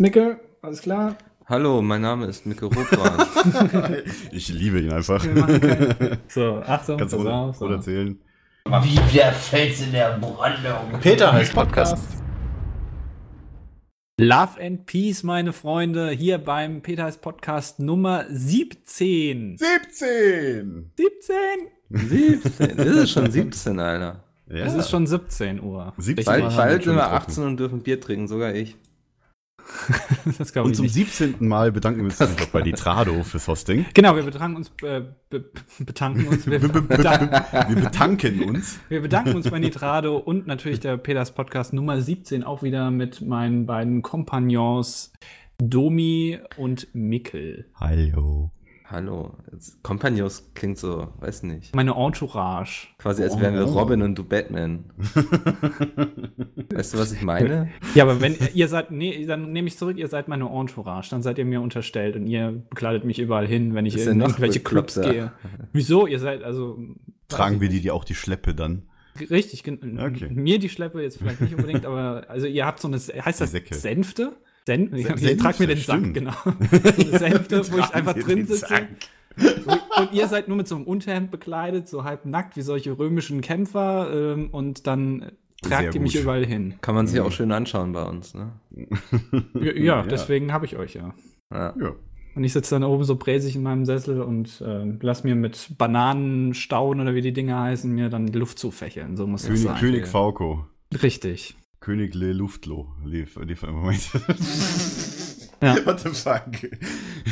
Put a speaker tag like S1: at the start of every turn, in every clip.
S1: Micke, alles klar?
S2: Hallo, mein Name ist Micke Rothbahn.
S3: ich liebe ihn einfach.
S1: so, Achtung,
S3: Kannst du
S1: pass auf, so.
S3: oder erzählen?
S4: Wie der Fels in der Brandung.
S1: Peter heißt Podcast. Love and Peace, meine Freunde, hier beim Peter heißt Podcast Nummer 17.
S3: 17!
S1: 17?
S2: 17. Ist es schon 17, Alter.
S3: Ja.
S1: Es ist schon 17 Uhr.
S3: 17
S2: Bald, bald
S3: wir
S2: sind wir
S3: getroffen.
S2: 18 und dürfen Bier trinken, sogar ich.
S3: Und zum
S1: nicht.
S3: 17. Mal bedanken wir uns bei Litrado fürs Hosting.
S1: Genau, wir bedanken uns, äh, be betanken uns, wir,
S3: Wir, be- be-
S1: bedanken,
S3: be- wir betanken uns.
S1: wir bedanken uns bei Nitrado und natürlich der Peters Podcast Nummer 17 auch wieder mit meinen beiden Kompagnons Domi und Mikkel.
S3: Hallo.
S2: Hallo. Jetzt, Kompagnons klingt so, weiß nicht.
S1: Meine Entourage.
S2: Quasi als wären wir Robin und du Batman. weißt du, was ich meine?
S1: Ja, aber wenn ihr seid, nee, dann nehme ich zurück, ihr seid meine Entourage, dann seid ihr mir unterstellt und ihr bekleidet mich überall hin, wenn ich in irgendwelche Clubs gehe. Wieso? Ihr seid also
S3: Tragen wir dir die auch die Schleppe dann?
S1: richtig
S3: Okay.
S1: mir die Schleppe jetzt vielleicht nicht unbedingt, aber also ihr habt so eine heißt das
S3: Die Säcke.
S1: Sänfte? Sen ihr
S3: Senfte,
S1: tragt mir den Sack, genau. So eine Sänfte, wo ich einfach drin sitze. Und, ihr seid nur mit so einem Unterhemd bekleidet, so halb nackt wie solche römischen Kämpfer ähm, und dann tragt
S3: Sehr
S1: ihr mich
S3: gut.
S1: überall hin.
S2: Kann man sich auch schön anschauen bei uns, ne?
S1: Ja, ja, deswegen habe ich euch ja.
S2: Ja.
S3: Ja.
S1: Und ich sitze dann oben so bräsig in meinem Sessel und äh, lass mir mit Bananenstauen oder wie die Dinger heißen, mir dann die Luft zufächeln. So muss das
S3: König,
S1: sein.
S3: König Fauco.
S1: Richtig.
S3: König Le Luftlo. Le, le, Moment.
S1: Ja.
S3: What the fuck?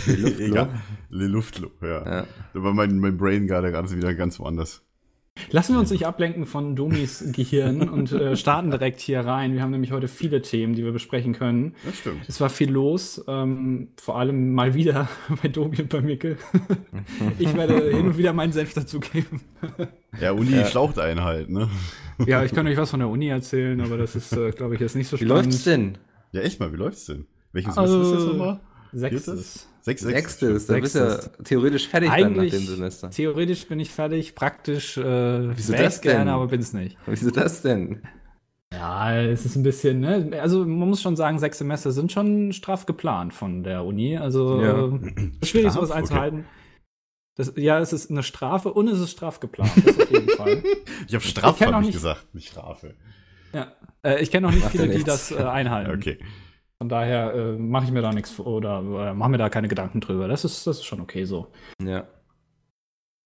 S2: Luftlo?
S3: Egal. Le Luftlo, ja.
S2: Ja.
S3: Da war mein, mein Brain gerade gerade wieder ganz woanders.
S1: Lassen wir uns nicht ablenken von Domis Gehirn und äh, starten direkt hier rein. Wir haben nämlich heute viele Themen, die wir besprechen können.
S3: Das stimmt.
S1: Es war viel los, ähm, vor allem mal wieder bei Domi und bei Mickel. ich werde hin und wieder meinen Senf dazugeben.
S3: Ja, Uni schlaucht einen halt, ne?
S1: Ja, ich kann euch was von der Uni erzählen, aber das ist, äh, glaube ich, jetzt nicht so
S2: Wie
S1: spannend.
S2: läuft's denn?
S3: Ja, echt mal, wie läuft's denn? Welches Semester ist das nochmal?
S1: Sechstes.
S3: Sechs,
S2: Sechstes, da bist du ja theoretisch fertig dann nach
S1: Eigentlich,
S2: dem Semester.
S1: theoretisch bin ich fertig, praktisch äh,
S2: Wieso das
S1: ich gerne,
S2: denn?
S1: aber bin's nicht.
S2: Wieso das denn?
S1: Ja, es ist ein bisschen, ne? Also man muss schon sagen, sechs Semester sind schon straff geplant von der Uni. Also
S2: Ja.
S1: äh, schwierig,
S3: Straff?
S1: sowas einzuhalten. Das, ja, es ist eine Strafe und es ist straff geplant, das auf jeden Fall.
S3: Ich habe Strafe,
S1: Ich
S3: habe ich
S1: nicht-
S3: gesagt, nicht Strafe.
S1: Ja. Äh, ich kenne auch nicht
S2: Macht
S1: viele, die das äh, einhalten.
S3: Okay.
S1: Von daher äh, mache ich mir da nichts vor oder äh, mache mir da keine Gedanken drüber. Das ist, das ist schon okay so.
S2: Ja,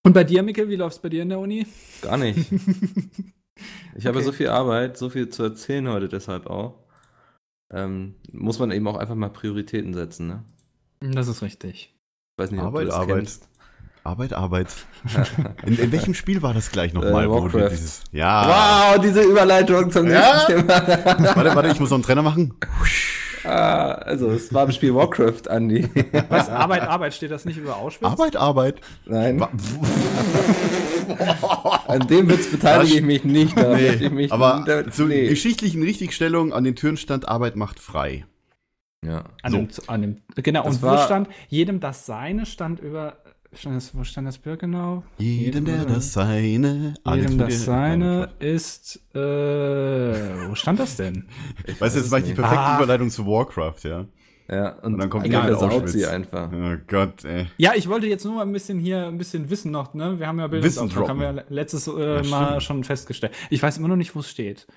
S1: Und bei dir, Mikkel, wie läuft's bei dir in der Uni?
S2: gar nicht. Ich habe
S1: Okay.
S2: so viel Arbeit, so viel zu erzählen heute deshalb auch. Ähm, muss man eben auch einfach mal Prioritäten setzen, ne?
S1: Das ist richtig.
S2: Ich weiß nicht, ob
S3: Arbeit,
S2: du das
S3: Arbeit.
S2: kennst.
S3: Arbeit, Arbeit. In, in welchem Spiel war das gleich nochmal?
S2: Äh, Warcraft.
S3: dieses, ja.
S2: Wow, diese Überleitung zum
S3: Ja?
S2: nächsten Thema.
S3: Warte, warte, ich muss noch einen Trainer machen.
S2: ah, also, es war im Spiel Warcraft, Andi.
S1: Was? Arbeit, Arbeit, steht das nicht über Auschwitz?
S3: Arbeit, Arbeit.
S2: Nein,
S3: Wa-
S2: an dem Witz beteilige ich mich nicht. Da möchte ich
S3: Nee,
S2: mich
S3: aber
S2: da,
S3: zur
S2: nee.
S3: geschichtlichen Richtigstellung an den Türen stand Arbeit macht frei.
S2: Ja.
S1: An,
S3: So.
S1: dem, an dem, genau,
S2: Das
S1: und wo stand, jedem das Seine stand über, das, wo stand das Bild genau?
S3: Jedem der das seine. alles
S1: Jedem das Seine ist, äh, wo stand das denn?
S2: Ich
S3: Weißt du,
S2: weiß
S3: jetzt mache ich die perfekte
S1: Ah.
S3: Überleitung zu Warcraft, ja.
S2: Ja, und,
S3: Und dann kommt
S2: egal, versaut
S3: Auschwitz.
S2: sie einfach.
S3: Oh Gott, ey.
S1: Ja, ich wollte jetzt nur mal ein bisschen hier, ein bisschen Wissen noch, ne? Wir haben ja Bildungsauftrag, haben wir letztes äh,
S3: Ja,
S1: Mal schon festgestellt. Ich weiß immer noch nicht, wo es steht.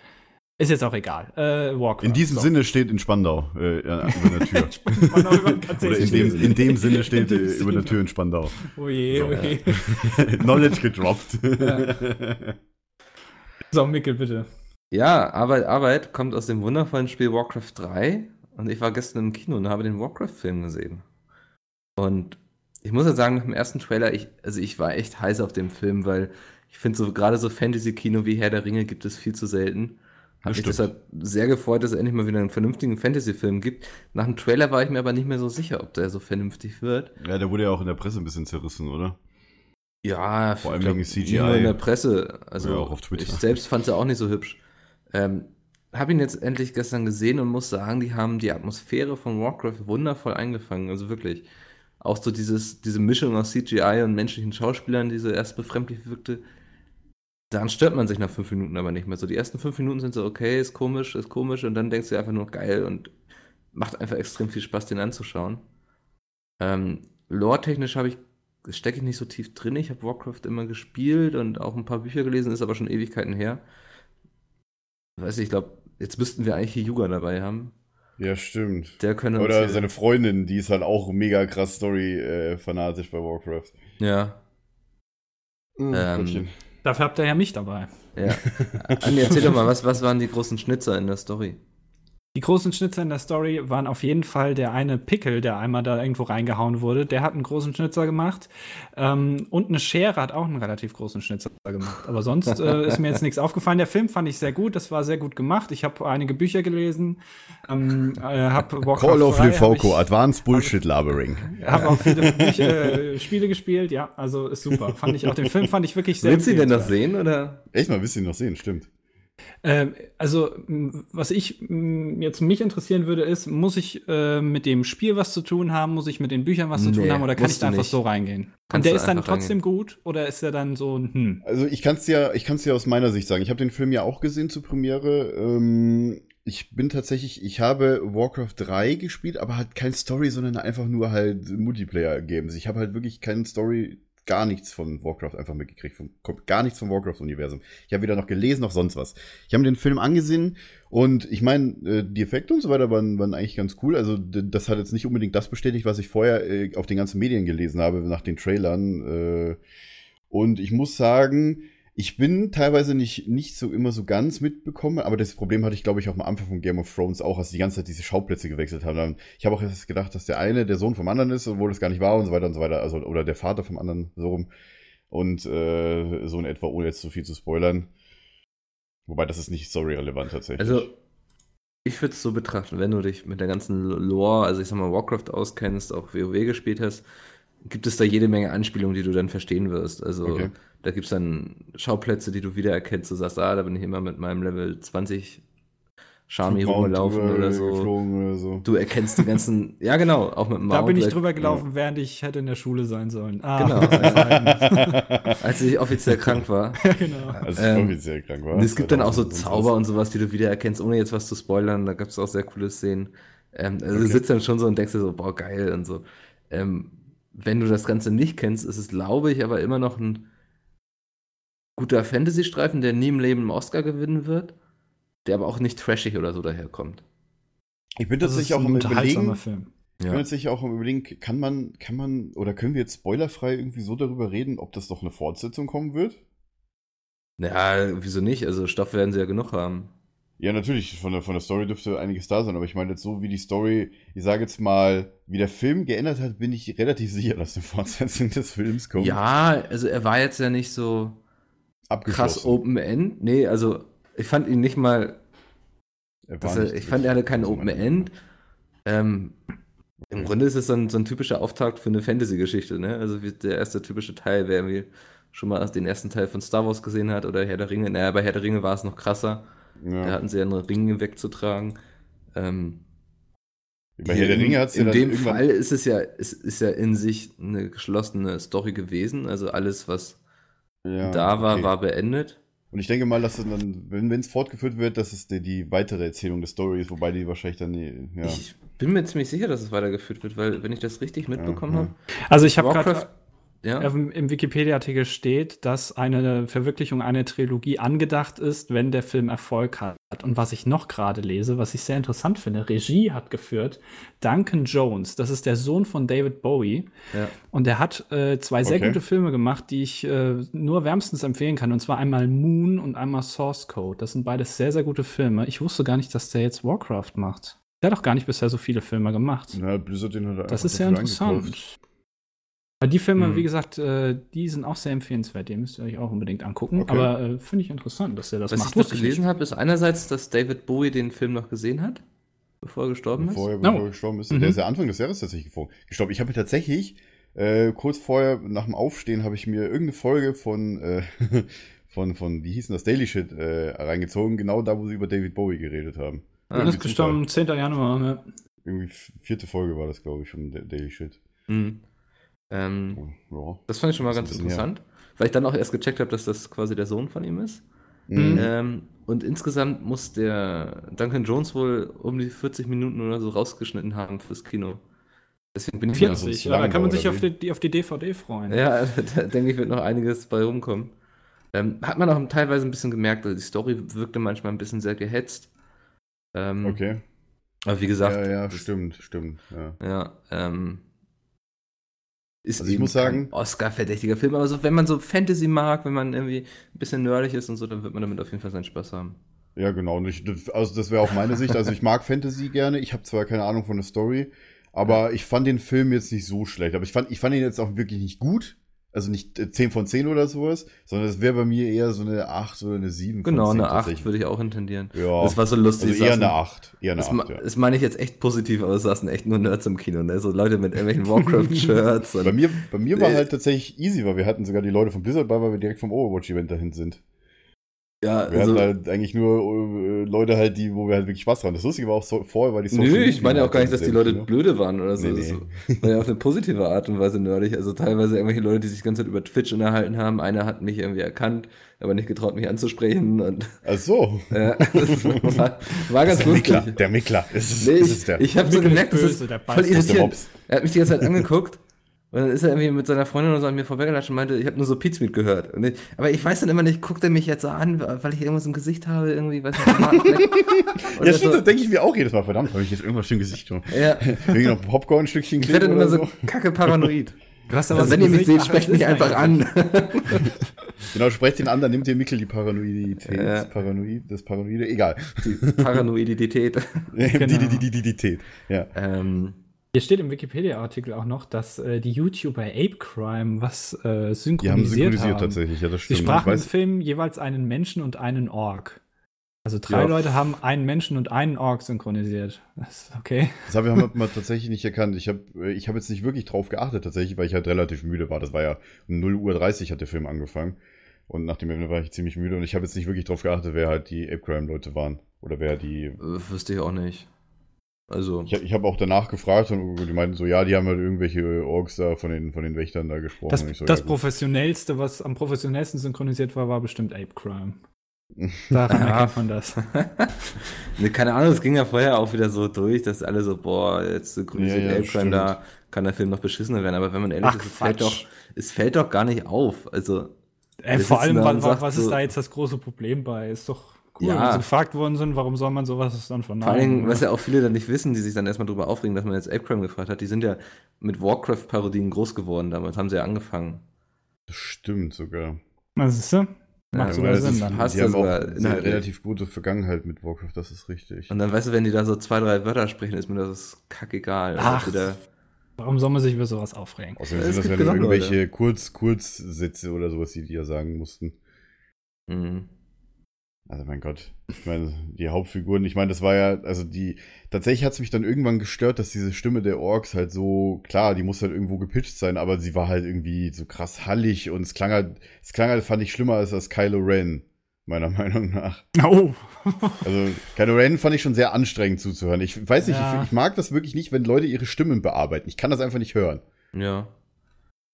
S1: Ist jetzt auch egal. Äh, Warcraft.
S3: In diesem
S1: so.
S3: Sinne steht in Spandau äh, ja, über der Tür. Oder in dem, in dem Sinne steht
S1: In
S3: äh,
S1: dem
S3: über der. Tür in Spandau.
S1: Oh je, oh je.
S3: Knowledge gedroppt.
S1: So, Mikkel, bitte.
S2: Ja, Arbeit, Arbeit kommt aus dem wundervollen Spiel Warcraft 3 und ich war gestern im Kino und habe den Warcraft-Film gesehen. Und ich muss ja sagen, nach dem ersten Trailer, ich, also ich war echt heiß auf dem Film, weil ich finde so gerade so Fantasy-Kino wie Herr der Ringe gibt es viel zu selten. Hat
S3: Das
S2: mich deshalb sehr gefreut, dass es endlich mal wieder einen vernünftigen Fantasy-Film gibt. Nach dem Trailer war ich mir aber nicht mehr so sicher, ob der so vernünftig wird.
S3: ja, der wurde ja auch in der Presse ein bisschen zerrissen, oder?
S2: Ja,
S3: Vor allem wegen CGI.
S2: nicht nur in der Presse. Also
S3: Ja, auch auf Twitter.
S2: ich selbst fand es ja auch nicht so hübsch. Ähm, habe ihn jetzt endlich gestern gesehen und muss sagen, die haben die Atmosphäre von Warcraft wundervoll eingefangen. Also wirklich. Auch so dieses, diese Mischung aus CGI und menschlichen Schauspielern, die so erst befremdlich wirkte. Daran stört man sich nach fünf Minuten aber nicht mehr. So die ersten fünf Minuten sind so, okay, ist komisch, ist komisch und dann denkst du einfach nur geil und macht einfach extrem viel Spaß, den anzuschauen. Ähm, Lore-technisch habe ich, stecke ich nicht so tief drin. Ich habe Warcraft immer gespielt und auch ein paar Bücher gelesen, ist aber schon Ewigkeiten her. Weiß ich, ich glaube, jetzt müssten wir eigentlich hier Yuga dabei haben.
S3: Ja, stimmt.
S2: Der könnte
S3: Oder seine Freundin, die ist halt auch mega krass Story-fanatisch bei Warcraft.
S2: Ja,
S3: Mhm,
S2: Ähm.
S1: Dafür habt ihr ja mich dabei.
S2: ja. Andi, erzähl doch mal, was, was waren die großen Schnitzer in der Story?
S1: Die großen Schnitzer in der Story waren auf jeden Fall der eine Pickel, der einmal da irgendwo reingehauen wurde. Der hat einen großen Schnitzer gemacht. Ähm, und eine Schere hat auch einen relativ großen Schnitzer gemacht. Aber sonst äh, ist mir jetzt nichts aufgefallen. Der Film fand ich sehr gut. Das war sehr gut gemacht. Ich habe einige Bücher gelesen. Ähm, äh, hab Warcraft
S3: Call of
S1: 3 hab
S3: Lefauco,
S1: ich-
S3: Advanced Bullshit Labering.
S1: Habe auch viele Bücher, äh, Spiele gespielt, ja, also ist super. Fand ich auch den Film fand ich wirklich sehr
S2: Willst du denn noch sehen, oder?
S3: Echt mal, willst du ihn noch sehen, stimmt.
S1: Ähm, also, was ich jetzt mich interessieren würde, ist, muss ich äh, mit dem Spiel was zu tun haben? Muss ich mit den Büchern was zu
S2: Nee,
S1: tun haben? Oder kann ich da einfach
S2: nicht.
S1: so reingehen? Und
S2: Kannst
S1: der
S2: du
S1: ist dann trotzdem gut? Oder ist der dann so, ein hm?
S3: Also ich kann es dir, ich kann's dir aus meiner Sicht sagen. Ich habe den Film ja auch gesehen zur Premiere. Ähm, ich bin tatsächlich, ich habe Warcraft 3 gespielt, aber halt kein Story, sondern einfach nur halt Multiplayer-Games. Ich habe halt wirklich keine Story, gar nichts von Warcraft einfach mitgekriegt. Von, gar nichts vom Warcraft-Universum. Ich habe weder noch gelesen noch sonst was. Ich habe mir den Film angesehen und ich meine, äh, die Effekte und so weiter waren, waren eigentlich ganz cool. Also das hat jetzt nicht unbedingt das bestätigt, was ich vorher äh, auf den ganzen Medien gelesen habe nach den Trailern. Äh, und ich muss sagen, ich bin teilweise nicht, nicht so immer so ganz mitbekommen, aber das Problem hatte ich, glaube ich, auch am Anfang von Game of Thrones auch, als die ganze Zeit diese Schauplätze gewechselt haben. Ich habe auch erst gedacht, dass der eine der Sohn vom anderen ist, obwohl das gar nicht war und so weiter und so weiter. Also, oder der Vater vom anderen, so rum. Und äh, so in etwa, ohne jetzt so viel zu spoilern. Wobei das ist nicht story-relevant tatsächlich.
S2: Also, ich würde es so betrachten, wenn du dich mit der ganzen Lore, also ich sag mal, Warcraft auskennst, auch WoW gespielt hast, gibt es da jede Menge Anspielungen, die du dann verstehen wirst. Also,
S3: Okay.
S2: da gibt es dann Schauplätze, die du wiedererkennst. Du sagst, ah, da bin ich immer mit meinem Level 20 Charme hier
S3: Flugmount
S2: rumgelaufen oder so.
S3: oder so.
S2: Du erkennst die ganzen, ja genau, auch mit dem
S1: Da bin ich drüber gelaufen, während ich hätte in der Schule sein sollen. Ah,
S2: Genau. Als ich offiziell krank war.
S1: ja, genau.
S3: Als ich
S2: Ähm,
S3: offiziell krank war.
S2: Und es gibt dann auch so
S3: 2000
S2: Zauber und sowas, die du wiedererkennst, ohne jetzt was zu spoilern. Da gab es auch sehr coole Szenen. Ähm, also du
S3: Okay.
S2: sitzt dann schon so und denkst dir so, boah, geil und so. Ähm, wenn du das Ganze nicht kennst, ist es, glaube ich, aber immer noch ein guter Fantasy-Streifen, der nie im Leben einen Oscar gewinnen wird, der aber auch nicht trashig oder so daherkommt.
S3: Ich bin tatsächlich auch
S1: ein
S3: am
S1: unterhaltsamer
S3: überlegen,
S1: Film.
S3: Ich bin tatsächlich auch am überlegen, kann man, kann man, oder können wir jetzt spoilerfrei irgendwie so darüber reden, ob das noch eine Fortsetzung kommen wird?
S2: Ja, wieso nicht? Also Stoff werden sie ja genug haben.
S3: Ja, natürlich, von der, von der Story dürfte einiges da sein, aber ich meine jetzt so, wie die Story, ich sage jetzt mal, wie der Film geändert hat, bin ich relativ sicher, dass eine Fortsetzung des Films kommt.
S2: Ja, also er war jetzt ja nicht so krass. Open End. Nee, also ich fand ihn nicht mal
S3: Er war
S2: äh,
S3: nicht
S2: ich fand, er hatte kein
S3: also
S2: Open End. Ähm, Im Grunde ist es so ein, so ein typischer Auftakt für eine Fantasy-Geschichte, ne? Also wie der erste typische Teil, wer irgendwie schon mal den ersten Teil von Star Wars gesehen hat oder Herr der Ringe. Naja, bei Herr der Ringe war es noch krasser. Da
S3: Ja.
S2: hatten sie ja einen Ring wegzutragen. Ähm,
S3: Bei Herr der
S2: in-
S3: Ringe hat es ja
S2: In dem Fall ist es ja, es ist ja in sich eine geschlossene Story gewesen. Also alles, was
S3: ja,
S2: da war,
S3: okay.
S2: war beendet.
S3: Und ich denke mal, dass es dann, wenn es fortgeführt wird, dass es die, die weitere Erzählung der Story ist, wobei die wahrscheinlich dann, ja.
S2: Ich bin mir ziemlich sicher, dass es weitergeführt wird, weil wenn ich das richtig mitbekommen
S3: ja.
S2: habe,
S1: Also ich habe
S2: Warcraft,
S1: gerade
S2: ja,
S1: Im, Wikipedia-Artikel steht, dass eine Verwirklichung einer Trilogie angedacht ist, wenn der Film Erfolg hat. Und was ich noch gerade lese, was ich sehr interessant finde, Regie hat geführt Duncan Jones. Das ist der Sohn von David Bowie.
S2: ja.
S1: Und er hat äh, zwei sehr
S3: Okay.
S1: gute Filme gemacht, die ich äh, nur wärmstens empfehlen kann. Und zwar einmal Moon und einmal Source Code. Das sind beides sehr, sehr gute Filme. Ich wusste gar nicht, dass der jetzt Warcraft macht. Der hat doch gar nicht bisher so viele Filme gemacht.
S3: Na, Blizzard den hat er
S1: Das ist sehr interessant.
S3: eingekauft.
S1: Aber die Filme,
S2: Mhm.
S1: wie gesagt, äh, die sind auch sehr empfehlenswert. Die müsst ihr euch auch unbedingt angucken.
S3: Okay.
S1: Aber äh, finde ich interessant, dass er das
S2: Was
S1: macht.
S2: ich noch
S1: Wusste
S2: gelesen habe, ist einerseits, dass David Bowie den Film noch gesehen hat, bevor er gestorben
S3: Bevor er,
S1: Oh.
S3: bevor er gestorben ist.
S1: Mhm.
S3: Der ist ja Anfang des Jahres tatsächlich gestorben. Ich habe mir tatsächlich, äh, kurz vorher, nach dem Aufstehen, habe ich mir irgendeine Folge von, äh, von, von, wie hieß denn das, Daily Shit, äh, reingezogen, genau da, wo sie über David Bowie geredet haben.
S2: Ah,
S1: Er ist gestorben 10. Januar. Ne?
S3: Irgendwie vierte Ist. war das, glaube ich, von Da- Daily Shit.
S2: ist. Mhm. Ähm,
S3: Ja.
S2: das fand ich schon mal ganz interessant, weil ich dann auch erst gecheckt habe, dass das quasi der Sohn von ihm ist.
S3: Mhm.
S2: Ähm, und insgesamt muss der Duncan Jones wohl um die 40 Minuten oder so rausgeschnitten haben fürs Kino. Deswegen bin ich mir auch so
S1: 40,
S3: zu
S1: ja, da kann man sich auf die, auf die DVD freuen.
S2: Ja, da denke ich, wird noch einiges bei rumkommen. Ähm, hat man auch teilweise ein bisschen gemerkt, also die Story wirkte manchmal ein bisschen sehr gehetzt. Ähm,
S3: Okay.
S2: Aber wie gesagt,
S3: Ja, ja, stimmt, stimmt. Ja.
S2: Ja, ähm. Ist
S3: Also ich muss sagen-
S2: Oscar-verdächtiger Film, aber so, wenn man so Fantasy mag, wenn man irgendwie ein bisschen nerdig ist und so, dann wird man damit auf jeden Fall seinen Spaß haben.
S3: Ja, genau. Ich, das- also das wäre auch meine Sicht. Also ich mag Fantasy gerne. Ich habe zwar keine Ahnung von der Story, aber ich fand den Film jetzt nicht so schlecht. Aber ich fand, ich fand ihn jetzt auch wirklich nicht gut. Also nicht äh, 10 von 10 oder sowas, sondern es wäre bei mir eher so eine 8 oder eine 7 von
S2: Genau,
S3: 10
S2: eine 8
S3: tatsächlich.
S2: würde ich auch intendieren.
S3: Ja.
S2: Das war so lustig.
S3: Also eher
S2: saßen-
S3: eine 8. Eher eine
S2: Das,
S3: 8,
S2: ma-
S3: ja.
S2: das meine ich jetzt echt positiv, aber es saßen echt nur Nerds im Kino, ne? So Leute mit irgendwelchen Warcraft-Shirts.
S3: Bei mir, bei mir war
S2: Nee.
S3: halt tatsächlich easy, weil wir hatten sogar die Leute von Blizzard bei, weil wir direkt vom Overwatch-Event dahin sind.
S2: Ja,
S3: Wir
S2: also,
S3: hatten halt eigentlich nur äh, Leute halt, die, wo wir halt wirklich Spaß haben. Das Lustige war auch so, vorher, weil die Social
S2: nö, ich meine auch
S3: halt
S2: gar nicht, dass die Leute
S3: Kino.
S2: blöde waren oder so.
S3: Nee,
S2: Das
S3: nee.
S2: war ja auf eine positive Art und Weise nerdig. Also teilweise irgendwelche Leute, die sich die ganze Zeit über Twitch unterhalten haben. Einer hat mich irgendwie erkannt, aber nicht getraut, mich anzusprechen. Und
S3: Ach so.
S2: ja, das war, war ganz
S3: der
S2: lustig.
S3: Mickler, der Mickler. Ist
S2: Nee,
S3: ist
S2: ich,
S3: es der.
S2: ich habe so
S1: ist
S2: gemerkt, das ist
S1: der
S2: voll.
S3: Das ist. Mops.
S2: Er hat mich die ganze Zeit angeguckt und dann ist er irgendwie mit seiner Freundin oder so an mir vorbeigelatscht und meinte, ich habe nur so Pizmeat gehört. Und ich, aber ich weiß dann immer nicht, guckt er mich jetzt so an, weil ich irgendwas im Gesicht habe, irgendwie, weiß nicht,
S3: Ja, stimmt,
S2: so.
S3: das denke ich mir auch jedes Mal. Verdammt, habe ich jetzt irgendwas im Gesicht tun.
S2: Ja,
S3: Wegen noch ein Popcorn-Stückchen
S2: ich werde dann immer so kacke paranoid.
S1: Du hast
S2: Also
S1: so
S2: wenn ihr mich seht, sprecht mich einfach an.
S3: Genau, sprecht den an, dann nimmt ihr Mikkel die Paranoidität.
S2: Ja.
S3: Paranoid, das Paranoide, egal.
S2: Die Paranoidität.
S3: Die, die, die, die, die, die Tät. Ja.
S2: Ähm,
S1: Hier steht im Wikipedia-Artikel auch noch, dass äh, die YouTuber Ape Crime was äh,
S3: Die haben
S1: synchronisiert,
S3: synchronisiert
S1: haben.
S3: tatsächlich, ja, das
S1: Sie
S3: stimmt.
S1: sprachen im
S3: Ich weiß,
S1: Film jeweils einen Menschen und einen Ork. Also drei
S3: Ja.
S1: Leute haben einen Menschen und einen Ork synchronisiert. Das ist okay.
S3: das habe ich mal tatsächlich nicht erkannt. Ich habe ich hab jetzt nicht wirklich drauf geachtet, tatsächlich, weil ich halt relativ müde war. Das war ja um 0 Uhr 30 hat der Film angefangen. Und nach dem Ende war ich ziemlich müde und ich habe jetzt nicht wirklich drauf geachtet, wer halt die Ape Crime Leute waren. Oder wer die.
S2: äh, wüsste ich auch nicht. Also,
S3: Ich, ich habe auch danach gefragt und die meinten so, ja, die haben halt irgendwelche Orks da von den, von den Wächtern da gesprochen.
S1: Das,
S3: so,
S1: das
S3: ja,
S1: professionellste, was am professionellsten synchronisiert war, war bestimmt Ape Crime. Daran
S2: Ja.
S1: erkennt man das.
S2: ne, keine Ahnung, es ging ja vorher auch wieder so durch, dass alle so, boah, jetzt synchronisiert
S3: Ja, ja,
S2: Ape Crime, da kann der Film noch beschissener werden. Aber wenn man ehrlich
S1: Ach,
S2: ist, es fällt, doch, es fällt doch gar nicht auf. Also,
S1: Äh,
S2: Wir
S1: vor allem, was
S2: so-
S1: ist da jetzt das große Problem bei? Ist doch cool,
S2: Ja.
S1: wenn sie gefragt worden sind, warum soll man sowas dann verneinen?
S2: Vor allen Dingen,
S1: ne?
S2: was ja auch viele dann nicht wissen, die sich dann erstmal drüber aufregen, dass man jetzt Ape Crime gefragt hat, die sind ja mit Warcraft-Parodien groß geworden damals, haben sie ja angefangen.
S3: Das stimmt sogar.
S1: Was ist du? Macht
S2: Ja,
S1: sogar Sinn
S3: ist-
S1: dann.
S2: passt
S3: Die
S2: ja
S3: haben auch
S2: sogar
S3: eine
S2: inhaltlich.
S3: relativ gute Vergangenheit mit Warcraft, das ist richtig.
S2: Und dann, weißt du, wenn die da so zwei, drei Wörter sprechen, ist mir das kackegal.
S1: Ach. Warum soll man sich über sowas aufregen?
S3: Außerdem sind das ja nur irgendwelche Kurz, Kurzsätze oder sowas, die die ja sagen mussten.
S2: Mhm.
S3: Also mein Gott, ich meine, die Hauptfiguren, ich meine, das war ja, also die, tatsächlich hat es mich dann irgendwann gestört, dass diese Stimme der Orks halt so, klar, die muss halt irgendwo gepitcht sein, aber sie war halt irgendwie so krass hallig und es klang halt, es klang halt, fand ich schlimmer als das Kylo Ren, meiner Meinung nach.
S1: Oh!
S3: Also Kylo Ren fand ich schon sehr anstrengend zuzuhören. Ich weiß nicht,
S1: Ja.
S3: ich, ich mag das wirklich nicht, wenn Leute ihre Stimmen bearbeiten. Ich kann das einfach nicht hören.
S2: Ja.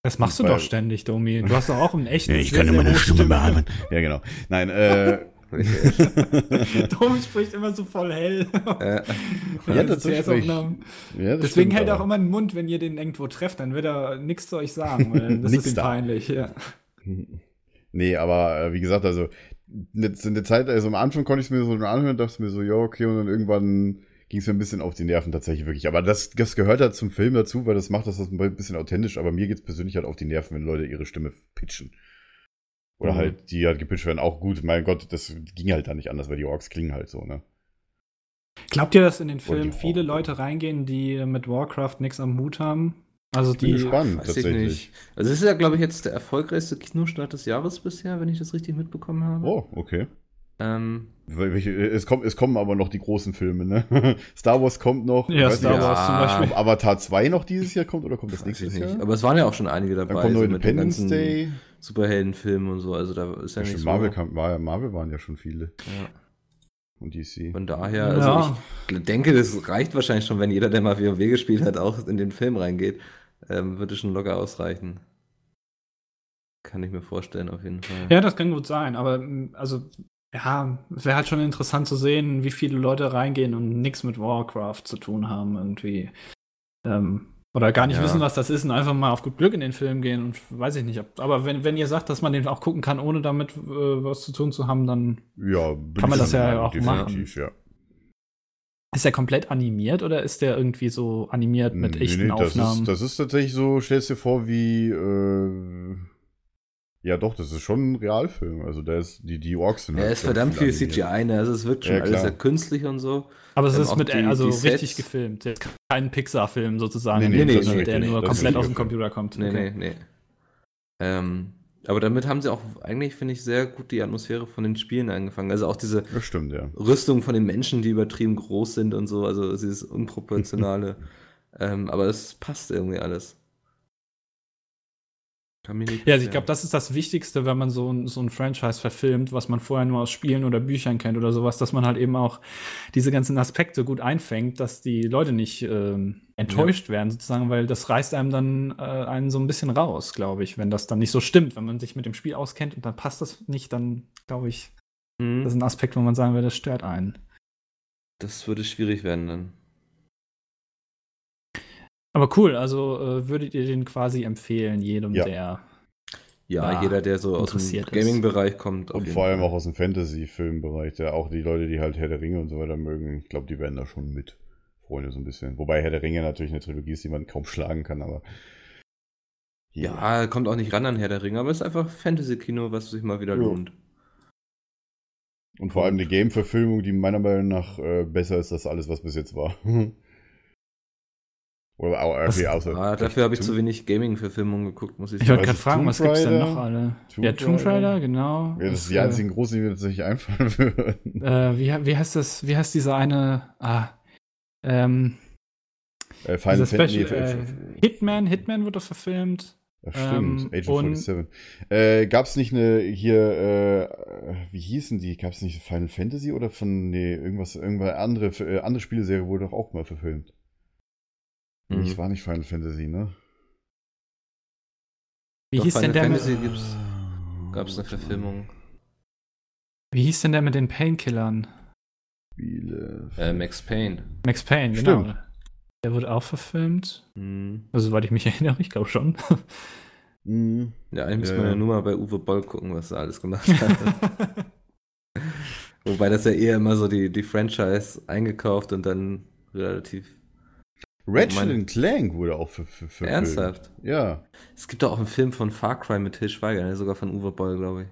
S1: Das machst du
S3: Weil-
S1: doch ständig, Domi. Du hast doch auch einen echten.
S3: ich
S1: sehr,
S3: kann immer eine Stimme bearbeiten. Ja, genau. Nein, äh,
S1: Domi spricht immer so voll hell.
S2: Äh,
S3: Ja,
S1: Das ist
S3: ja, das
S1: Deswegen hält er auch immer den Mund, wenn ihr den irgendwo trefft, dann wird er nichts zu euch sagen, weil das
S3: Nix
S1: ist ihm
S3: da.
S1: peinlich. Ja.
S3: Nee, aber äh, wie gesagt, also eine, eine Zeit, also am Anfang konnte ich es mir so anhören, dachte mir so, ja, okay, und dann irgendwann ging es mir ein bisschen auf die Nerven tatsächlich wirklich. Aber das, das gehört halt zum Film dazu, weil das macht das ein bisschen authentisch, aber mir geht es persönlich halt auf die Nerven, wenn Leute ihre Stimme pitchen. Oder
S2: Mhm.
S3: halt, die halt gepitcht werden, auch gut, mein Gott, das ging halt da nicht anders, weil die Orks klingen halt so, ne?
S1: Glaubt ihr, dass in den Film
S3: die
S1: viele. Leute reingehen, die mit Warcraft nichts am Hut haben? Also
S3: Ich bin
S1: die.
S3: gespannt,
S2: weiß ich
S3: tatsächlich.
S2: nicht. Also, es ist ja, glaube ich, jetzt der erfolgreichste Kinostart des Jahres bisher, wenn ich das richtig mitbekommen habe.
S3: Oh, okay.
S2: Ähm,
S3: Es, kommt, es kommen aber noch die großen Filme, ne? Star Wars kommt noch.
S1: Ja,
S3: Ich weiß
S1: Star
S3: nicht,
S1: Wars zum
S2: Ja.
S1: Beispiel.
S3: Ob Avatar 2 noch dieses Jahr kommt oder kommt das
S2: weiß
S3: nächstes
S2: ich nicht.
S3: Jahr?
S2: Aber es waren ja auch schon einige dabei.
S3: Dann kommt noch
S2: so mit den
S3: Independence
S2: ganzen
S3: Day.
S2: Superheldenfilmen und so. Also, da ist ja,
S3: Ja,
S2: nicht so.
S3: Marvel, kam, war, Marvel waren ja schon viele.
S2: Ja.
S3: Und DC.
S2: Von daher, also
S1: Ja.
S2: ich denke, das reicht wahrscheinlich schon, wenn jeder, der mal WoW gespielt hat, auch in den Film reingeht. Ähm, würde schon locker ausreichen. Kann ich mir vorstellen, auf jeden Fall.
S1: Ja, das kann gut sein, aber also Ja, es wäre halt schon interessant zu sehen, wie viele Leute reingehen und nichts mit Warcraft zu tun haben, irgendwie. Ähm, oder gar nicht
S2: Ja.
S1: wissen, was das ist und einfach mal auf gut Glück in den Film gehen und weiß ich nicht. Ob, aber wenn, wenn ihr sagt, dass man den auch gucken kann, ohne damit äh, was zu tun zu haben, dann
S3: Ja,
S1: Kann man das ja auch machen.
S3: ja.
S1: ist der komplett animiert oder ist der irgendwie so animiert mit
S3: Nee,
S1: echten
S3: nee, das
S1: Aufnahmen?
S3: Ist, das ist tatsächlich so, stellst dir vor, wie, äh, ja doch, das ist schon ein Realfilm. Also da ist, die, die Orks sind
S2: Ja,
S3: halt
S2: ist verdammt viel. CGI, ne? Also es wirkt schon
S3: Ja,
S2: alles sehr künstlich und so.
S1: aber es
S2: ähm,
S1: ist mit
S2: die-
S1: also
S2: die
S1: richtig gefilmt. Kein Pixar-Film sozusagen,
S3: Nee,
S2: nee, nee,
S1: der nur komplett aus dem. Computer kommt.
S2: Nee,
S1: Okay.
S2: nee, nee. Ähm, aber damit haben sie auch eigentlich, finde ich, sehr gut die Atmosphäre von den Spielen eingefangen. Also auch diese
S3: stimmt, ja.
S2: Rüstung von den Menschen, die übertrieben groß sind und so, also dieses Unproportionale. ähm, aber es passt irgendwie alles.
S1: Ja, also ich glaube, das ist das Wichtigste, wenn man so ein, so ein Franchise verfilmt, was man vorher nur aus Spielen oder Büchern kennt oder sowas, dass man halt eben auch diese ganzen Aspekte gut einfängt, dass die Leute nicht ähm, enttäuscht werden, sozusagen, weil das reißt einem dann äh, einen so ein bisschen raus, glaube ich, wenn das dann nicht so stimmt. Wenn man sich mit dem Spiel auskennt und dann passt das nicht, dann glaube ich,
S2: Mhm.
S1: das ist ein Aspekt, wo man sagen würde, das stört einen.
S2: Das würde schwierig werden dann.
S1: Aber cool, also äh, würdet ihr den quasi empfehlen, jedem,
S3: Ja.
S1: der.
S2: Ja,
S1: Ah,
S2: jeder, der so aus dem
S1: interessiert ist.
S2: Gaming-Bereich kommt.
S3: Und vor allem
S2: Fall.
S3: auch aus dem Fantasy-Filmbereich, der auch die Leute, die halt Herr der Ringe und so weiter mögen, ich glaube, die werden da schon mit Freunde so ein bisschen. Wobei Herr der Ringe natürlich eine Trilogie ist, die man kaum schlagen kann, aber
S2: Ja, kommt auch nicht ran an Herr der Ringe, aber es ist einfach Fantasy-Kino, was sich mal wieder
S3: Ja.
S2: lohnt.
S3: Und vor allem eine Game-Verfilmung, die meiner Meinung nach äh, besser ist als alles, was bis jetzt war. Oder auch
S1: Was-
S3: irgendwie außer.
S2: Ah, dafür habe ich
S3: Tomb-
S2: zu wenig Gaming-Verfilmungen geguckt, muss ich
S1: Ich wollte
S2: sagen.
S1: Gerade fragen,
S3: Tomb
S1: was gibt's denn
S3: Raider?
S1: noch alle?
S3: Tomb
S1: ja, Tomb
S3: Raider?
S1: Genau.
S3: Ja, das ist die
S1: äh,
S3: einzigen großen, die mir tatsächlich einfallen würden.
S1: Äh, wie, wie heißt das? Wie heißt dieser eine? Ah, ähm,
S3: Äh, Final Fantasy.
S1: Special,
S3: äh,
S1: äh, Hitman, Hitman wird doch verfilmt.
S3: Ja, stimmt,
S1: Ähm,
S3: Agent
S1: und-
S3: 47. Äh, gab's nicht eine hier, äh, wie hießen die? Gab's nicht Final Fantasy oder von, nee, irgendwas, irgendwas andere, äh, andere Spieleserie wurde doch auch mal verfilmt.
S2: Mhm.
S3: Ich war nicht Final Fantasy, ne?
S1: Wie
S2: Doch,
S1: hieß denn
S2: Final
S1: der
S2: Fantasy
S1: mit,
S2: gibt's, gab's eine Verfilmung.
S1: Wie hieß denn der mit den Painkillern?
S3: Spiele.
S2: Äh, Max Payne.
S1: Max Payne, genau.
S3: Stimmt.
S1: Der wurde auch verfilmt.
S2: Mhm.
S1: Also, soweit ich mich erinnere, ich glaube schon.
S3: Mhm.
S2: Ja, eigentlich man ja
S3: ja.
S2: nur mal bei Uwe Boll gucken, was er alles gemacht hat. Wobei das ja eher immer so die, die Franchise eingekauft und dann relativ
S3: Ratchet and Clank wurde auch ver ver verfilmt.
S2: ernsthaft.
S3: Ja.
S2: Es gibt doch auch einen Film von Far Cry mit Til Schweiger, ne? sogar von Uwe Boll, glaube ich.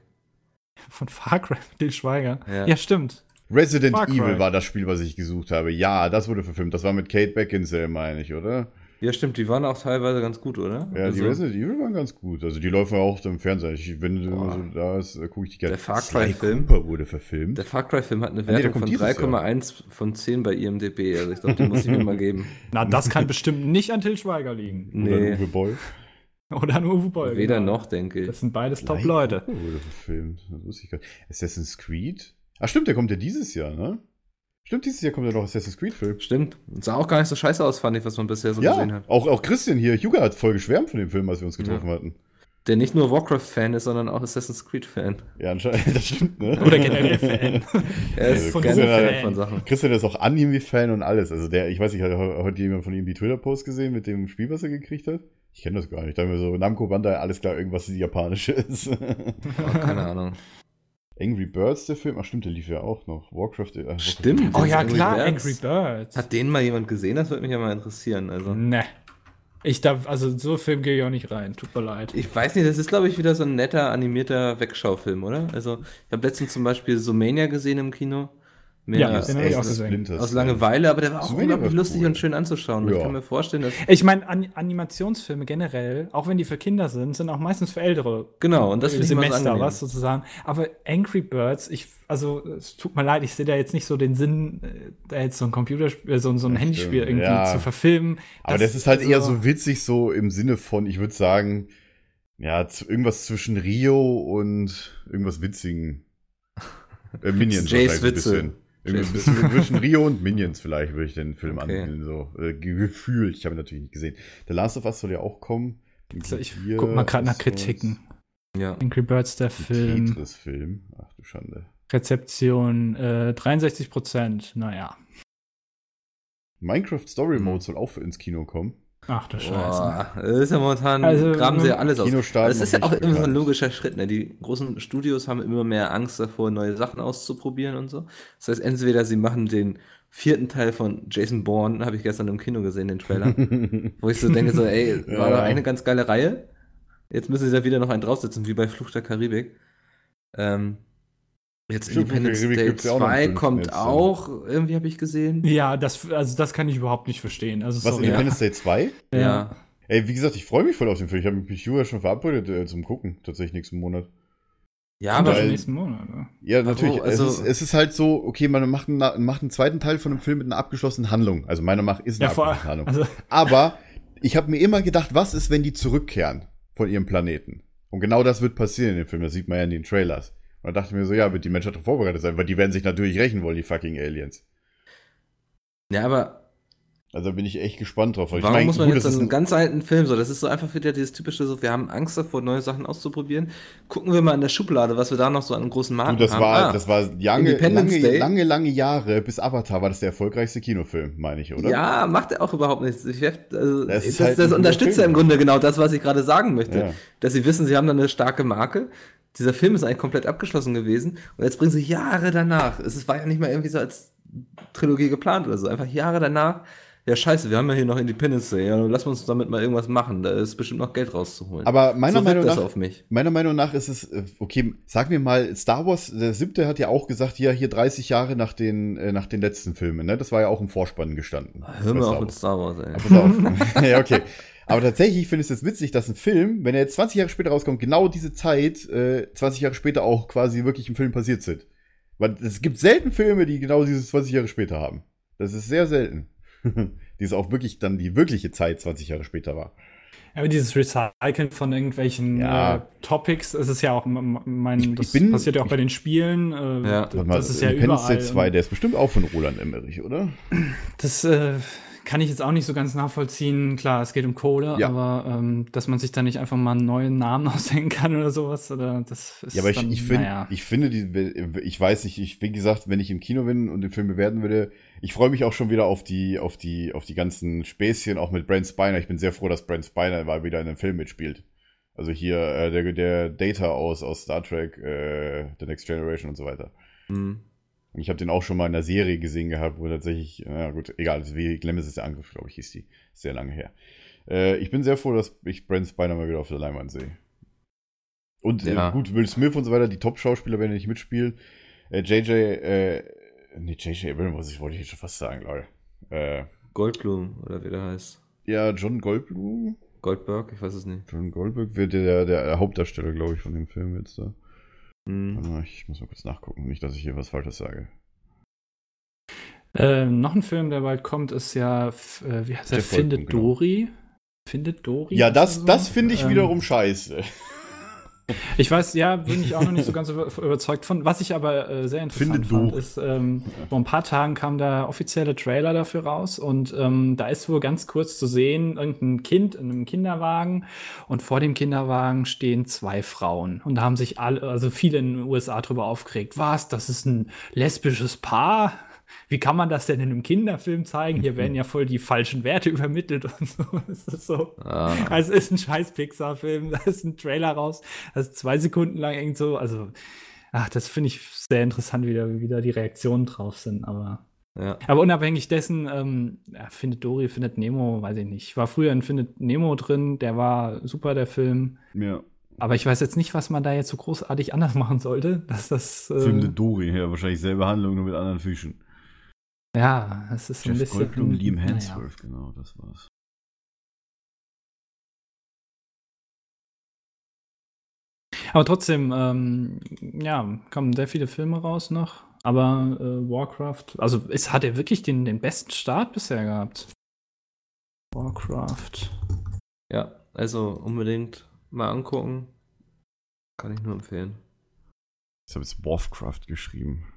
S1: Von Far Cry mit Til Schweiger.
S2: Ja.
S1: Ja, stimmt.
S3: Resident. Evil war das Spiel, was ich gesucht habe. Ja, das wurde verfilmt. Das war mit Kate Beckinsale, meine ich, oder?
S2: Ja, stimmt, die waren auch teilweise ganz gut, oder?
S3: Ja, die
S2: Also,
S3: Resident Evil waren ganz gut. Also die laufen ja auch im Fernsehen. Ich, wenn du
S2: Boah.
S3: so da ist, äh, gucke ich die gerne.
S2: Der Far Cry-Film.
S3: Wurde verfilmt.
S2: Der Far Cry-Film hat eine
S3: nee,
S2: Wertung
S3: kommt
S2: von
S3: dieses Jahr.
S2: 3,1 von 10 bei IMDb. Also ich glaube, den muss ich mir mal geben.
S1: Na, das kann bestimmt nicht an Til Schweiger liegen.
S3: Oder
S2: Nee,
S3: Uwe Boll.
S1: Oder an Uwe Boll.
S2: weder
S1: genau.
S2: noch, denke
S1: Das
S2: ich.
S1: sind beides Top-Leute.
S3: Wurde verfilmt. Das wusste ich gar nicht. Assassin's Creed? Ach stimmt, der kommt ja dieses Jahr, ne? Stimmt, dieses Jahr kommt ja noch Assassin's Creed-Film.
S2: Stimmt. Und sah auch gar nicht so scheiße aus, fand ich, was man bisher so
S3: ja,
S2: gesehen hat.
S3: auch, auch Christian hier, Hugo hat voll geschwärmt von dem Film, als wir uns getroffen hatten.
S2: Der nicht nur Warcraft-Fan ist, sondern auch Assassin's Creed-Fan.
S3: Ja, anscheinend, das stimmt, ne?
S1: Oder generell Fan.
S2: Er ist
S3: Also
S1: von
S2: gerne
S3: Christian,
S2: Fan von Sachen.
S3: Christian ist auch Anime-Fan und alles. Also der, ich weiß nicht, hat he- heute jemand von ihm die Twitter-Post gesehen mit dem Spiel, was er gekriegt hat? Ich kenne das gar nicht. Da haben wir so, Namco Bandai, alles klar, irgendwas Japanisches.
S2: Oh, keine Ahnung.
S3: Angry Birds, der Film. Ach stimmt, der lief ja auch noch. Warcraft. äh, Warcraft-
S2: Stimmt.
S1: Oh ja,
S2: Angry
S1: klar,
S2: Birds.
S1: Angry Birds.
S2: Hat den mal jemand gesehen? Das würde mich ja mal interessieren. Also.
S1: Ne. Ich darf, also so Film gehe ich auch nicht rein. Tut mir leid.
S2: Ich weiß nicht, das ist, glaube ich, wieder so ein netter animierter Wegschaufilm, oder? Also, ich habe letztens zum Beispiel Sumania gesehen im Kino. Mehr
S1: Ja,
S2: aus,
S1: den ich auch gesehen.
S2: Aus. Langeweile, aber der war auch unglaublich lustig
S3: cool.
S2: und schön anzuschauen. Ich
S3: Ja.
S2: kann mir vorstellen, dass.
S1: Ich meine, An Animationsfilme generell, auch wenn die für Kinder sind, sind auch meistens für Ältere.
S2: Genau, und das ich so
S1: Semester,
S2: angenehm.
S1: was sozusagen. Aber Angry Birds, ich, also es tut mir leid, ich sehe da jetzt nicht so den Sinn, äh, da jetzt so ein Computerspiel, so, ein- so ein
S3: Ja,
S1: Handyspiel
S3: stimmt.
S1: irgendwie
S3: Ja.
S1: zu verfilmen.
S3: Aber das, ist halt
S1: also-
S3: eher so witzig, so im Sinne von, ich würde sagen, ja, irgendwas zwischen Rio und irgendwas Witzigen. Äh, Minions
S2: Jays
S3: so
S2: Witze.
S3: bisschen. Irgendwie
S2: Jays
S3: ein bisschen zwischen Rio und Minions vielleicht würde ich den Film
S2: Okay.
S3: anspielen, so äh, ge- gefühlt. Ich habe ihn natürlich nicht gesehen. The Last of Us soll ja auch kommen.
S1: Also ich
S3: Hier
S1: guck mal gerade nach Kritiken.
S2: Ja.
S1: Angry Birds, der Film.
S3: Tetris-Film. Ach du Schande.
S1: Rezeption äh, 63 Prozent. Naja.
S3: Minecraft Story
S2: Hm.
S3: Mode soll auch ins Kino kommen.
S1: Ach du Scheiße.
S2: Boah, das ist ja momentan,
S1: Also,
S2: graben sie ja alles aus. Das ist ja auch immer so ein logischer Schritt. Ne? Die großen Studios haben immer mehr Angst davor, neue Sachen auszuprobieren und so. Das heißt, entweder sie machen den vierten Teil von Jason Bourne, habe ich gestern im Kino gesehen, den Trailer, wo ich so denke, so, ey, war
S3: Ja.
S2: da eine ganz geile Reihe. Jetzt müssen sie da wieder noch einen draufsetzen, wie bei Fluch der Karibik. Ähm, jetzt
S3: Stimmt,
S2: Independence Day
S3: gibt's ja auch noch einen
S2: 2
S3: fünften
S2: kommt
S3: jetzt, ja.
S2: auch, irgendwie habe ich gesehen.
S1: Ja, das, also das kann ich überhaupt nicht verstehen. Also,
S3: Was,
S1: sorry.
S3: Independence Day 2?
S2: Ja.
S3: Ey, wie gesagt, ich freue mich voll auf den Film. Ich habe mich mit Julia schon verabredet äh, zum Gucken, tatsächlich nächsten Monat.
S2: Ja, aber
S3: Weil-
S1: nächsten Monat. ne?
S3: Ja, natürlich.
S2: Also-
S3: es, ist, es ist halt so, okay, man macht einen, macht einen zweiten Teil von einem Film mit einer abgeschlossenen Handlung. Also meiner Meinung nach ist eine
S1: Ja,
S3: abgeschlossene Handlung.
S1: also,
S3: Aber ich habe mir immer gedacht, was ist, wenn die zurückkehren von ihrem Planeten? Und genau das wird passieren in dem Film. Das sieht man ja in den Trailers. Und da dachte ich mir so, ja, wird die Menschheit darauf vorbereitet sein, weil die werden sich natürlich rächen wollen, die fucking Aliens.
S2: ja, aber
S3: Also da bin ich echt gespannt drauf. weil
S2: Warum
S3: ich mein,
S2: muss man
S3: gut,
S2: jetzt
S3: das
S2: so
S3: ist
S2: einen
S3: ein,
S2: ganz alten Film so? Das ist so einfach wieder dieses typische so, wir haben Angst davor, neue Sachen auszuprobieren. Gucken wir mal in der Schublade, was wir da noch so an großen Marken
S3: du, das
S2: haben.
S3: war,
S2: Ah,
S3: das war lange, lange, lange, lange Jahre bis Avatar war das der erfolgreichste Kinofilm, meine ich, oder?
S2: Ja, macht er auch überhaupt nichts. Ich also,
S3: Das
S2: das
S3: halt
S2: das unterstützt ja im. Grunde genau das, was ich gerade sagen möchte.
S3: Ja.
S2: Dass sie wissen, sie haben da eine starke Marke. Dieser Film ist eigentlich komplett abgeschlossen gewesen. Und jetzt bringen sie Jahre danach. Es war ja nicht mal irgendwie so als Trilogie geplant oder so. Einfach Jahre danach. Ja, scheiße, wir haben ja hier noch Independence Day. Ja, lass uns damit mal irgendwas machen. Da ist bestimmt noch Geld rauszuholen.
S3: Aber meiner
S2: so
S3: Meinung nach. Meiner Meinung nach ist es, äh, okay, sagen wir mal, Star Wars, der siebte hat ja auch gesagt, ja, hier 30 Jahre nach den, äh, nach den letzten Filmen, ne? Das war ja auch im Vorspann gestanden.
S2: Hör
S3: Star
S2: auf mit. Star Wars, ey.
S3: Auf. ja, okay. Aber tatsächlich finde ich es jetzt witzig, dass ein Film, wenn er jetzt 20 Jahre später rauskommt, genau diese Zeit, äh, 20 Jahre später auch quasi wirklich im Film passiert sind. Weil es gibt selten Filme, die genau diese 20 Jahre später haben. Das ist sehr selten. die ist auch wirklich dann die wirkliche Zeit 20 Jahre später war.
S1: aber dieses Recyceln von irgendwelchen
S3: Ja.
S1: äh, Topics, es ist ja auch, mein, das
S3: bin-
S1: passiert ja auch bei den Spielen. Äh,
S2: Ja.
S1: d-
S3: Warte mal,
S1: das ist ja
S3: Independence
S1: überall.
S3: Day 2, der ist bestimmt auch von Roland Emmerich, oder?
S1: Das äh, kann ich jetzt auch nicht so ganz nachvollziehen. Klar, es geht um Kohle,
S3: Ja.
S1: aber ähm, dass man sich da nicht einfach mal einen neuen Namen ausdenken kann oder sowas, oder das ist
S3: Ja, aber ich,
S1: dann,
S3: ich finde,
S1: naja.
S3: ich finde, die, ich weiß nicht, ich, wie gesagt, wenn ich im Kino bin und den Film bewerten würde, ich freue mich auch schon wieder auf die, auf die, auf die ganzen Späßchen, auch mit Brent Spiner. Ich bin sehr froh, dass Brent Spiner mal wieder in einem Film mitspielt. Also hier, äh, der, der Data aus, aus Star Trek, äh, The Next Generation und so weiter.
S2: Hm.
S3: Und ich habe den auch schon mal in der Serie gesehen gehabt, wo tatsächlich, na gut, egal, wie Glemmes der Angriff, glaube ich, hieß die. Sehr lange her. Äh, ich bin sehr froh, dass ich Brent Spiner mal wieder auf der Leinwand sehe. Und
S2: Ja.
S3: äh, gut, Will Smith und so weiter, die Top-Schauspieler werden nicht mitspielen. Äh, JJ, äh, nee, JJ Abrams, was ich wollte ich jetzt schon fast sagen, Leute. Äh,
S2: Goldblum, oder wie der heißt.
S3: ja, John Goldblum.
S2: Goldberg, ich weiß es nicht.
S3: John Goldberg wird der, der Hauptdarsteller, glaube ich, von dem Film jetzt da.
S2: Hm.
S3: Mal, Ich muss mal kurz nachgucken, nicht, dass ich hier was Falsches sage.
S1: Äh, noch ein Film, der bald kommt, ist ja, äh, wie heißt der? Findet
S3: genau.
S1: Dory. Findet Dory?
S3: Ja, das,
S1: so?
S3: das finde ich
S1: Ähm,
S3: wiederum scheiße.
S1: Ich weiß, ja, bin ich auch noch nicht so ganz über, überzeugt von. Was ich aber äh, sehr interessant
S3: Finde
S1: fand,
S3: Dory.
S1: ist, ähm, vor ein paar Tagen kam der offizielle Trailer dafür raus und ähm, da ist wohl ganz kurz zu sehen, irgendein Kind in einem Kinderwagen und vor dem Kinderwagen stehen zwei Frauen und da haben sich alle, also viele in den USA drüber aufgeregt. Was? Das ist ein lesbisches Paar? Wie kann man das denn in einem Kinderfilm zeigen? Hier werden ja voll die falschen Werte übermittelt und so. Es ist so.
S2: Ah.
S1: Also es ist ein scheiß Pixar-Film, da ist ein Trailer raus, das ist zwei Sekunden lang irgend so, also, ach, das finde ich sehr interessant, wie da, wie da die Reaktionen drauf sind, aber.
S2: Ja.
S1: Aber unabhängig dessen, ähm, ja, findet Dory, findet Nemo, weiß ich nicht. Ich war früher in Findet Nemo drin, der war super, der Film.
S3: Ja.
S1: Aber ich weiß jetzt nicht, was man da jetzt so großartig anders machen sollte, dass das. Äh,
S3: The Dory, ja, wahrscheinlich selbe Handlung, nur mit anderen Fischen.
S1: Ja, es ist so ein
S3: Jeff
S1: bisschen.
S3: Goldblum, Liam
S1: naja.
S3: Hemsworth, genau, das war's.
S1: Aber trotzdem, ähm, ja, kommen sehr viele Filme raus noch. Aber äh, Warcraft, also es hat er wirklich den, den besten Start bisher gehabt. Warcraft.
S2: ja, also unbedingt mal angucken. Kann ich nur empfehlen.
S3: Ich habe jetzt Warcraft geschrieben.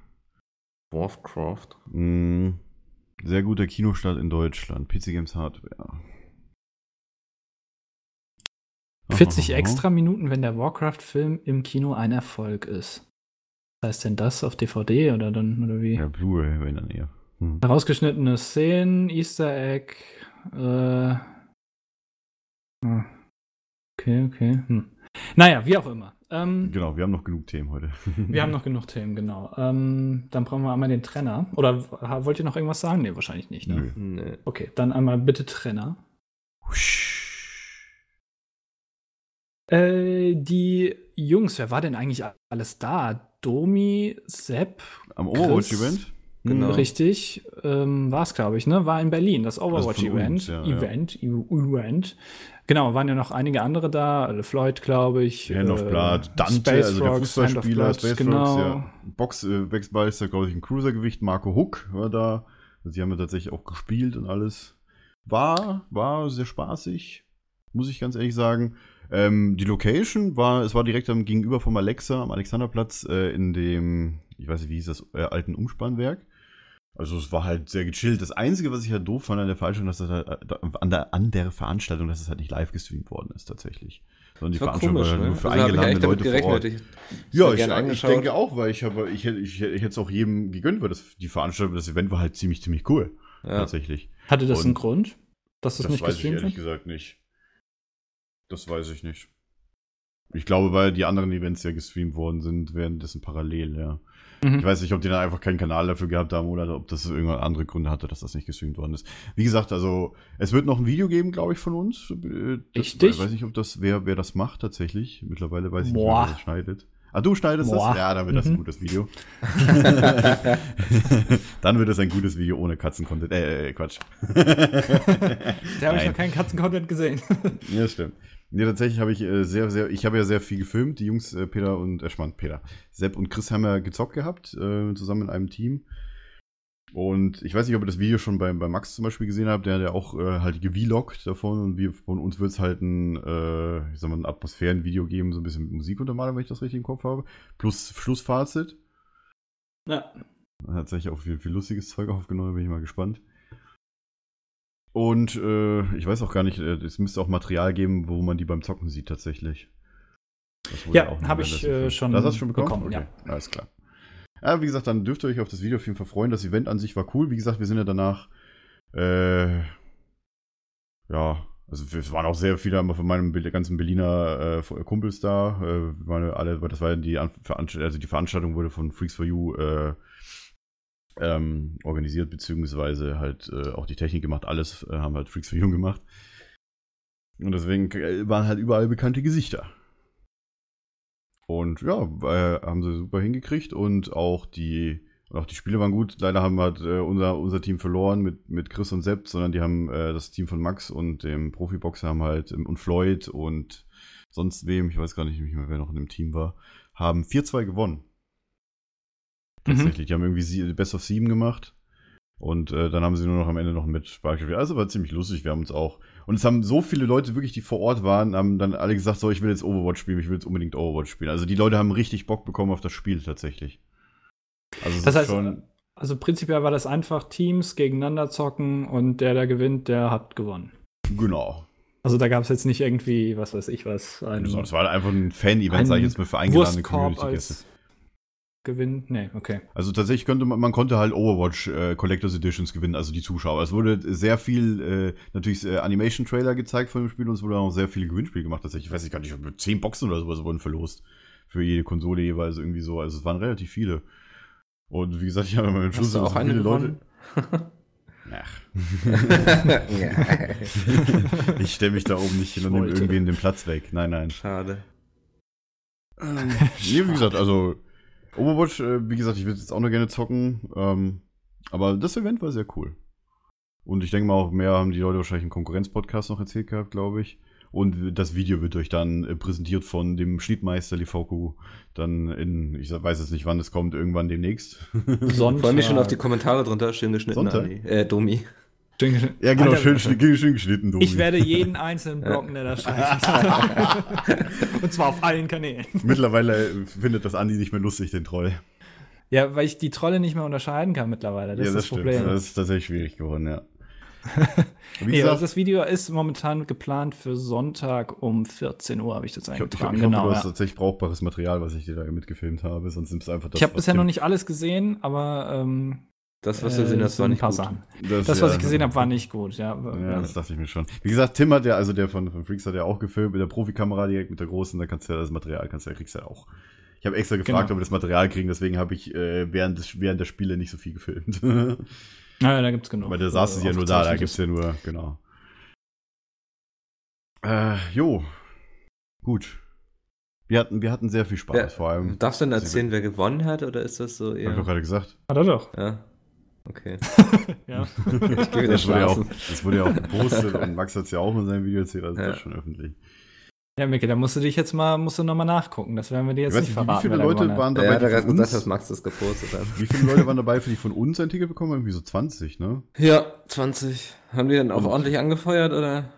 S2: Warcraft.
S3: Mm, sehr guter Kinostart in Deutschland. PC Games Hardware.
S1: 40
S3: Aha.
S1: extra Minuten, wenn der Warcraft-Film im Kino ein Erfolg ist. heißt denn das auf DVD oder dann oder wie?
S3: Ja, Blu-ray wenn dann eher. Hm.
S1: Herausgeschnittene Szenen, Easter Egg. Äh, ah. okay, okay. Hm. Naja, wie auch immer. Ähm,
S3: Genau, wir haben noch genug Themen heute.
S1: wir haben noch genug Themen, genau. Ähm, dann brauchen wir einmal den Trenner. Oder wollt ihr noch irgendwas sagen? Nee, wahrscheinlich nicht. Ne?
S3: Nö.
S2: Nee.
S1: Okay, dann einmal bitte Trenner. Äh, die Jungs, wer war denn eigentlich alles da? Domi, Sepp,
S3: Am
S1: Chris?
S3: Overwatch-Event?
S2: Genau.
S1: richtig, ähm, war es, glaube ich, ne? War in Berlin, das
S3: von
S1: Overwatch-Event.
S3: ja, ja.
S1: Event, E- Event. Genau, waren ja noch einige andere da, also Floyd, glaube ich.
S3: Hand of
S1: äh,
S3: Blood, Dante,
S1: Space
S3: also der
S1: Frogs, of
S3: Fußballspieler,
S1: Blood,
S3: Space
S1: genau.
S3: Frogs, ja. Box äh, Wechselmeister, glaube ich, im Cruisergewicht, Marco Hook war da. Also, die haben ja tatsächlich auch gespielt und alles. War, war sehr spaßig, muss ich ganz ehrlich sagen. Ähm, die Location war, es war direkt am Gegenüber vom Alexa, am Alexanderplatz, äh, in dem, ich weiß nicht, wie hieß das, äh, alten Umspannwerk. Also es war halt sehr gechillt. Das Einzige, was ich halt doof fand an der Veranstaltung, dass das halt, äh, an, der, an der Veranstaltung, dass es halt nicht live gestreamt worden ist tatsächlich. Sondern die
S2: Das war
S3: Veranstaltung
S2: komisch,
S3: war halt
S2: ne?
S3: nur für
S2: Also
S3: eingeladene
S2: damit
S3: Leute vor Ort.
S2: Ich,
S3: Ja, ich, ich denke auch, weil ich habe, ich, hätte- ich, ich hätte es auch jedem gegönnt, weil das, die Veranstaltung, das Event war halt ziemlich, ziemlich cool.
S2: Ja.
S3: Tatsächlich.
S1: Hatte das
S3: Und-
S1: einen Grund, dass das,
S3: Das
S1: nicht
S3: weiß ich
S1: gestreamt
S3: ehrlich
S1: wird?
S3: gesagt nicht. Das weiß ich nicht. Ich glaube, weil die anderen Events ja gestreamt worden sind, währenddessen parallel, ja.
S1: Mhm.
S3: Ich weiß nicht, ob die dann einfach keinen Kanal dafür gehabt haben oder ob das irgendwann andere Gründe hatte, dass das nicht gestreamt worden ist. Wie gesagt, also es wird noch ein Video geben, glaube ich, von uns. Äh, Das,
S1: Richtig.
S3: Ich weiß nicht, ob das wer, wer das macht tatsächlich. Mittlerweile weiß ich nicht,
S1: Boah.
S3: wer das schneidet. Ah, du schneidest
S1: Boah.
S3: das? Ja, dann wird das ein
S1: Mhm.
S3: gutes Video. dann wird es ein gutes Video ohne Katzen-Content. Äh, äh, Quatsch.
S1: Da habe ich noch keinen Katzen-Content gesehen.
S3: Ja, stimmt. Nee, tatsächlich habe ich äh, sehr, sehr, ich habe ja sehr viel gefilmt. Die Jungs, äh, Peter und, äh, Schmarrn, Peter, Sepp und Chris haben ja gezockt gehabt, äh, zusammen in einem Team. Und ich weiß nicht, ob ihr das Video schon bei, bei Max zum Beispiel gesehen habt, der hat ja auch äh, halt gevloggt davon und wir, von uns wird es halt ein, äh, ich sag mal, ein Atmosphärenvideo geben, so ein bisschen mit Musikuntermalung, wenn ich das richtig im Kopf habe. Plus Schlussfazit.
S1: ja.
S3: Hat tatsächlich auch viel, viel lustiges Zeug aufgenommen, bin ich mal gespannt. Und äh, ich weiß auch gar nicht, äh, es müsste auch Material geben, wo man die beim Zocken sieht tatsächlich.
S1: Ja,
S3: auch
S1: hab
S3: noch
S1: ich, äh, schon
S3: Das hast du schon bekommen?
S1: bekommen,
S3: okay. Alles klar. Ja, wie gesagt, dann dürft ihr euch auf das Video auf jeden Fall freuen. Das Event an sich war cool. Wie gesagt, wir sind ja danach, äh, ja, also es waren auch sehr viele von meinem Be- ganzen Berliner äh, Kumpels da. Äh, ja alle, das war ja die, An- Veranst- also die Veranstaltung wurde von Freaks for You äh, ähm, organisiert, beziehungsweise halt äh, auch die Technik gemacht. Alles äh, haben halt Freaks for You gemacht. Und deswegen äh, waren halt überall bekannte Gesichter. Und ja, äh, haben sie super hingekriegt und auch die, auch die Spiele waren gut. Leider haben halt äh, unser, unser Team verloren mit, mit Chris und Sepp, sondern die haben äh, das Team von Max und dem Profiboxer haben halt ähm, und Floyd und sonst wem, ich weiß gar nicht mehr, wer noch in dem Team war, haben 4-2 gewonnen.
S1: Mhm.
S3: Tatsächlich. Die haben irgendwie sie, Best of 7 gemacht. Und äh, dann haben sie nur noch am Ende noch ein Matchspiel gespielt. Also war ziemlich lustig. Wir haben uns auch. Und es haben so viele Leute wirklich, die vor Ort waren, haben dann alle gesagt, so, ich will jetzt Overwatch spielen, ich will jetzt unbedingt Overwatch spielen. Also die Leute haben richtig Bock bekommen auf das Spiel tatsächlich. Also
S1: Das heißt,
S3: schon.
S1: Also prinzipiell war das einfach Teams gegeneinander zocken und der, der gewinnt, der hat gewonnen.
S3: Genau.
S1: Also da gab es jetzt nicht irgendwie, was weiß ich was, ein
S3: Es war einfach ein Fan-Event, sag ich jetzt mal, für eingeladene Community-Gäste.
S1: Als Gewinn. Nee, okay.
S3: Also tatsächlich könnte man, man konnte halt Overwatch äh, Collectors Editions gewinnen, also die Zuschauer. Es wurde sehr viel, äh, natürlich äh, Animation-Trailer gezeigt von dem Spiel und es wurde auch sehr viele Gewinnspiele gemacht. Tatsächlich, ich weiß nicht, gar nicht, ob zehn Boxen oder sowas wurden verlost. Für jede Konsole jeweils irgendwie so. Also es waren relativ viele. Und wie gesagt, ich habe am Schluss
S2: Hast du auch
S3: so
S2: eine
S3: viele
S2: gewonnen?
S3: Ach.
S2: Ja.
S3: ich stelle mich da oben nicht hin und nehme irgendwie den Platz weg. Nein, nein.
S2: Schade.
S3: Ähm, nee, wie gesagt, also Overwatch, äh, wie gesagt, ich würde jetzt auch noch gerne zocken. Ähm, aber das Event war sehr cool. Und ich denke mal auch mehr haben die Leute wahrscheinlich im Konkurrenz-Podcast noch erzählt gehabt, glaube ich. Und das Video wird euch dann äh, präsentiert von dem Schnittmeister Lifoku. Dann in, ich weiß jetzt nicht, wann es kommt, irgendwann demnächst.
S1: Sonntag.
S2: Freue mich schon auf die Kommentare drunter, schön geschnitten,
S3: Sonntag?
S2: Äh, Domi.
S3: Ja, genau,
S1: Alter,
S3: schön, schön, schön geschnitten, Domi.
S1: Ich werde jeden einzelnen blocken, der da schreibt. und zwar auf allen Kanälen.
S3: Mittlerweile findet das Andi nicht mehr lustig, den Troll.
S1: Ja, weil ich die Trolle nicht mehr unterscheiden kann mittlerweile. Das ist das,
S3: stimmt.
S1: Problem.
S3: Das ist tatsächlich schwierig geworden, ja. Wie gesagt,
S1: also das Video ist momentan geplant für Sonntag um 14 Uhr, habe ich das
S3: ich, hoffe, ich,
S1: eingetragen.
S3: hoffe,
S1: genau.
S3: du hast
S1: ja.
S3: tatsächlich brauchbares Material, was ich dir da mitgefilmt habe, sonst nimmst du einfach das.
S1: Ich habe bisher noch nicht alles gesehen, aber ähm,
S2: Das, was du gesehen
S1: äh,
S2: hast, war
S1: ein
S2: nicht
S1: paar
S2: gut.
S1: Sachen.
S3: Das,
S1: Das, was
S3: ja,
S1: ich gesehen habe, war nicht gut. Ja,
S3: Ja, das dachte ich mir schon. Wie gesagt, Tim hat ja, also der von, von Freaks hat ja auch gefilmt mit der Profikamera direkt mit der großen, da kannst du ja das Material, kannst du ja, kriegst du ja auch. Ich habe extra gefragt,
S1: Genau.
S3: ob wir das Material kriegen, deswegen habe ich äh, während, des, während der Spiele nicht so viel gefilmt.
S1: ja, da gibt's genug.
S3: Weil da saß es ja nur da, da gibt's ja nur, genau. Äh, jo. Gut. Wir hatten, wir hatten sehr viel Spaß,
S2: Ja,
S3: vor allem.
S2: Darfst du denn erzählen, wer gewonnen hat, oder ist das so
S3: Hab ich doch
S2: eher.
S3: gerade gesagt.
S1: Hat er doch.
S2: Ja. Okay.
S1: Ja.
S2: Ich wieder
S3: Das wurde, ja auch, das wurde ja auch gepostet und Max hat es ja auch in seinem Video erzählt, also
S2: Ja.
S3: das ist schon öffentlich.
S1: ja, Micke, da musst du dich jetzt mal, musst du noch mal nachgucken. Das werden wir dir jetzt nicht
S3: nicht, wie
S1: verraten.
S3: viele Leute
S1: hat.
S3: waren
S2: Ja,
S3: dabei,
S2: hat er gesagt, dass
S3: uns,
S2: Max das gepostet hat.
S3: wie viele Leute waren dabei, für die von uns ein Ticket bekommen haben? Irgendwie so 20, ne?
S2: Ja, 20. Haben die dann auch
S3: Und-
S2: ordentlich angefeuert, oder?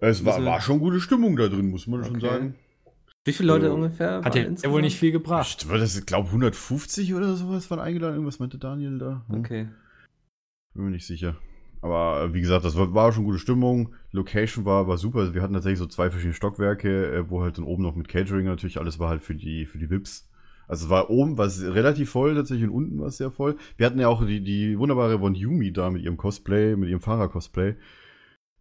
S3: Es war,
S2: Also-
S3: war schon gute Stimmung da drin, muss man schon
S2: Okay.
S3: sagen.
S2: Wie viele Leute
S3: Äh,
S2: ungefähr?
S1: Hat ja, ja
S2: insgesamt?
S1: wohl nicht viel gebracht.
S3: Ich glaube 150 oder sowas waren eingeladen. Irgendwas meinte Daniel da. Hm?
S2: Okay.
S3: Bin mir nicht sicher. Aber äh, wie gesagt, das war, war schon gute Stimmung. Location war, war super. Also wir hatten tatsächlich so zwei verschiedene Stockwerke, äh, wo halt dann oben noch mit Catering natürlich alles war halt für die, für die VIPs. Also es war oben war es relativ voll tatsächlich und unten war es sehr voll. Wir hatten ja auch die, die wunderbare Von Yumi da mit ihrem Cosplay, mit ihrem Fahrer-Cosplay.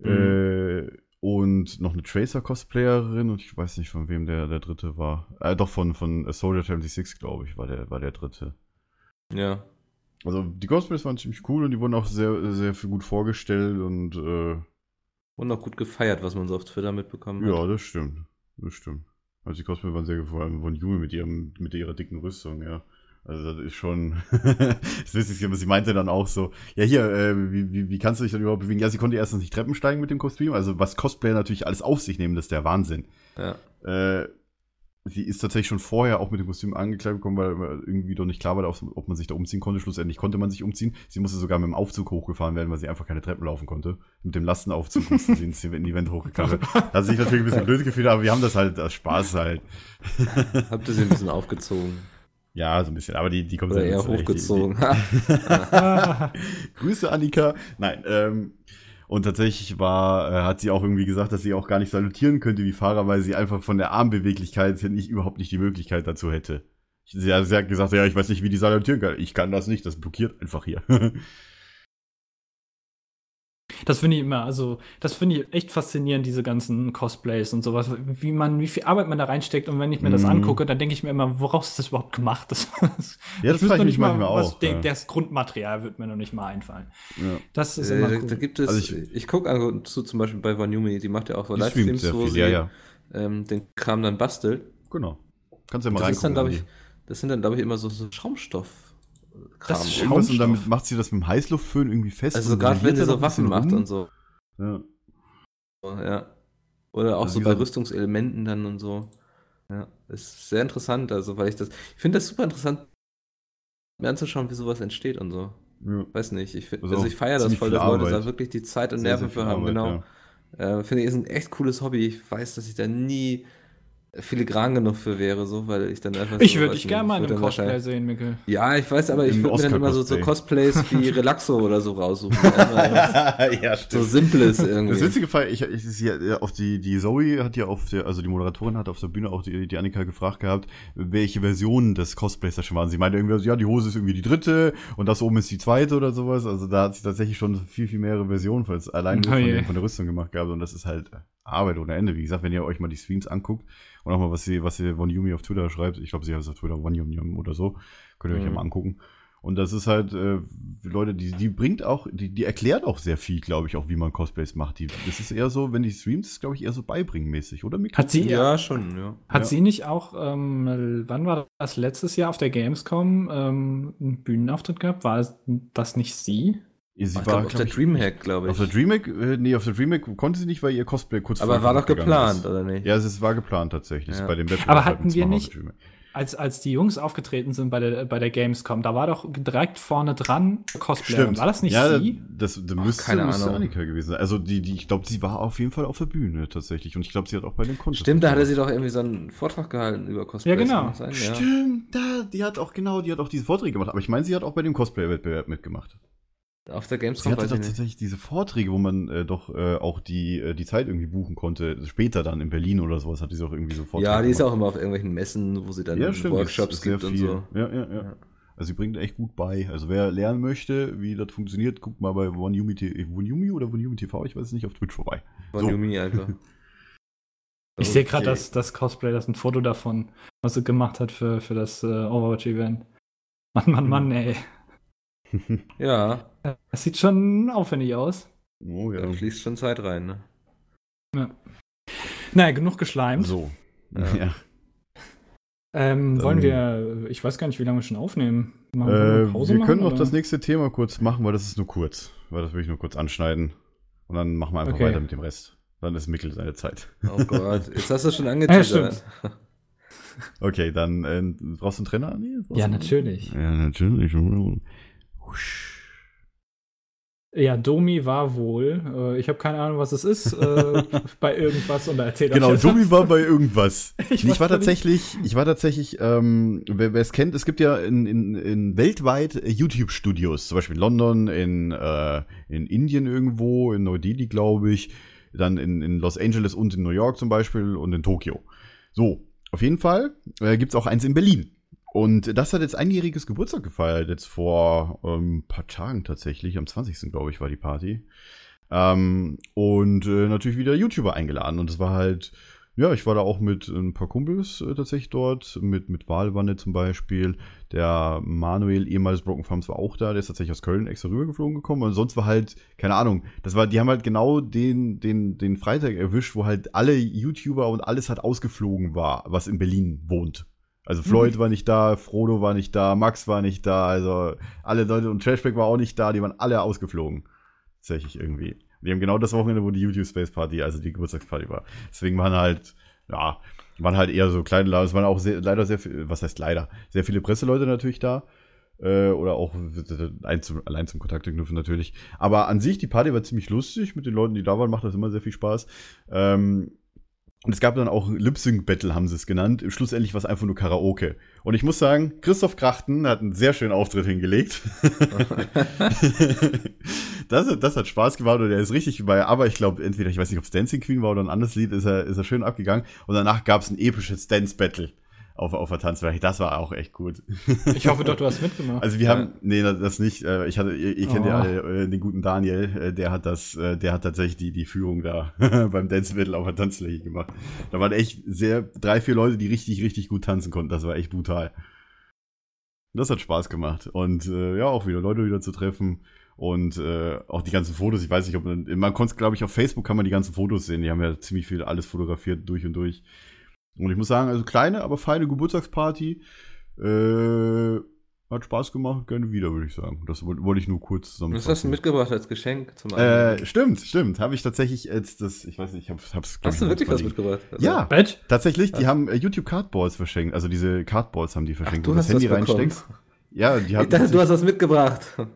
S3: Äh, und noch eine Tracer-Cosplayerin und ich weiß nicht, von wem der, der dritte war. Äh, doch, von, von Soldier 76, glaube ich, war der, war der dritte.
S2: Ja.
S3: Also die Cosplays waren ziemlich cool und die wurden auch sehr, sehr viel gut vorgestellt und äh,
S2: Und noch gut gefeiert, was man so auf Twitter mitbekommen hat.
S3: ja, das stimmt. Das stimmt. Also die Cosplays waren sehr gut, vor allem von Yumi mit ihrem, mit ihrer dicken Rüstung, ja. Also das ist schon. das Witzigste, was sie meinte dann auch so, ja hier, äh, wie, wie, wie kannst du dich dann überhaupt bewegen? Ja, sie konnte erstens nicht Treppen steigen mit dem Kostüm, also was Cosplayer natürlich alles auf sich nehmen, das ist der Wahnsinn.
S2: Ja.
S3: Äh, sie ist tatsächlich schon vorher auch mit dem Kostüm angekleidet gekommen, weil irgendwie doch nicht klar war, ob man sich da umziehen konnte. Schlussendlich konnte man sich umziehen. Sie musste sogar mit dem Aufzug hochgefahren werden, weil sie einfach keine Treppen laufen konnte. Mit dem Lastenaufzug musste sie ins in die Wände hochgekarrt. Da hat sich natürlich ein bisschen blöd gefühlt, aber wir haben das halt als Spaß halt.
S2: Habt ihr sie ein bisschen aufgezogen?
S3: Ja, so ein bisschen. Aber die, die kommt
S2: Oder
S3: sehr
S2: eher hochgezogen?
S3: Die, die, Grüße, Annika. Nein, ähm, und tatsächlich war, äh, hat sie auch irgendwie gesagt, dass sie auch gar nicht salutieren könnte wie Fahrer, weil sie einfach von der Armbeweglichkeit nicht überhaupt nicht die Möglichkeit dazu hätte. Sie hat, sie hat gesagt, ja, ich weiß nicht, wie die salutieren kann. Ich kann das nicht, das blockiert einfach hier.
S1: Das finde ich immer, also, das finde ich echt faszinierend, diese ganzen Cosplays und sowas, wie man, wie viel Arbeit man da reinsteckt und wenn ich mir das
S3: Mhm.
S1: angucke, dann denke ich mir immer, woraus ist das überhaupt gemacht? Das, das,
S3: Ja, das
S1: ich wüsste noch
S3: ich
S1: nicht mal,
S3: manchmal
S1: was
S3: auch,
S1: den-
S3: ja.
S1: das Grundmaterial wird mir noch nicht mal einfallen.
S3: ja.
S1: Das ist
S2: Äh,
S1: immer
S2: da,
S1: cool.
S2: da gibt es,
S3: Also
S2: ich,
S3: ich-
S2: gucke also zu zum Beispiel bei Von Yumi, die macht ja auch so Livestreams, wo sie
S3: ja, ja.
S2: Ähm, den Kram dann bastelt.
S3: Genau. Kannst ja mal
S2: Das ist dann,
S3: reingucken.
S2: glaube ich, das sind dann, glaube ich, immer so, so Schaumstoff. Kram.
S1: Das ist
S3: Irgendwas und damit macht sie das mit dem Heißluftföhn irgendwie fest.
S2: also gerade wenn sie so Waffen macht
S3: rum.
S2: und so.
S3: Ja.
S2: Ja. Oder auch
S3: Also
S2: so bei Rüstungselementen dann und so. Ja, ist sehr interessant, also weil ich das, ich finde das super interessant, mir anzuschauen, wie sowas entsteht und so.
S3: ja.
S2: Weiß nicht, ich,
S3: Also
S2: also ich feiere das voll, dass Leute
S3: Arbeit.
S2: da wirklich die Zeit und
S3: Sehr,
S2: Nerven
S3: sehr
S2: für haben,
S3: Arbeit,
S2: genau.
S3: ja.
S2: Äh, finde ich, ist ein echt cooles Hobby. Ich weiß, dass ich da nie filigran genug für wäre, so, weil ich dann einfach
S1: Ich
S2: so,
S1: würde dich gerne mal in einem Cosplay sehen, Mikkel.
S2: Ja, ich weiß, aber ich würde mir dann immer so, so. Cosplays wie Relaxo oder so raussuchen. Einfach
S3: ja,
S2: so simples irgendwie.
S3: Das witzige Fall, ich, ich ja, auf die, die Zoe hat ja auf der, also die Moderatorin hat auf der Bühne auch die, die Annika gefragt gehabt, welche Version des Cosplays da schon waren. Sie meinte irgendwie, so, ja, die Hose ist irgendwie die dritte und das oben ist die zweite oder sowas. Also da hat sie tatsächlich schon viel, viel mehrere Versionen von, allein nur
S1: Oh
S3: von, dem- von der Rüstung gemacht gehabt. Und das ist halt Arbeit ohne Ende. Wie gesagt, wenn ihr euch mal die Streams anguckt und auch mal, was sie, was sie von Yumi auf Twitter schreibt, ich glaube, sie hat es auf Twitter One Yum Yum oder so, könnt ihr euch ja
S2: Mhm.
S3: mal angucken. Und das ist halt, äh, Leute, die, die bringt auch, die, die erklärt auch sehr viel, glaube ich, auch wie man Cosplays macht. Die, das ist eher so, wenn die streamt, ist glaube ich eher so beibringmäßig, oder? Mikko?
S1: Hat sie,
S2: ja, schon, ja.
S1: hat
S3: Ja.
S1: sie nicht auch, ähm, wann war das letztes Jahr auf der Gamescom ähm, einen Bühnenauftritt gehabt? War es- das nicht sie?
S3: Sie
S2: Ich glaub, auf der
S3: ich,
S2: Dreamhack, glaube ich.
S3: Auf der Dreamhack, äh, nee, auf der Dreamhack konnte sie nicht, weil ihr Cosplay kurz
S2: aber
S3: vorher
S2: war doch geplant,
S3: ist.
S2: oder nicht?
S3: Ja, es war geplant tatsächlich.
S2: Ja.
S3: Bei dem Wettbewerb
S1: Aber
S3: halt
S1: hatten wir nicht-
S3: Dreamhack.
S1: Als, als die Jungs aufgetreten sind bei der, bei der Gamescom, da war doch direkt vorne dran Cosplayer. War das nicht
S3: ja,
S1: sie?
S3: Das, das
S2: Ach,
S3: müsste,
S2: keine
S3: müsste
S2: Ahnung.
S3: Annika gewesen sein. Also die, die, ich glaube, sie war auf jeden Fall auf der Bühne tatsächlich. Und ich glaube, sie hat auch bei dem Contest.
S2: Stimmt, da hatte sie doch irgendwie so einen Vortrag gehalten über Cosplays.
S1: Ja, genau.
S2: das Sein? Ja.
S3: Stimmt, da, die hat auch genau, die hat auch diese Vorträge gemacht. Aber ich meine, sie hat auch bei dem Cosplay-Wettbewerb mitgemacht.
S2: Auf der
S3: Sie
S2: Gamescom
S3: hatte
S2: weiß
S3: doch tatsächlich diese Vorträge, wo man äh, doch äh, auch die, äh, die Zeit irgendwie buchen konnte. Später dann in Berlin oder sowas hat die sie auch irgendwie so Vorträge
S2: Ja, die ist
S3: gemacht.
S2: auch immer auf irgendwelchen Messen, wo sie dann
S3: ja, stimmt,
S2: Workshops
S3: ist sehr
S2: gibt und so.
S3: Ja, ja, ja,
S2: Ja.
S3: Also sie bringt echt gut bei. Also wer lernen möchte, wie das funktioniert, guckt mal bei OneYumi, T- OneYumi oder OneYumi TV, ich weiß es nicht, auf Twitch vorbei.
S2: Von
S3: So.
S2: Yumi einfach.
S1: Ich sehe gerade das, das Cosplay, das ist ein Foto davon, was sie gemacht hat für, für das äh, Overwatch-Event. Mann, Mann, Mann, ey.
S2: Ja,
S1: Das sieht schon aufwendig aus.
S3: Oh ja.
S2: da fließt schon Zeit rein, ne?
S1: Naja, genug geschleimt.
S3: So.
S2: Ja.
S3: Ja.
S1: Ähm, wollen
S3: Ähm,
S1: wir, ich weiß gar nicht, wie lange wir schon aufnehmen. Machen wir
S3: Äh,
S1: eine Pause
S3: wir
S1: machen,
S3: können noch das nächste Thema kurz machen, weil das ist nur kurz. Weil das will ich nur kurz anschneiden. Und dann machen wir einfach
S1: Okay.
S3: weiter mit dem Rest. Dann ist Mikkel seine Zeit.
S2: Oh Gott, jetzt hast du schon
S1: Ja,
S2: angeteasert.
S3: Okay, dann äh, brauchst du einen Trainer? Nee, brauchst
S1: Ja, natürlich.
S3: Ja, natürlich.
S1: Ja, Domi war wohl. Äh, ich habe keine Ahnung, was es ist. Äh, bei irgendwas und da erzählt
S3: Genau, Domi war bei irgendwas.
S1: Ich
S3: ich, war tatsächlich, ich war tatsächlich, ähm, wer es kennt, es gibt ja in, in, in weltweit YouTube-Studios, zum Beispiel in London, in, äh, in Indien irgendwo, in Neu-Delhi, glaube ich, dann in, in Los Angeles und in New York zum Beispiel und in Tokio. So, auf jeden Fall äh, gibt es auch eins in Berlin. Und das hat jetzt einjähriges Geburtstag gefeiert, jetzt vor ähm, ein paar Tagen tatsächlich, am 20. glaube ich war die Party. Ähm, und äh, natürlich wieder YouTuber eingeladen. Und es war halt, ja, ich war da auch mit ein paar Kumpels äh, tatsächlich dort, mit, mit Walwanne zum Beispiel. Der Manuel, ehemals Broken Farms, war auch da, der ist tatsächlich aus Köln extra rübergeflogen gekommen. Und sonst war halt, keine Ahnung, das war, die haben halt genau den, den, den Freitag erwischt, wo halt alle YouTuber und alles halt ausgeflogen war, was in Berlin wohnt. Also Floyd war nicht da, Frodo war nicht da, Max war nicht da, also alle Leute und Trashback war auch nicht da, die waren alle ausgeflogen. Tatsächlich irgendwie. Die haben genau das Wochenende, wo die YouTube Space Party, also die Geburtstagsparty war. Deswegen waren halt, ja, waren halt eher so kleine Laden. Es waren auch sehr, leider sehr viel, was heißt leider, sehr viele Presseleute natürlich da. Äh, oder auch ein zum, allein zum Kontakt knüpfen natürlich. Aber an sich, die Party war ziemlich lustig. Mit den Leuten, die da waren, macht das immer sehr viel Spaß. Ähm, und es gab dann auch Lip-Sync-Battle, haben sie es genannt. Schlussendlich war es einfach nur Karaoke. Und ich muss sagen, Christoph Krachten hat einen sehr schönen Auftritt hingelegt. das, das hat Spaß gemacht und er ist richtig bei, aber ich glaube, entweder, ich weiß nicht, ob es Dancing Queen war oder ein anderes Lied, ist er, ist er schön abgegangen. Und danach gab es ein episches Dance-Battle auf, auf der Tanzfläche. Das war auch echt gut.
S1: Ich hoffe doch, du hast mitgemacht.
S3: Also wir haben, nee, das nicht. Äh, Ich hatte, ihr, ihr kennt ja
S1: Oh.
S3: alle äh, den guten Daniel, äh, der hat das, der hat tatsächlich die, die Führung da beim Dance Battle auf der Tanzfläche gemacht. Da waren echt sehr, drei, vier Leute, die richtig, richtig gut tanzen konnten. Das war echt brutal. Das hat Spaß gemacht. Und äh, ja, auch wieder Leute wieder zu treffen. Und äh, auch die ganzen Fotos, ich weiß nicht, ob man, man konnte, glaube ich, auf Facebook kann man die ganzen Fotos sehen. Die haben ja ziemlich viel alles fotografiert, durch und durch. Und ich muss sagen, also kleine, aber feine Geburtstagsparty. Äh, hat Spaß gemacht, gerne wieder, würde ich sagen. Das woll- wollte ich nur kurz
S2: Was hast du
S3: zusammenfassen.
S2: mitgebracht als Geschenk zum Abend?
S3: Äh, stimmt, stimmt. Habe ich tatsächlich jetzt das, ich weiß nicht, ich hab's, hab's glaub
S2: Hast du wirklich was mitgebracht? Also-
S3: Ja,
S1: Bett?
S3: tatsächlich. Die
S2: Was?
S3: haben äh, YouTube Cardboards verschenkt. Also diese Cardboards haben die
S2: Ach,
S3: verschenkt,
S2: du
S3: wo du
S2: hast
S3: das Handy
S2: bekommen.
S3: reinsteckst. Ja, die haben.
S2: Ich dachte, du hast was mitgebracht.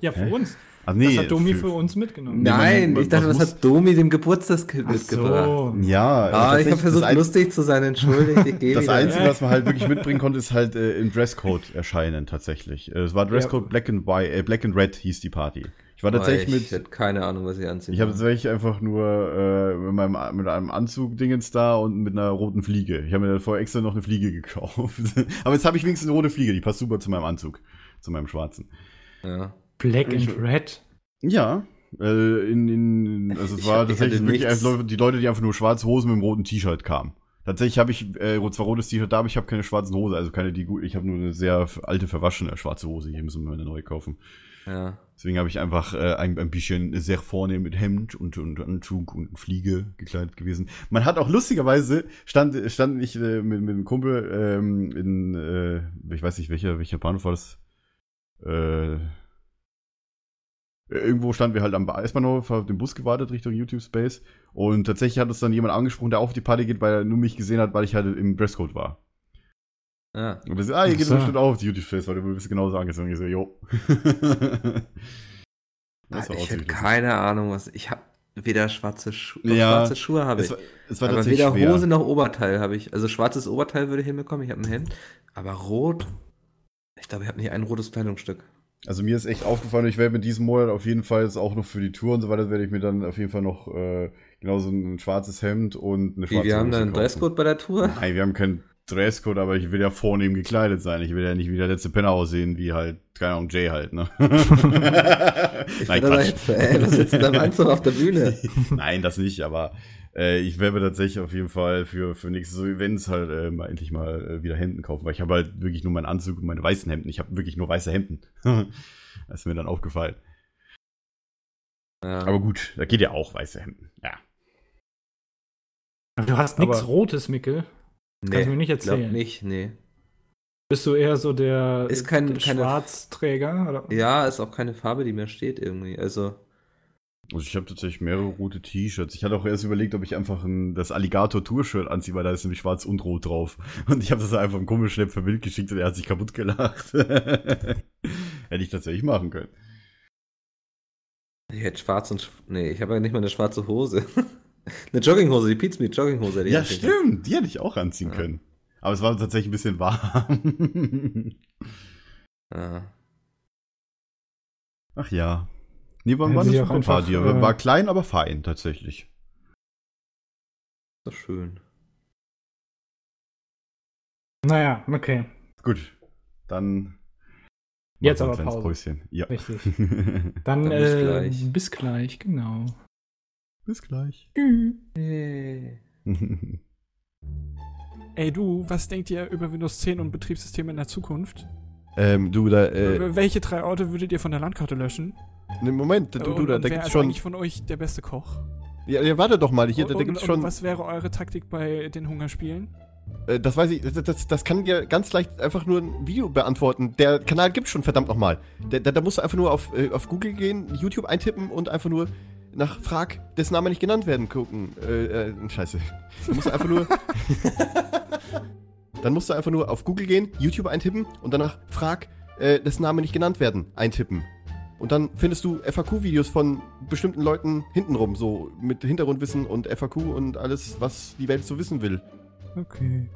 S1: Ja, für
S3: Hä?
S1: uns.
S3: Ach, nee,
S1: das hat Domi
S3: für-
S1: für uns mitgenommen.
S3: Nee, man-
S2: Nein, ich dachte,
S3: was muss-
S2: hat Domi dem Geburtstagskind
S1: Ach
S2: mitgebracht?
S1: so.
S3: Ja,
S2: Ah, ich habe versucht,
S3: das
S2: lustig zu sein, entschuldigt, ich
S3: Das
S2: wieder.
S3: Einzige, was man halt wirklich mitbringen konnte, ist halt äh, im Dresscode erscheinen, tatsächlich. Äh, es war Dresscode Black and White, äh, Black and Red hieß die Party. Ich war tatsächlich
S2: Oh, ich
S3: mit,
S2: hätte keine Ahnung, was ich anziehen
S3: ich habe tatsächlich einfach nur äh, mit, meinem, mit einem Anzug-Dingens da und mit einer roten Fliege. Ich habe mir vorher extra noch eine Fliege gekauft. Aber jetzt habe ich wenigstens eine rote Fliege, die passt super zu meinem Anzug, zu meinem schwarzen.
S2: Ja.
S1: Black
S3: Ich-
S1: and Red.
S3: Ja, äh, in, in, also es war tatsächlich wirklich einfach die Leute, die einfach nur schwarze Hosen mit einem roten T-Shirt kamen. Tatsächlich habe ich äh, zwar rotes T-Shirt da, aber ich habe keine schwarzen Hose, also keine die gut. Ich habe nur eine sehr alte verwaschene schwarze Hose. Hier müssen wir eine neue kaufen.
S2: ja.
S3: Deswegen habe ich einfach äh, ein, ein bisschen sehr vornehm mit Hemd und, und Anzug und Fliege gekleidet gewesen. Man hat auch lustigerweise, stand, stand ich äh, mit, mit einem Kumpel ähm, in, äh, ich weiß nicht, welcher, welcher Bahnhof war das? Äh, irgendwo standen wir halt am Eisbahnhof, auf den Bus gewartet Richtung YouTube Space. Und tatsächlich hat uns dann jemand angesprochen, der auf die Party geht, weil er nur mich gesehen hat, weil ich halt im Dresscode war.
S2: ja.
S3: Und er sagt, ah, ihr geht
S1: so.
S3: bestimmt auch auf die YouTube Space, weil du bist genauso angezogen. Ich so, jo. Das war auch
S2: ich hätte keine Ahnung, was. Ich habe weder schwarze Schuhe.
S3: Ja,
S2: schwarze Schuhe habe ich.
S3: Es war, es war
S2: aber
S3: tatsächlich
S2: weder
S3: schwer.
S2: Hose noch Oberteil habe ich. Also schwarzes Oberteil würde ich hinbekommen, ich habe ein Hemd. Aber rot. Ich glaube, ich habe nicht ein rotes Kleidungsstück.
S3: Also mir ist echt aufgefallen, ich werde mit diesem Monat auf jeden Fall jetzt auch noch für die Tour und so weiter, werde ich mir dann auf jeden Fall noch äh, genauso ein schwarzes Hemd und eine
S2: Wie,
S3: schwarze
S2: wir haben
S3: Hose
S2: da einen. Dresscode bei der Tour?
S3: Nein, wir haben keinen Dresscode, aber ich will ja vornehm gekleidet sein. Ich will ja nicht wie der letzte Penner aussehen, wie halt, keine Ahnung, Jay halt, ne?
S2: Ich
S3: Nein, Quatsch.
S2: jetzt, ey, was sitzt da im Anzug auf der Bühne?
S3: Nein, das nicht, aber äh, ich werde mir tatsächlich auf jeden Fall für, für nächste so Events halt äh, mal endlich mal äh, wieder Hemden kaufen, weil ich habe halt wirklich nur meinen Anzug und meine weißen Hemden. Ich habe wirklich nur weiße Hemden. das ist mir dann aufgefallen.
S2: Ja.
S3: Aber gut, da geht ja auch weiße Hemden. Ja.
S1: Du hast nichts Rotes, Mickel. Kannst du mir nicht erzählen.
S2: Glaub nicht, nee.
S1: Bist du eher so der,
S2: Ist kein-
S1: der
S2: keine-
S1: Schwarzträger? Oder?
S2: Ja, ist auch keine Farbe, die mir steht irgendwie. Also,
S3: Also ich habe tatsächlich mehrere rote T-Shirts. Ich hatte auch erst überlegt, ob ich einfach ein, das Alligator-Tour-Shirt anziehe, weil da ist nämlich schwarz und rot drauf. Und ich habe das einfach im Kummelschlepp für Bild geschickt und er hat sich kaputt gelacht. Hätte ich tatsächlich machen können.
S2: ich hätte schwarz und. Sch nee, ich habe ja nicht mal eine schwarze Hose. Eine Jogginghose, die Pizza mit Jogginghose. Die
S3: Ja,
S2: hätte ich.
S3: stimmt. Die hätte ich auch anziehen
S2: Ja.
S3: können. Aber es war tatsächlich ein bisschen warm.
S2: Ja.
S3: Ach ja. Nee, war das super
S1: einfach,
S3: Party?
S1: äh,
S3: War klein, aber fein, tatsächlich.
S2: Ist doch schön.
S1: Naja, okay.
S3: Gut. Dann.
S1: Jetzt aber Pause.
S3: Päuschen. Ja.
S1: Richtig. Dann,
S2: Dann bis
S1: äh,
S2: gleich.
S1: bis gleich, genau.
S3: Bis gleich.
S5: Ey du, was denkt ihr über Windows 10 und Betriebssysteme in der Zukunft?
S6: Ähm, du, da, äh,
S5: Welche drei Orte würdet ihr von der Landkarte löschen?
S6: ne, Moment, du, du, da, da gibt's
S5: ist
S6: schon.
S5: eigentlich von euch der beste Koch?
S6: Ja, ja, warte doch mal, hier, da,
S5: und,
S6: da gibt's
S5: und,
S6: schon.
S5: und was wäre eure Taktik bei den Hungerspielen?
S6: Äh, das weiß ich, das, das, das kann dir ganz leicht einfach nur ein Video beantworten. Der Kanal gibt's schon, verdammt nochmal. Da, da, da musst du einfach nur auf, äh, auf Google gehen, YouTube eintippen und einfach nur nach Frag, dessen Name nicht genannt werden, gucken. Äh, äh, scheiße. Da musst du einfach nur. dann musst du einfach nur auf Google gehen, YouTube eintippen und danach Frag, äh, dessen Name nicht genannt werden, eintippen. Und dann findest du FAQ-Videos von bestimmten Leuten hintenrum, so mit Hintergrundwissen und FAQ und alles, was die Welt so wissen will.
S1: Okay.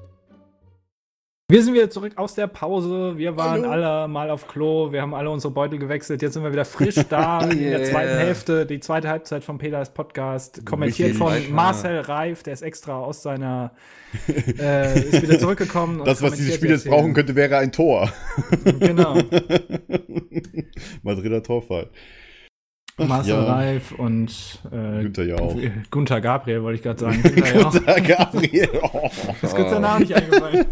S1: Wir sind wieder zurück aus der Pause. Wir waren
S3: Hallo.
S1: alle mal auf Klo. Wir haben alle unsere Beutel gewechselt. Jetzt sind wir wieder frisch da in der
S2: Yeah.
S1: zweiten Hälfte. Die zweite Halbzeit von Peters Podcast. Kommentiert von
S2: Alter.
S1: Marcel Reif. Der ist extra aus seiner. äh, ist wieder zurückgekommen.
S3: Das, was dieses Spiel jetzt brauchen könnte, wäre ein Tor.
S1: Genau.
S3: Madrider Torfall. Ach
S1: Marcel
S3: ja.
S1: Reif und äh,
S3: Günther ja auch.
S1: Gunther Gabriel, wollte ich gerade sagen. Günther.
S3: Günther Gabriel. Oh.
S1: Ist kurz Name nicht eingefallen.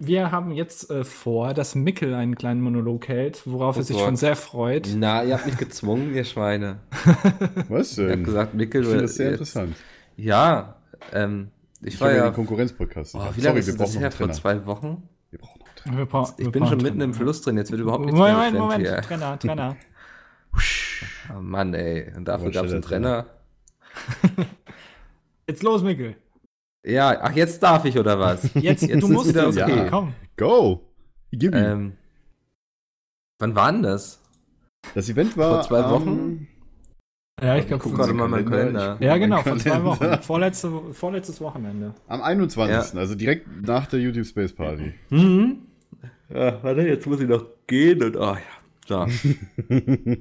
S1: Wir haben jetzt äh, vor, dass Mickel einen kleinen Monolog hält, worauf
S2: Oh
S1: er sich
S2: Gott.
S1: schon sehr freut.
S2: Na, ihr habt mich gezwungen, ihr Schweine.
S3: Was
S2: Ihr
S3: denn?
S2: habt gesagt, Mikkel,
S3: ich finde
S2: du-
S3: das sehr
S2: jetzt-
S3: interessant.
S2: Ja, ähm, ich,
S3: Ich
S2: war
S3: ja den Konkurrenz-Podcast.
S2: Oh,
S3: Ich hab-
S2: wie lange
S3: Sorry,
S2: ist
S3: wir
S2: das
S3: brauchen noch
S2: her? Vor zwei Wochen?
S3: Wir brauchen noch einen Trainer.
S1: Wir bra-
S2: Ich
S1: wir
S2: bin
S1: brauchen
S2: schon mitten
S1: Trainer.
S2: im Fluss drin, jetzt wird überhaupt nichts
S1: Moment,
S2: mehr
S1: Moment, Moment.
S2: hier.
S1: Trainer, Trainer.
S2: Oh Mann, ey. Und dafür gab es einen Trainer.
S1: Jetzt los, Mickel.
S2: Ja, ach, jetzt darf ich, oder was?
S1: Jetzt,
S2: Jetzt
S1: du
S2: ist
S1: musst
S2: wieder
S3: okay.
S1: Komm.
S3: Go! Gib ihm.
S2: ähm, wann war denn das?
S3: das Event war
S2: vor zwei
S3: am-
S2: Wochen?
S1: Ja, ich glaube,
S2: gerade mal meinen Kalender.
S3: ich-
S1: Ja, genau, vor zwei. Wochen. Vorletzte, vorletztes Wochenende.
S3: Am 21. Also direkt nach der YouTube Space Party.
S2: Mhm. Ja, warte, jetzt muss ich noch gehen und, oh ja. So.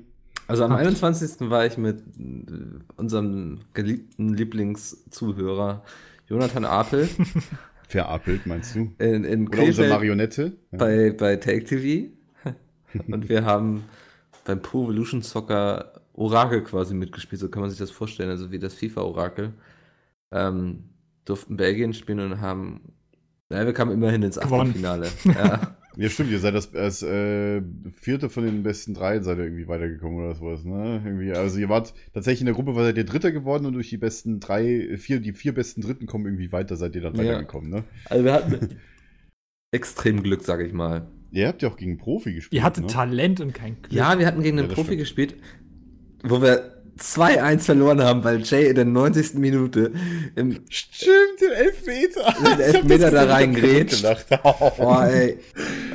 S2: Also am 21. war ich mit äh, unserem geliebten Lieblingszuhörer Jonathan Apel
S3: Verapelt, meinst du?
S2: in, in
S3: Oder unsere Marionette? Ja.
S2: bei, bei Take TV. Und wir haben beim Pro Evolution Soccer Orakel quasi mitgespielt, so kann man sich das vorstellen, also wie das FIFA-Orakel. Ähm, durften Belgien spielen und haben, naja, wir kamen immerhin ins. Achtelfinale. ja.
S3: Ja, stimmt, ihr seid das als äh, vierte von den besten drei seid ihr irgendwie weitergekommen oder sowas, ne? Irgendwie, also ihr wart tatsächlich in der Gruppe, seid ihr Dritter geworden und durch die besten drei, vier, die vier besten Dritten kommen irgendwie weiter, seid ihr dann
S2: Ja.
S3: weitergekommen, ne?
S2: Also wir hatten extrem Glück, sag ich mal.
S3: Ihr habt ja auch gegen Profi gespielt.
S1: Ihr hattet
S3: ne?
S1: Talent und kein Glück.
S2: Ja, wir hatten gegen
S3: Ja,
S2: einen
S3: das
S2: Profi
S3: stimmt.
S2: gespielt, wo wir 2-1 verloren haben, weil Jay in der 90. Minute im
S3: Stimmt, den Elfmeter.
S2: Den Elfmeter da reingrätscht. Boah, ey,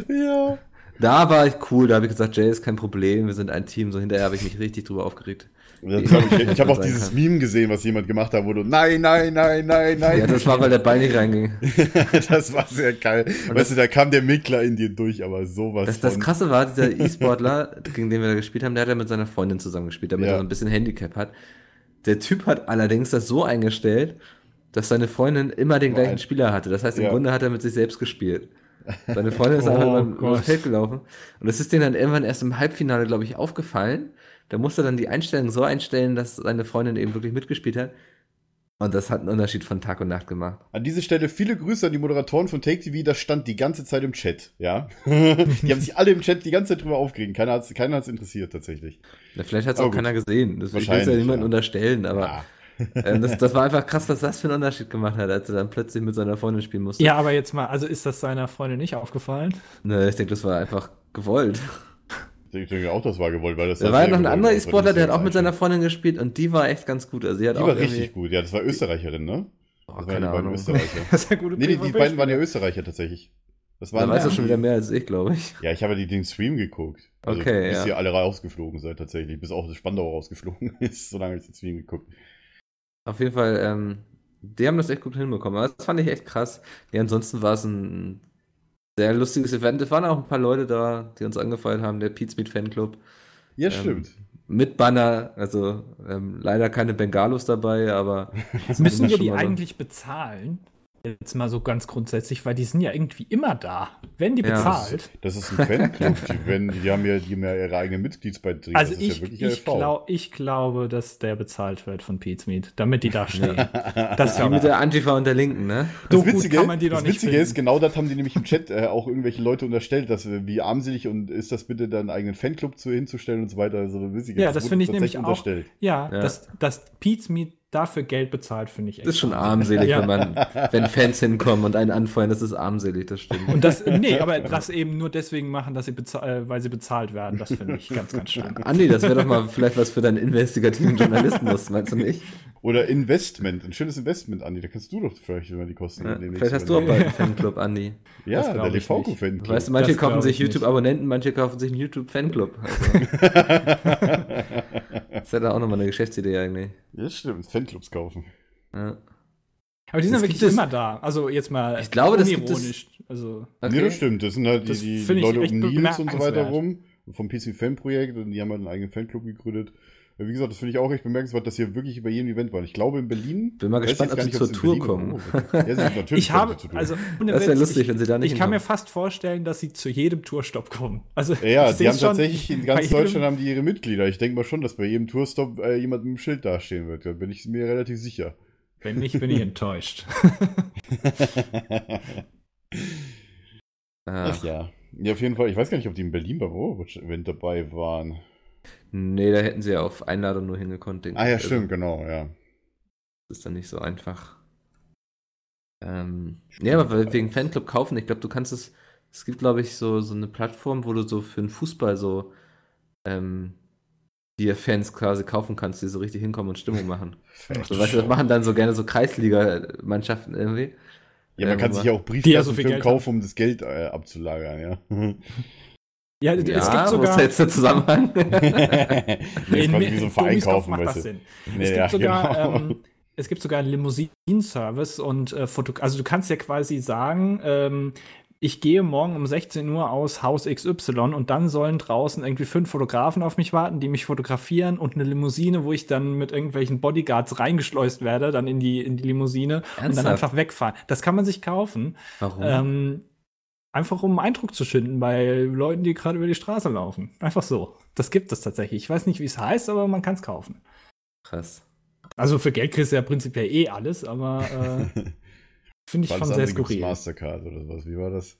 S3: ja.
S2: Da war ich cool, da habe ich gesagt, Jay ist kein Problem, wir sind ein Team, so hinterher habe ich mich richtig drüber aufgeregt.
S3: Glaub ich ich habe auch dieses
S2: kann.
S3: Meme gesehen, was jemand gemacht hat, wo du nein, nein, nein, nein, nein.
S2: Ja, das war, weil der Ball nicht reinging.
S3: das war sehr geil. weißt du, da kam der Mickler in dir durch, aber sowas
S2: Das, das Krasse war, dieser E-Sportler, gegen den wir da gespielt haben, der hat ja mit seiner Freundin zusammen gespielt, damit
S3: Ja.
S2: er so ein bisschen Handicap hat. Der Typ hat allerdings das so eingestellt, dass seine Freundin immer den gleichen Spieler hatte. Das heißt, im
S3: Ja.
S2: Grunde hat er mit sich selbst gespielt. Seine Freundin ist einfach
S1: Oh
S2: über, das Feld gelaufen. Und das ist denen dann irgendwann erst im Halbfinale, glaube ich, aufgefallen. Da musste er dann die Einstellung so einstellen, dass seine Freundin eben wirklich mitgespielt hat. Und das hat einen Unterschied von Tag und Nacht gemacht.
S3: An dieser Stelle viele Grüße an die Moderatoren von Take TV, das stand die ganze Zeit im Chat, ja. die haben sich alle im Chat die ganze Zeit drüber aufgeregt. Keiner hat's, keiner hat's interessiert, tatsächlich.
S2: Ja, vielleicht hat es auch
S3: gut.
S2: keiner gesehen. Das will ich ja niemandem
S3: ja.
S2: unterstellen, aber
S3: Ah.
S2: Ähm, das, das war einfach krass, was das für einen Unterschied gemacht hat, als er dann plötzlich mit seiner Freundin spielen musste.
S1: Ja, aber jetzt mal, also ist das seiner Freundin nicht aufgefallen?
S2: Ne, ich denke, das war einfach gewollt.
S3: Ich denke auch, das war gewollt, weil das
S2: Da war ja noch ein anderer E-Sportler, der hat auch mit seiner. Freundin gespielt und die war echt ganz gut. Also die hat
S3: Die
S2: auch
S3: war richtig gut, ja, das war Österreicherin, ne?
S2: Oh,
S3: Das waren
S2: keine
S3: die
S2: Ahnung.
S3: Österreicher.
S1: Das ist ja gute
S3: nee, die, die beiden waren ja Österreicher tatsächlich. Das
S2: Da
S3: waren
S2: weißt du schon wieder mehr als ich, glaube ich.
S3: Ja, ich habe ja die- den Stream geguckt. Also,
S2: Okay,
S3: bis
S2: ja.
S3: ihr alle rausgeflogen seid tatsächlich, bis auch das Spandau rausgeflogen ist, solange ich den Stream geguckt.
S2: Auf jeden Fall, ähm, die haben das echt gut hinbekommen. Aber das fand ich echt krass. Ja, ansonsten war es ein sehr lustiges Event. Es waren auch ein paar Leute da, die uns angefeuert haben, der Pete Speed Fanclub.
S3: Ja,
S2: Ähm,
S3: stimmt.
S2: Mit Banner, also ähm, leider keine Bengalos dabei, aber
S1: Müssen wir die eigentlich bezahlen? Jetzt mal so ganz grundsätzlich, weil die sind ja irgendwie immer da. Werden die
S2: Ja.
S1: bezahlt?
S3: Das ist ein Fanclub. die, werden, die haben ja, die haben ja ihre eigenen Mitgliedsbeiträge.
S1: Also
S3: das ist
S1: ich,
S3: ja wirklich
S1: ich, glaub, ich glaube, dass der bezahlt wird von Pete's Meat, damit die da stehen. das
S2: wie
S1: ist ja
S2: mit der Antifa und der Linken, ne?
S1: so
S3: Das
S1: gut
S3: Witzige,
S1: kann man die doch
S3: das Witzige
S1: finden.
S3: ist, genau das haben die nämlich im Chat äh, auch irgendwelche Leute unterstellt, dass äh, wie armselig und ist das bitte, da einen eigenen Fanclub zu, hinzustellen und so weiter. Also, witzig,
S1: Ja, das
S3: wurde
S1: finde ich nämlich auch. Ja,
S2: Ja.
S1: Dass, dass Pete's Meat dafür Geld bezahlt, finde ich echt.
S2: Das ist schon armselig,
S1: Ja.
S2: wenn man, wenn Fans hinkommen und einen anfeuern, das ist armselig, das stimmt.
S1: Und das, nee, aber das eben nur deswegen machen, dass sie äh, weil sie bezahlt werden, das finde ich ganz, ganz schlimm.
S2: Andi, das wäre doch mal vielleicht was für deinen investigativen Journalismus, meinst du nicht?
S3: Oder Investment, ein schönes Investment, Andi. Da kannst du doch vielleicht immer die Kosten
S2: Ja, vielleicht hast du auch bald einen Fanclub, Andi.
S3: Ja, der. Lefoco-Fanclub.
S2: Weißt du, manche
S1: Das
S2: kaufen sich. YouTube-Abonnenten, manche kaufen sich einen YouTube-Fanclub. Also, das wäre da auch nochmal eine Geschäftsidee eigentlich.
S3: ja, stimmt. Fanclubs kaufen.
S2: Ja.
S1: Aber die sind ja wirklich immer da. Also jetzt mal
S2: Ich glaube, das gibt es-.
S1: Also,
S3: Nee, das stimmt. Das sind halt die,
S1: Das
S3: die, die Leute um Nils und so weiter rum. Vom PC Fan Projekt und die haben halt einen eigenen Fanclub gegründet. Wie gesagt, das finde ich auch echt bemerkenswert, dass hier wirklich bei jedem Event waren. Ich glaube in Berlin.
S2: Bin mal gespannt, ob sie
S3: nicht,
S2: zur Tour
S3: Berlin
S2: kommen.
S3: wird. Ja, natürlich
S1: ich
S3: kommen
S1: habe, also
S2: Das wäre lustig,
S1: ich,
S2: wenn sie da nicht
S1: Ich kann mir
S2: hinkommen.
S1: fast vorstellen, dass sie zu jedem Tourstopp kommen. Also,
S3: Ja, ja die haben
S1: schon
S3: tatsächlich in
S1: bei
S3: ganz Deutschland haben die ihre Mitglieder. Ich denke mal schon, dass bei jedem Tourstop äh, jemand mit dem Schild dastehen wird. Da bin ich mir relativ sicher.
S1: Wenn nicht, bin ich enttäuscht.
S2: Ah,
S3: Ach ja. Ja, auf jeden Fall. Ich weiß gar nicht, ob die in Berlin beim Overwatch-Event dabei waren.
S2: Nee, da hätten sie ja auf Einladung nur hingekonnt.
S3: Ah ja,
S2: ich.
S3: stimmt, genau, ja.
S2: Das ist dann nicht so einfach. Ähm, nee, aber weil- wegen Fanclub kaufen, ich glaube, du kannst es, es gibt, glaube ich, so, so eine Plattform, wo du so für den Fußball so ähm, dir Fans quasi kaufen kannst, die so richtig hinkommen und Stimmung machen. So, weißt du, das machen dann so gerne so Kreisliga-Mannschaften irgendwie.
S3: Ja, man
S2: Ja,
S3: kann sich ja auch
S1: ja so
S3: kaufen, um das Geld äh, abzulagern, ja.
S1: Ja,
S2: Ja,
S1: es gibt
S2: wo ist
S1: sogar.
S2: da jetzt der Zusammenhang?
S3: nee, ist quasi wie so ein Verein kaufen,
S1: macht das. Sinn.
S3: Nee,
S1: es gibt
S3: ja,
S1: sogar,
S3: genau.
S1: ähm, es gibt sogar einen Limousinen-Service und äh, Foto also du kannst ja quasi sagen, ähm, ich gehe morgen um 16 Uhr aus Haus XY und dann sollen draußen irgendwie fünf Fotografen auf mich warten, die mich fotografieren und eine Limousine, wo ich dann mit irgendwelchen Bodyguards reingeschleust werde, dann in die, in die Limousine und dann
S2: Ernsthaft?
S1: einfach wegfahren. Das kann man sich kaufen.
S2: Warum?
S1: Ähm, einfach um Eindruck zu schinden bei Leuten, die gerade über die Straße laufen. Einfach so. Das gibt es tatsächlich. Ich weiß nicht, wie es heißt, aber man kann es kaufen.
S2: Krass.
S1: Also für Geld kriegst du ja prinzipiell eh alles, aber äh, finde ich schon sehr skurril.
S3: Mastercard oder sowas. Wie war das?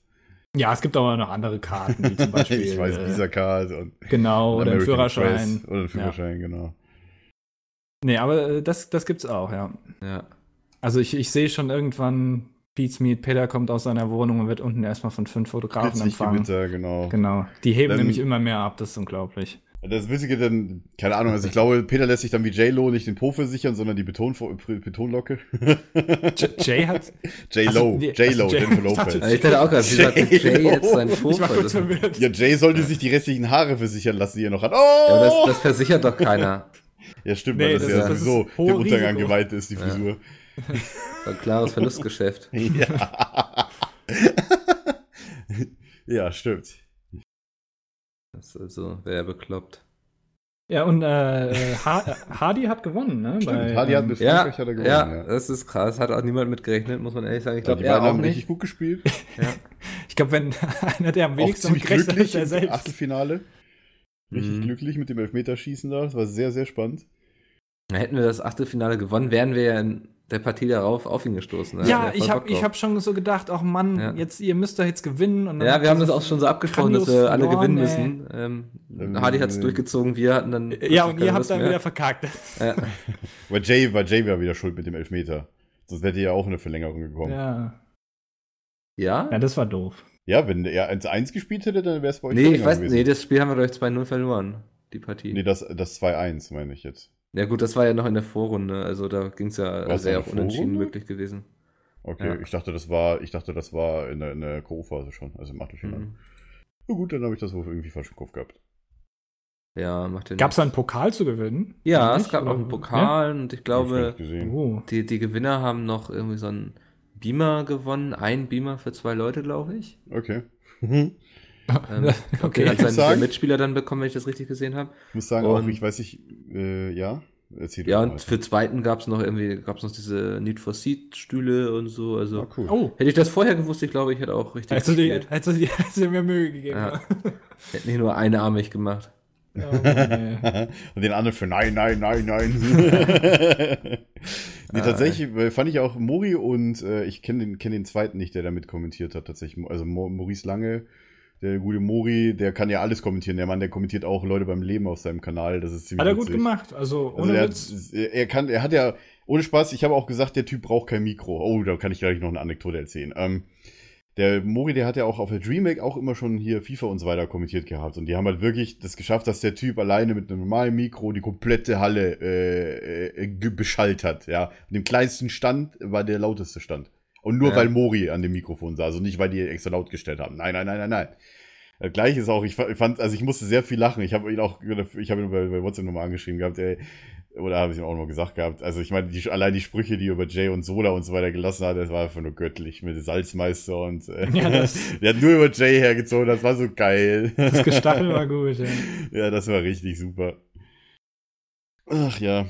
S1: Ja, es gibt aber noch andere Karten, wie zum Beispiel.
S3: ich weiß,
S1: äh,
S3: Visa Card und
S1: Genau, oder ein
S3: American
S1: Führerschein.
S3: Express Oder ein Führerschein, genau.
S1: Nee, aber äh, das, das gibt's auch, ja.
S2: Ja.
S1: Also ich, ich sehe schon irgendwann, Pete's Meet, Peter kommt aus seiner Wohnung und wird unten erstmal von fünf Fotografen
S3: Plötzlich
S1: empfangen.
S3: Gewitter, genau.
S1: Genau. Die heben
S3: Dann-
S1: nämlich immer mehr ab, das ist unglaublich.
S3: Das Witzige dann, keine Ahnung, also ich glaube, Peter lässt sich dann wie J-Lo nicht den Po versichern, sondern die Beton Betonlocke.
S1: J Jay hat.
S3: J-Lo,
S1: Also,
S3: J-Lo,
S1: also Jay-
S3: Jennifer Lopez.
S2: Ich dachte auch gerade, wie sagt
S3: J-Lo.
S2: Jay jetzt seinen Vorfall?
S1: verwirrt.
S3: Ja, Jay sollte sich die restlichen Haare versichern lassen, die er noch hat. Oh!
S2: Ja, das, das versichert doch keiner.
S3: Ja, stimmt,
S1: Nee,
S3: weil das,
S2: das
S3: ja sowieso der Untergang geweiht ist, die
S2: Ja. Ein klares Verlustgeschäft.
S3: Ja. ja, stimmt.
S2: Das ist also, wäre bekloppt.
S1: Ja, und äh, ha Hardy hat gewonnen, ne?
S3: Stimmt, Hardy hat mit
S2: Ja,
S3: Frankreich hat er gewonnen.
S2: ja,
S3: Ja,
S2: das ist krass. Hat auch niemand mitgerechnet, muss man ehrlich sagen. Ich
S3: Ja,
S2: glaube,
S3: die
S2: er
S3: beiden
S2: auch
S3: haben
S2: nicht.
S3: richtig gut gespielt.
S1: Ich glaube, wenn einer, der am
S3: Auch
S1: wenigsten damit gerechnet hat,
S3: glücklich
S1: ist er
S3: im
S1: selbst.
S3: Achtelfinale. Richtig
S2: Mhm.
S3: glücklich mit dem Elfmeterschießen da. Das war sehr, sehr spannend.
S2: Hätten wir das Achtelfinale gewonnen, wären wir ja in der Partie darauf auf ihn gestoßen. ne?
S1: Ja, ich habe ich hab schon so gedacht, ach Mann,
S2: Ja.
S1: jetzt, ihr müsst doch jetzt gewinnen. Und dann
S2: Ja, wir haben das auch schon so abgesprochen, dass wir alle
S1: verloren,
S2: gewinnen
S1: ey.
S2: müssen. Ähm,
S3: Ähm,
S2: Hardy hat es
S3: äh,
S2: durchgezogen, wir hatten dann.
S1: Ja,
S2: plötzlich
S1: und ihr habt dann
S2: mehr.
S1: wieder verkackt.
S2: Ja.
S3: Weil Jay, war Jay war wieder schuld mit dem Elfmeter. Sonst wäre ihr ja auch in eine Verlängerung gekommen. Ja,
S1: Ja.
S2: ja?
S1: ja, das war doof.
S3: wenn er 1-1 gespielt hätte, dann wäre es bei euch
S2: Nee, ich weiß
S3: gewesen.
S2: nee, das Spiel haben wir durch 2-0 verloren, die Partie.
S3: Nee, das, das 2-1 meine ich jetzt.
S2: Ja gut, das war ja noch in der Vorrunde, also da ging es ja sehr auf unentschieden möglich gewesen.
S3: Okay,
S2: Ja.
S3: ich dachte, das war, ich dachte, das war in der, in der K.O.-Phase schon, also im Achtelfinale.
S2: Mhm.
S3: Na gut, dann habe ich das wohl irgendwie falsch im Kopf gehabt.
S2: Ja, macht ja
S1: Gab es einen Pokal zu gewinnen?
S2: Ja, es gab
S1: Oder-
S2: auch einen Pokal und ich
S3: ich
S2: glaube,
S3: gesehen.
S1: Oh.
S2: die, die Gewinner haben noch irgendwie so einen Beamer gewonnen. Ein Beamer für zwei Leute, glaube ich.
S3: Okay.
S2: Ähm, glaub,
S1: Okay.
S2: den hat
S3: Ich muss
S2: sein der
S3: sagen-
S2: Mitspieler dann bekommen, wenn ich das richtig gesehen habe.
S3: Ich muss sagen, auch,
S2: Und-
S3: ich weiß nicht, äh, ja, erzähl
S2: Ja, und für zweiten gab es noch irgendwie, gab es noch diese Need for Seed Stühle und so. Also
S3: Ah, cool.
S1: Oh.
S2: hätte ich das vorher gewusst, ich glaube, ich hätte auch richtig
S1: Hättest
S2: gespielt.
S1: hättest du dir, hättest du mehr Mühe gegeben.
S2: Ja. Hätte nicht nur einarmig gemacht.
S1: Oh, nee.
S3: Und den anderen für nein, nein, nein, nein. nee, tatsächlich äh, fand ich auch Mori und äh, ich kenne den, kenn den zweiten nicht, der damit kommentiert hat, tatsächlich. Also Maurice Lange, der gute Mori, der kann ja alles kommentieren. Der Mann, der kommentiert auch Leute beim Leben auf seinem Kanal. Das ist ziemlich
S1: Hat er gut
S3: witzig.
S1: gemacht. Also,
S3: Also
S1: ohne
S3: er,
S1: Witz.
S3: hat, er kann, er hat ja, ohne Spaß, ich habe auch gesagt, der Typ braucht kein Mikro. Oh, da kann ich gleich noch eine Anekdote erzählen. Ähm, der Mori, der hat ja auch auf der DreamHack auch immer schon hier FIFA und so weiter kommentiert gehabt. Und die haben halt wirklich das geschafft, dass der Typ alleine mit einem normalen Mikro die komplette Halle äh, äh, ge- beschallt hat. Ja, an dem kleinsten Stand war der lauteste Stand. Und nur
S2: Ja.
S3: weil Mori an dem Mikrofon saß und nicht, weil die extra laut gestellt haben. Nein, nein, nein, nein, nein. Das gleiche ist auch, ich fa- fand, also ich musste sehr viel lachen. Ich habe ihn auch, ich habe ihn bei, bei WhatsApp nochmal angeschrieben gehabt, ey, oder habe ich ihm auch noch gesagt gehabt. Also ich meine, die, allein die Sprüche, die er über Jay und Soda und so weiter gelassen hat, das war einfach nur göttlich mit dem Salzmeister und äh,
S1: Ja, das-
S3: der hat nur über Jay hergezogen, das war so geil.
S1: Das Gestachel war gut, ja.
S3: ja, das war richtig super. Ach ja.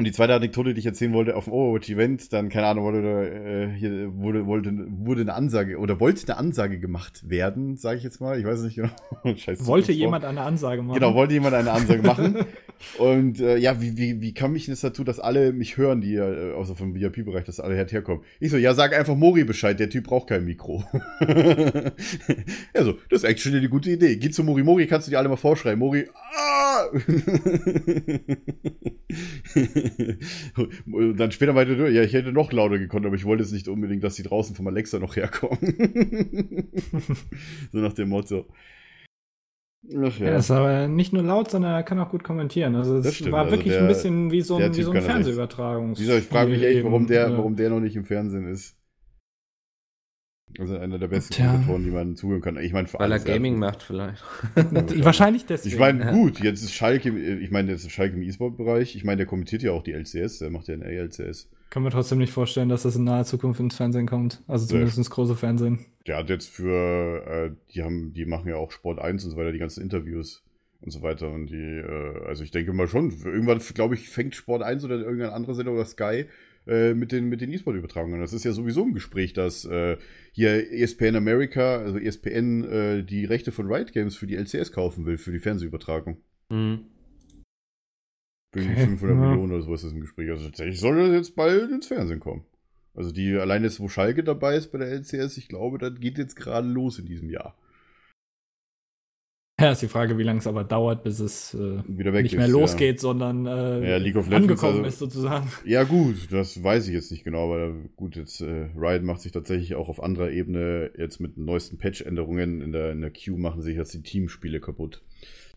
S3: Und die zweite Anekdote, die ich erzählen wollte, auf dem Overwatch-Event, dann, keine Ahnung, wurde, äh, hier wurde, wollte, wurde eine Ansage oder wollte eine Ansage gemacht werden, sage ich jetzt mal. Ich weiß nicht genau. Scheiß
S1: Wollte jemand eine Ansage machen?
S3: Genau, wollte jemand eine Ansage machen. Und äh, ja, wie, wie, wie kam ich denn das dazu, dass alle mich hören, die ja, äh, außer vom VIP-Bereich, dass alle herkommen? Ich so, ja, sag einfach Mori Bescheid, der Typ braucht kein Mikro. er so, das ist actually eine gute Idee. Geh zu Mori, Mori, kannst du dir alle mal vorschreiben. Mori, ah! Und dann später meinte er, ja, ich hätte noch lauter gekonnt, aber ich wollte es nicht unbedingt, dass die draußen vom Alexa noch herkommen. so nach dem Motto. Ach
S1: Ja, das ist aber nicht nur laut, sondern er kann auch gut kommentieren. Also es
S3: Das stimmt,
S1: war
S3: also
S1: wirklich
S3: der-
S1: ein bisschen wie so ein, wie so ein
S3: kann das echt.
S1: Fernsehübertragung.
S3: Ich frage mich echt, warum der, warum der noch nicht im Fernsehen ist. Also einer der besten
S1: Tja.
S3: Kommentatoren, die man zuhören kann. Ich meine,
S2: Weil er
S3: ja.
S2: Gaming macht vielleicht.
S1: Wahrscheinlich deswegen.
S3: Ich meine,
S2: Ja.
S3: gut, jetzt ist Schalke, ich meine, jetzt ist Schalke im E-Sport-Bereich. Ich meine, der kommentiert ja auch die LCS, der macht ja ein ALCS.
S1: Kann man trotzdem nicht vorstellen, dass das in naher Zukunft ins Fernsehen kommt. Also zumindest ins große Fernsehen.
S3: Der hat jetzt für, äh, die haben, die machen ja auch Sport 1 und so weiter, die ganzen Interviews und so weiter. Und die, äh, also ich denke mal schon, irgendwann, glaube ich, fängt Sport 1 oder irgendein anderer Sender oder Sky äh, mit den, mit den E-Sport-Übertragungen. Das ist ja sowieso im Gespräch, dass äh, hier ESPN America, also ESPN, äh, die Rechte von Riot Games für die LCS kaufen will, für die Fernsehübertragung.
S2: Mhm.
S3: Wegen
S1: Okay,
S3: 500
S1: ja.
S3: Millionen oder sowas ist im Gespräch. Also tatsächlich soll das jetzt bald ins Fernsehen kommen. Also die, allein jetzt, wo Schalke dabei ist bei der LCS, ich glaube, das geht jetzt gerade los in diesem Jahr.
S1: Ja, ist die Frage, wie lange es aber dauert, bis es äh,
S3: Wieder weg
S1: nicht
S3: ist,
S1: mehr
S3: ja.
S1: losgeht, sondern äh,
S3: Ja, League of Legends,
S1: angekommen
S3: also-
S1: ist sozusagen.
S3: Ja, gut, das weiß ich jetzt nicht genau, aber gut, jetzt äh, Riot macht sich tatsächlich auch auf anderer Ebene jetzt mit den neuesten Patch-Änderungen in der, in der Queue machen sich jetzt die Teamspiele kaputt.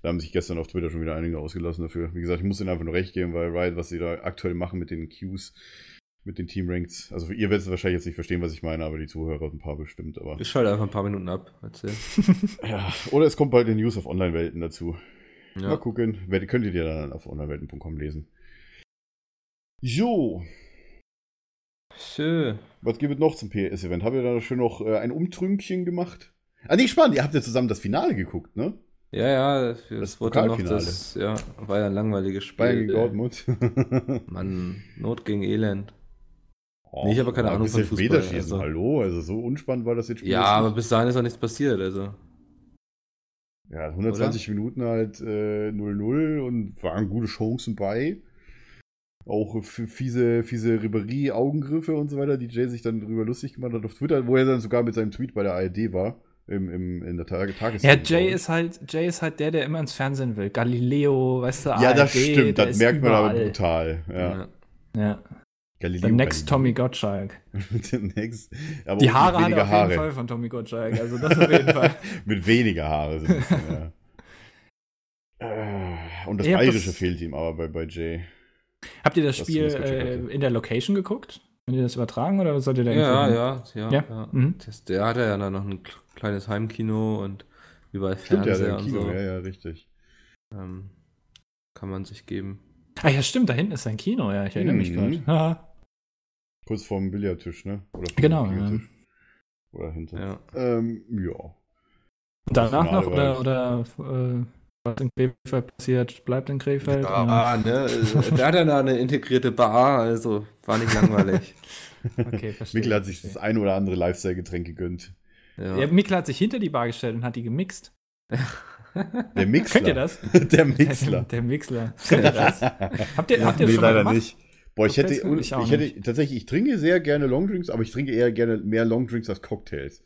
S3: Da haben sich gestern auf Twitter schon wieder einige ausgelassen dafür. Wie gesagt, ich muss ihnen einfach nur recht geben, weil Riot, was sie da aktuell machen mit den Queues, mit den Team-Ranks, also ihr werdet es wahrscheinlich jetzt nicht verstehen, was ich meine, aber die Zuhörer ein paar bestimmt, aber
S2: Ich schalte einfach ein paar Minuten ab. Erzähl.
S3: ja, oder es kommt bald in News auf Online-Welten dazu.
S2: Ja.
S3: Mal gucken. Könnt ihr dir dann auf unterwelten.com lesen. So,
S2: Schön.
S3: was gibt es noch zum PS-Event? Habt ihr da schön noch äh, ein Umtrünkchen gemacht? Ah, nee, spannend. Ihr habt ja zusammen das Finale geguckt, ne?
S2: Ja, ja, das,
S3: Das
S2: wurde noch das, ja, war ja ein langweiliges Spiel.
S3: Bayern gegen. Dortmund.
S2: Mann, Not gegen Elend.
S3: Oh,
S2: Nee, ich habe keine Ahnung von Fußball, also.
S3: Hallo, also so unspannend war das jetzt Spiel
S2: Ja, aber bis dahin ist auch nichts passiert, also.
S3: Ja, 120 Minuten halt äh, 0-0 und waren gute Chancen bei. Auch fiese, fiese Ribéry-Augengriffe und so weiter, die Jay sich dann drüber lustig gemacht hat auf Twitter, wo er dann sogar mit seinem Tweet bei der ARD war, im, im, in der Tage Tages
S1: Ja, Jay ist halt, Jay ist halt der, der immer ins Fernsehen will. Galileo, weißt du,
S3: Ja, das
S1: ARD,
S3: stimmt, das merkt man aber brutal. Ja.
S2: Ja.
S1: Ja,
S3: Galileo
S1: der Next
S3: Galileo.
S1: Tommy Gottschalk.
S3: Der Next. Aber
S1: Die Haare hat er auf
S3: Haare.
S1: jeden Fall von Tommy Gottschalk, also das auf jeden Fall.
S3: Mit weniger Haare sind es, ja. Äh, Und das
S1: Ich
S3: Bayerische
S1: das-
S3: fehlt ihm aber bei, bei Jay.
S1: Habt ihr das Spiel
S3: das gecheckt
S1: äh, in der Location geguckt? Wenn ihr das übertragen oder sollt ihr da
S2: Ja, ja, ja,
S1: Ja?
S2: ja.
S1: Mhm.
S2: Das, der hatte ja dann noch ein kl- kleines Heimkino und überall
S3: Stimmt ja,
S2: Fernseher
S3: der
S2: und
S3: Kino,
S2: so.
S3: ja, ja, richtig.
S2: Ähm, kann man sich geben.
S1: Ah ja, stimmt, da hinten ist ein Kino, ja, ich erinnere mich
S3: Mhm.
S1: gerade.
S3: Kurz vorm Billardtisch, ne? Oder
S1: Genau,
S3: Billardtisch. Oder hinter.
S2: Ja.
S3: Ähm, ja.
S1: Und danach noch oder, oder äh, was in Krefeld passiert, bleibt in Krefeld. Ja.
S2: Ah, ne? äh, Der hat ja noch eine integrierte Bar, also war nicht langweilig.
S1: Okay, verstehe.
S3: Mikkel hat sich das ein oder andere Lifestyle-Getränk gegönnt.
S2: Ja.
S1: Ja, Mikkel hat sich hinter die Bar gestellt und hat die gemixt.
S3: Der Mixler.
S1: Könnt ihr das?
S3: Der Mixler.
S1: Der Mixler. Könnt ihr das? habt ihr, habt ihr
S3: nee,
S1: schon mal
S3: leider
S1: gemacht?
S3: nicht. Boah, ich hätte, ich,
S1: Ich
S3: hätte tatsächlich, ich trinke sehr gerne Longdrinks, aber ich trinke eher gerne mehr Longdrinks als Cocktails.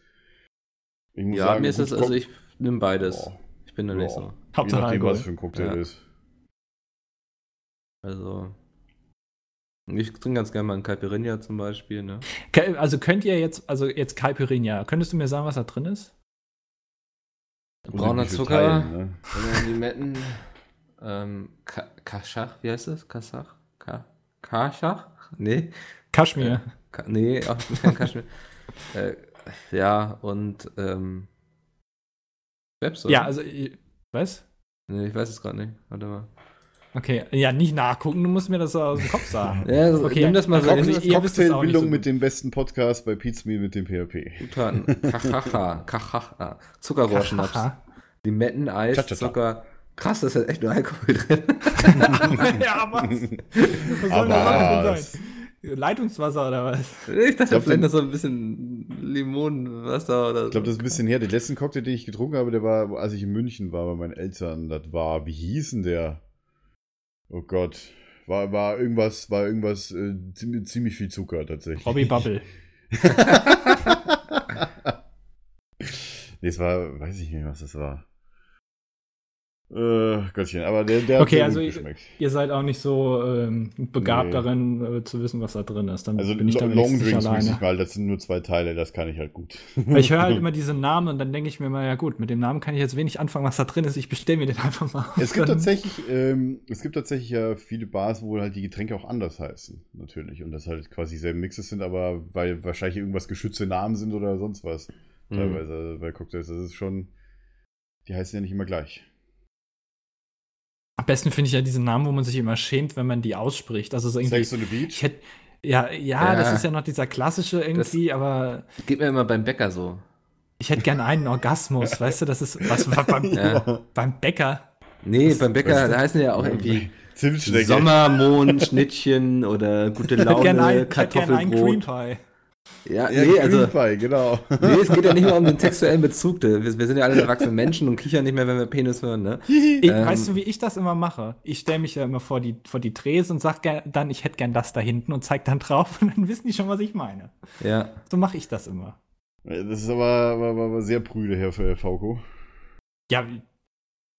S3: Ich muss
S2: ja,
S3: sagen,
S2: mir ist das, also ich nehme beides.
S3: Boah,
S2: Ich bin da nicht
S3: boah.
S2: so.
S1: Hauptsache
S3: nachdem,
S1: Alkohol.
S3: was für ein Cocktail
S2: Ja.
S3: ist.
S2: Also. Ich trinke ganz gerne mal einen Caipirinha zum Beispiel, ne?
S1: Also könnt ihr jetzt, also jetzt Caipirinha, könntest du mir sagen, was da drin ist?
S2: Brauner Zucker,
S3: Teilen, ne?
S2: Limetten, ähm, Ka Kaschach, wie heißt das? Kasach? Ka Kaschach? Nee.
S1: Kaschmir.
S2: Ka nee, auch kein Kaschmir. äh, ja, und, ähm, Schweppes, oder?
S1: ja, also, ich- was?
S2: Nee, ich weiß es gerade nicht. Warte mal.
S1: Okay, ja, nicht nachgucken, du musst mir das so aus dem Kopf sagen.
S2: Ja, also,
S1: Okay,
S2: nimm das mal so.
S1: auch nicht
S3: Cocktailbildung
S1: so
S3: mit dem besten Podcast bei Pizmeal mit dem PHP.
S2: Zutaten. Kachacha, Kachacha. Zuckerrohrschnaps.
S1: Haha.
S2: Limetten, Eis,
S3: Cha-cha-cha.
S2: Zucker. Krass, da ist halt echt nur Alkohol drin.
S1: ja, was? Was soll da drin sein? Leitungswasser oder was?
S2: Ich dachte,
S3: glaub,
S2: vielleicht noch so ein bisschen Limonenwasser oder so.
S3: Ich glaube, das ist ein bisschen her. Der letzte Cocktail, den ich getrunken habe, der war, als ich in München war bei meinen Eltern. Das war, wie hieß denn der? Oh Gott. War, war irgendwas, war irgendwas, äh, ziemlich, ziemlich viel Zucker tatsächlich.
S1: Robbie Bubble.
S3: Nee, es war, weiß ich nicht, was das war. Äh, Gottchen, aber der, der
S1: Okay,
S3: sehr
S1: also
S3: gut
S1: ich-
S3: geschmeckt.
S1: Ihr seid auch nicht so ähm, begabt
S3: Nee.
S1: darin, äh, zu wissen, was da drin ist. Dann
S3: Also
S1: bin ich
S3: Lo-
S1: da wenigstens nicht
S3: Longdrinks muss ich
S1: alleine.
S3: mal, das sind nur zwei Teile, das kann ich halt gut.
S1: Weil ich höre halt immer diese Namen und dann denke ich mir mal, ja gut, mit dem Namen kann ich jetzt wenig anfangen, was da drin ist. Ich bestelle mir den einfach mal.
S3: Es gibt tatsächlich, ähm, es gibt tatsächlich ja viele Bars, wo halt die Getränke auch anders heißen, natürlich. Und das halt quasi dieselben Mixes sind, aber weil wahrscheinlich irgendwas geschützte Namen sind oder sonst was.
S2: Mhm.
S3: Teilweise also bei Cocktails. Das ist schon, die heißen ja nicht immer gleich.
S1: Am besten finde ich ja diese Namen, wo man sich immer schämt, wenn man die ausspricht. Also so irgendwie.
S3: Sex on the
S1: Ich
S3: Beach?
S1: hätte, ja, ja,
S2: Ja.
S1: das ist ja noch dieser klassische irgendwie, aber
S2: Geht mir immer beim Bäcker so.
S1: ich hätte gern einen Orgasmus, weißt du, das ist was beim,
S2: Ja.
S1: beim Bäcker.
S2: Nee,
S3: Was-
S2: beim Bäcker,
S3: ist
S2: da heißen ja auch irgendwie
S3: Zimtschnecke.
S2: Sommermond, Schnittchen oder gute
S1: Ich hätte gern,
S2: Laune,
S1: ein, ich hätte gern einen Cream
S2: Kartoffelbrot.
S1: Pie.
S2: Ja,
S3: Ja,
S2: nee, also,
S3: Pie, genau.
S2: nee, es geht ja nicht mehr um den sexuellen Bezug. Wir, wir sind ja alle erwachsene Menschen und kichern nicht mehr, wenn wir Penis hören, ne?
S1: Ich,
S2: Ähm.
S1: weißt du, wie ich das immer mache? Ich stelle mich ja immer vor die, vor die Drehs und sag gern, dann, ich hätte gern das da hinten und zeig dann drauf und dann wissen die schon, was ich meine.
S2: Ja.
S1: So mache ich das immer.
S3: Das ist aber, aber, aber, sehr prüde, Herr F- Fauco.
S1: Ja,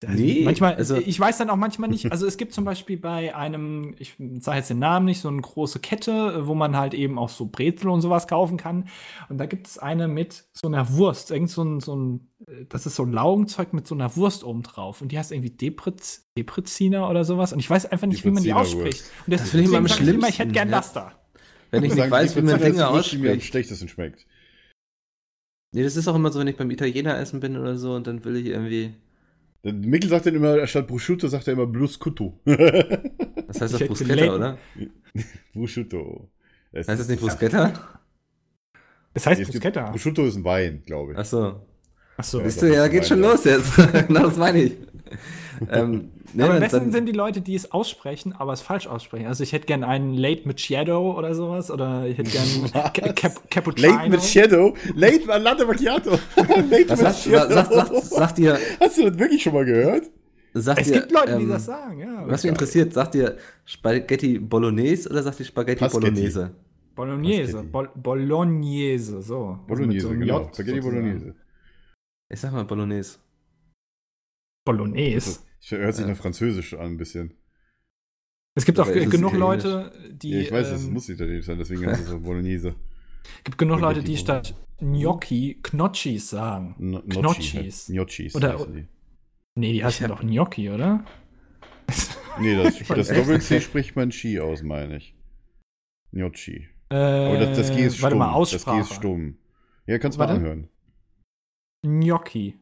S2: Nee,
S1: manchmal,
S2: also-
S1: ich weiß dann auch manchmal nicht, also es gibt zum Beispiel bei einem, ich sage jetzt den Namen nicht, so eine große Kette, wo man halt eben auch so Brezel und sowas kaufen kann. Und da gibt es eine mit so einer Wurst, irgend so ein, so ein das ist so ein Laugenzeug mit so einer Wurst oben drauf. Und die heißt irgendwie Deprez, Depreziner oder sowas. Und ich weiß einfach nicht, wie man die ausspricht. Und
S2: Das finde ich immer am
S1: immer, ich hätte gern
S2: ja.
S1: das da.
S2: Wenn ich nicht weiß, wie man Dinge
S3: die mir am
S2: ausspricht.
S3: schlechtesten schmeckt.
S2: Nee, das ist auch immer so, wenn ich beim Italiener essen bin oder so und dann will ich irgendwie
S3: Mikkel sagt dann immer, statt Prosciutto sagt er immer Bruscutto.
S2: Das heißt
S1: hätte
S2: Bruschetta, oder?
S3: Prosciutto. Es
S2: Heißt das nicht Bruschetta?
S1: Es heißt Bruschetta.
S3: Prosciutto ist ein Wein, glaube ich.
S2: Achso.
S1: Achso.
S3: Ja, das
S2: du, ja, geht schon los jetzt. genau das meine ich. ähm, nee,
S1: aber am besten
S2: dann-
S1: sind die Leute, die es aussprechen, aber es falsch aussprechen. Also ich hätte gern einen Late mit Shadow oder sowas. Oder ich hätte gern Ca Cap Cappuccino.
S3: Late mit Shadow. Late mit Latte Macchiato. Late
S2: was sagt, sagt, sagt, sagt ihr,
S3: Hast du das wirklich schon mal gehört?
S2: sagt
S1: es
S2: ihr,
S1: gibt Leute, die
S2: ähm,
S1: das sagen, ja.
S2: Was mich interessiert, sagt ihr Spaghetti Bolognese oder sagt ihr Spaghetti
S3: Passetti.
S2: Bolognese?
S1: Bolognese. Bol Bolognese, so. Mit
S3: Bolognese,
S1: so
S3: genau.
S1: J
S3: Spaghetti
S1: sozusagen.
S3: Bolognese.
S2: Ich sag mal Bolognese.
S1: Bolognese.
S3: Das hört sich
S2: Ja.
S3: nach Französisch an, ein bisschen.
S1: Es gibt auch
S2: ist es
S1: genug
S2: italienisch?
S1: Leute, die.
S3: ja, ich weiß, es
S1: ähm,
S3: muss italienisch sein, deswegen heißt es so Bolognese.
S1: gibt genug Leute, die statt Gnocchi Knotschis sagen.
S3: No-
S1: Knotschis.
S3: Gnocchis.
S1: Oder-. Nee, die heißen doch Gnocchi, oder?
S3: Nee, das,
S1: Ich
S3: das Doppel-C spricht man Chi aus, meine ich. Gnocchi.
S1: Äh,
S3: Aber das, das G ist stumm.
S1: Warte mal,
S3: das
S1: Aussprache.
S3: G ist stumm. Ja, kannst du mal anhören.
S1: Gnocchi.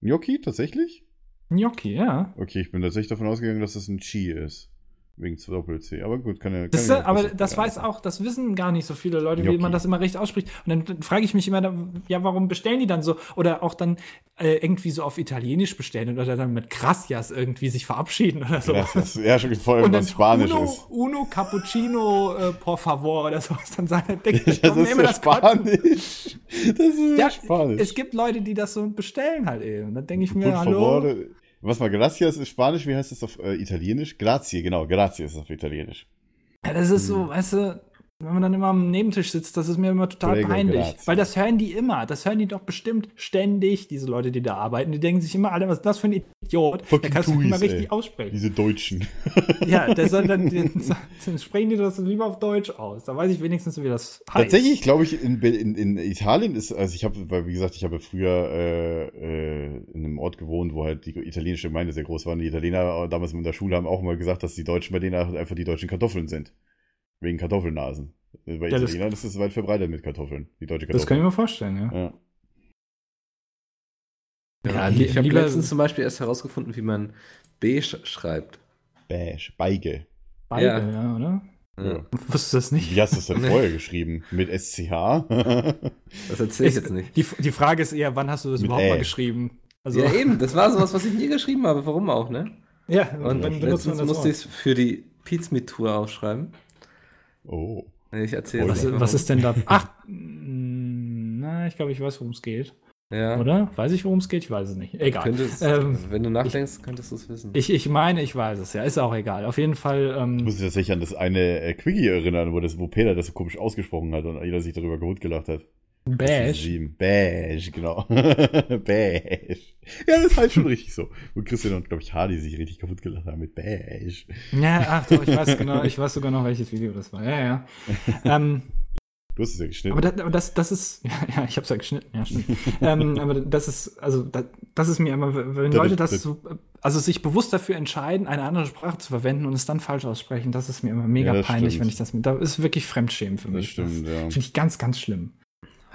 S3: Gnocchi, tatsächlich?
S1: Gnocchi, ja.
S3: Okay, ich bin tatsächlich davon ausgegangen, dass das ein Chi ist. Wegen Doppel-C. Aber gut, kann ja. Kann
S1: Das,
S3: ja
S1: aber
S3: passieren.
S1: das
S3: Ja.
S1: weiß auch, das wissen gar nicht so viele Leute, wie
S3: Gnocchi.
S1: man das immer richtig ausspricht. Und dann frage ich mich immer, ja, warum bestellen die dann so? Oder auch dann äh, irgendwie so auf Italienisch bestellen oder dann mit Gracias irgendwie sich verabschieden oder so.
S3: Ja, das ist ja schon voll,
S1: Und dann
S3: was Spanisch
S1: uno,
S3: ist.
S1: uno Cappuccino äh, por favor oder sowas. Dann sagen, dann denke ich,
S3: Das ist
S1: nehme
S3: ja
S1: das.
S3: Spanisch. Das ist ja, Spanisch.
S1: es gibt Leute, die das so bestellen halt eben. Dann denke ich mir, hallo.
S3: favor. Was mal Gracias ist Spanisch, wie heißt das auf äh, Italienisch? Grazie, genau, Grazie ist auf Italienisch.
S1: Ja, das ist so, weißt du, wenn man dann immer am Nebentisch sitzt, das ist mir immer total
S3: Prego,
S1: peinlich.
S3: grazie.
S1: Weil das hören die immer. Das hören die doch bestimmt ständig, diese Leute, die da arbeiten. Die denken sich immer alle, was ist das für ein Idiot?
S3: Fucking
S1: der kannst du nicht mal
S3: Tuis,
S1: richtig
S3: ey.
S1: aussprechen.
S3: Diese Deutschen.
S1: Ja, der soll dann, den, dann sprechen die das lieber auf Deutsch aus. Da weiß ich wenigstens, wie das heißt.
S3: Tatsächlich glaube ich, in, in, in Italien ist, also ich habe, weil wie gesagt, ich habe früher äh, äh, in einem Ort gewohnt, wo halt die italienische Gemeinde sehr groß war. Und die Italiener damals in der Schule haben auch mal gesagt, dass die Deutschen bei denen einfach die deutschen Kartoffeln sind. Wegen Kartoffelnasen. Bei
S1: Ja, das-
S3: Italienern ist es weit verbreitet mit Kartoffeln, die deutsche
S1: Das kann ich mir vorstellen, ja.
S3: ja.
S1: Ja, li-
S2: ich habe letztens zum Beispiel erst herausgefunden, wie man B sch schreibt.
S3: Beige, Beige.
S1: Beide,
S2: Ja.
S1: ja, oder?
S2: Ja.
S1: Wusstest du das nicht?
S3: Wie hast du es denn vorher geschrieben? Mit SCH?
S2: Das erzähle ich jetzt nicht.
S1: Die, die Frage ist eher, wann hast du das
S3: Mit
S1: überhaupt
S3: Ä.
S1: mal geschrieben? Also,
S2: ja, eben, das war sowas, was ich nie geschrieben habe. Warum auch, ne?
S1: ja,
S2: Und
S1: dann
S2: letztens
S1: das
S2: musste ich es für die Pizmeet-Tour aufschreiben.
S3: Oh.
S2: Ich erzähle
S3: Was-
S1: Was, ist denn da? Ach, mh, na, ich glaube, ich weiß, worum es geht.
S2: Ja.
S1: Oder? Weiß ich, worum es geht? Ich weiß es nicht. Egal.
S2: Könntest,
S1: Ähm,
S2: wenn du nachdenkst, könntest du es wissen.
S1: Ich, ich meine, ich weiß es ja. Ist auch egal. Auf jeden Fall.
S3: Ich
S1: Ähm,
S3: muss mich tatsächlich an das eine äh, Quickie erinnern, wo, das, wo Peter das so komisch ausgesprochen hat und jeder sich darüber kaputt gelacht hat.
S1: Bash.
S3: Bash, genau. Bash. Ja, das ist halt schon richtig so. Wo Christian und, glaube ich, Hardy sich richtig kaputt gelacht haben mit Bash.
S1: Ja, ach doch, ich weiß genau, ich weiß sogar noch, welches Video das war. Ja, ja. ähm,
S3: Du hast es ja geschnitten.
S1: aber das, aber das, das ist, ja, ja ich habe es ja geschnitten, ja, stimmt. ähm, aber das ist, also das, das ist mir immer, wenn Leute
S3: da-
S1: das so, also sich bewusst dafür entscheiden, eine andere Sprache zu verwenden und es dann falsch aussprechen, das ist mir immer mega
S3: Ja, das
S1: peinlich,
S3: stimmt.
S1: wenn ich das mit, da ist wirklich Fremdschämen für
S3: das
S1: mich.
S3: stimmt, ja.
S1: Finde ich ganz, ganz schlimm.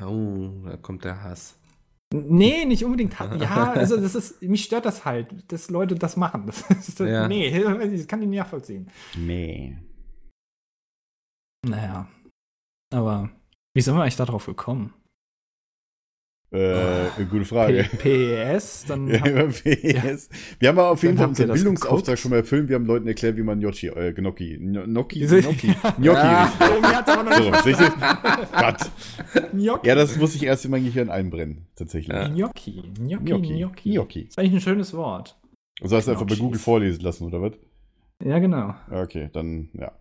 S2: Oh, da kommt der Hass.
S1: Nee, nicht unbedingt. Ja, also das ist, mich stört das halt, dass Leute das machen. Das ist,
S2: Ja.
S1: Nee, das kann ich nicht nachvollziehen.
S3: Nee.
S1: Naja. Aber wie sind wir eigentlich darauf gekommen?
S3: Äh, gute Frage.
S1: P PS, dann.
S3: Ja,
S1: hab-
S3: über PS. Wir haben aber auf jeden Fall unseren
S1: das
S3: Bildungsauftrag schon mal erfüllt. Wir haben Leuten erklärt, wie man Gnocchi, äh, Gnocchi, Gnocchi, Gnocchi, Gnocchi,
S2: Ja.
S3: richtig. So? Gott.
S1: Gnocchi.
S3: Ja, das muss ich erst in mein Gehirn einbrennen, tatsächlich.
S2: Ja.
S1: Gnocchi. Gnocchi.
S3: Gnocchi.
S1: Gnocchi.
S3: Gnocchi.
S1: Ist eigentlich ein schönes Wort.
S3: Also hast du einfach bei. Google vorlesen lassen, oder was?
S1: Ja, genau.
S3: Okay, dann, ja.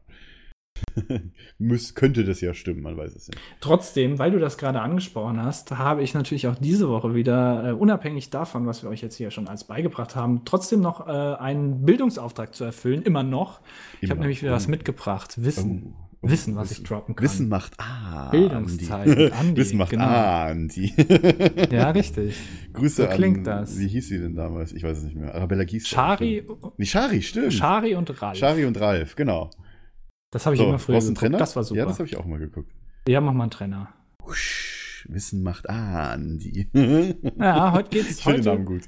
S3: Müß, könnte das ja stimmen, man weiß es nicht.
S1: Trotzdem, weil du das gerade angesprochen hast, habe ich natürlich auch diese Woche wieder, äh, unabhängig davon, was wir euch jetzt hier schon als beigebracht haben, trotzdem noch äh, einen Bildungsauftrag zu erfüllen. Immer noch. Ich habe
S3: Immer.
S1: nämlich wieder was mitgebracht. Wissen.
S3: Oh.
S1: Wissen, was ich droppen kann.
S3: Wissen macht ah.
S1: Bildungszeit Andi,
S3: Wissen macht
S1: genau.
S3: ah, Andi.
S1: Ja, richtig.
S3: Grüße
S1: So klingt
S3: an,
S1: das.
S3: wie hieß sie denn damals? Ich weiß es nicht mehr. Arabella Gies.
S1: Schari,
S3: Nee, Schari, stimmt.
S1: Schari und Ralf.
S3: Schari und Ralf, genau.
S1: Das habe ich
S3: So,
S1: immer früher
S3: brauchst einen
S1: geguckt.
S3: Trenner?
S1: Das war super.
S3: Ja, das habe ich auch mal geguckt.
S1: ja, mach mal einen Trenner.
S3: Husch, Wissen macht Andi.
S1: Ja, heute geht's.
S3: ich finde den
S1: heute,
S3: Namen gut.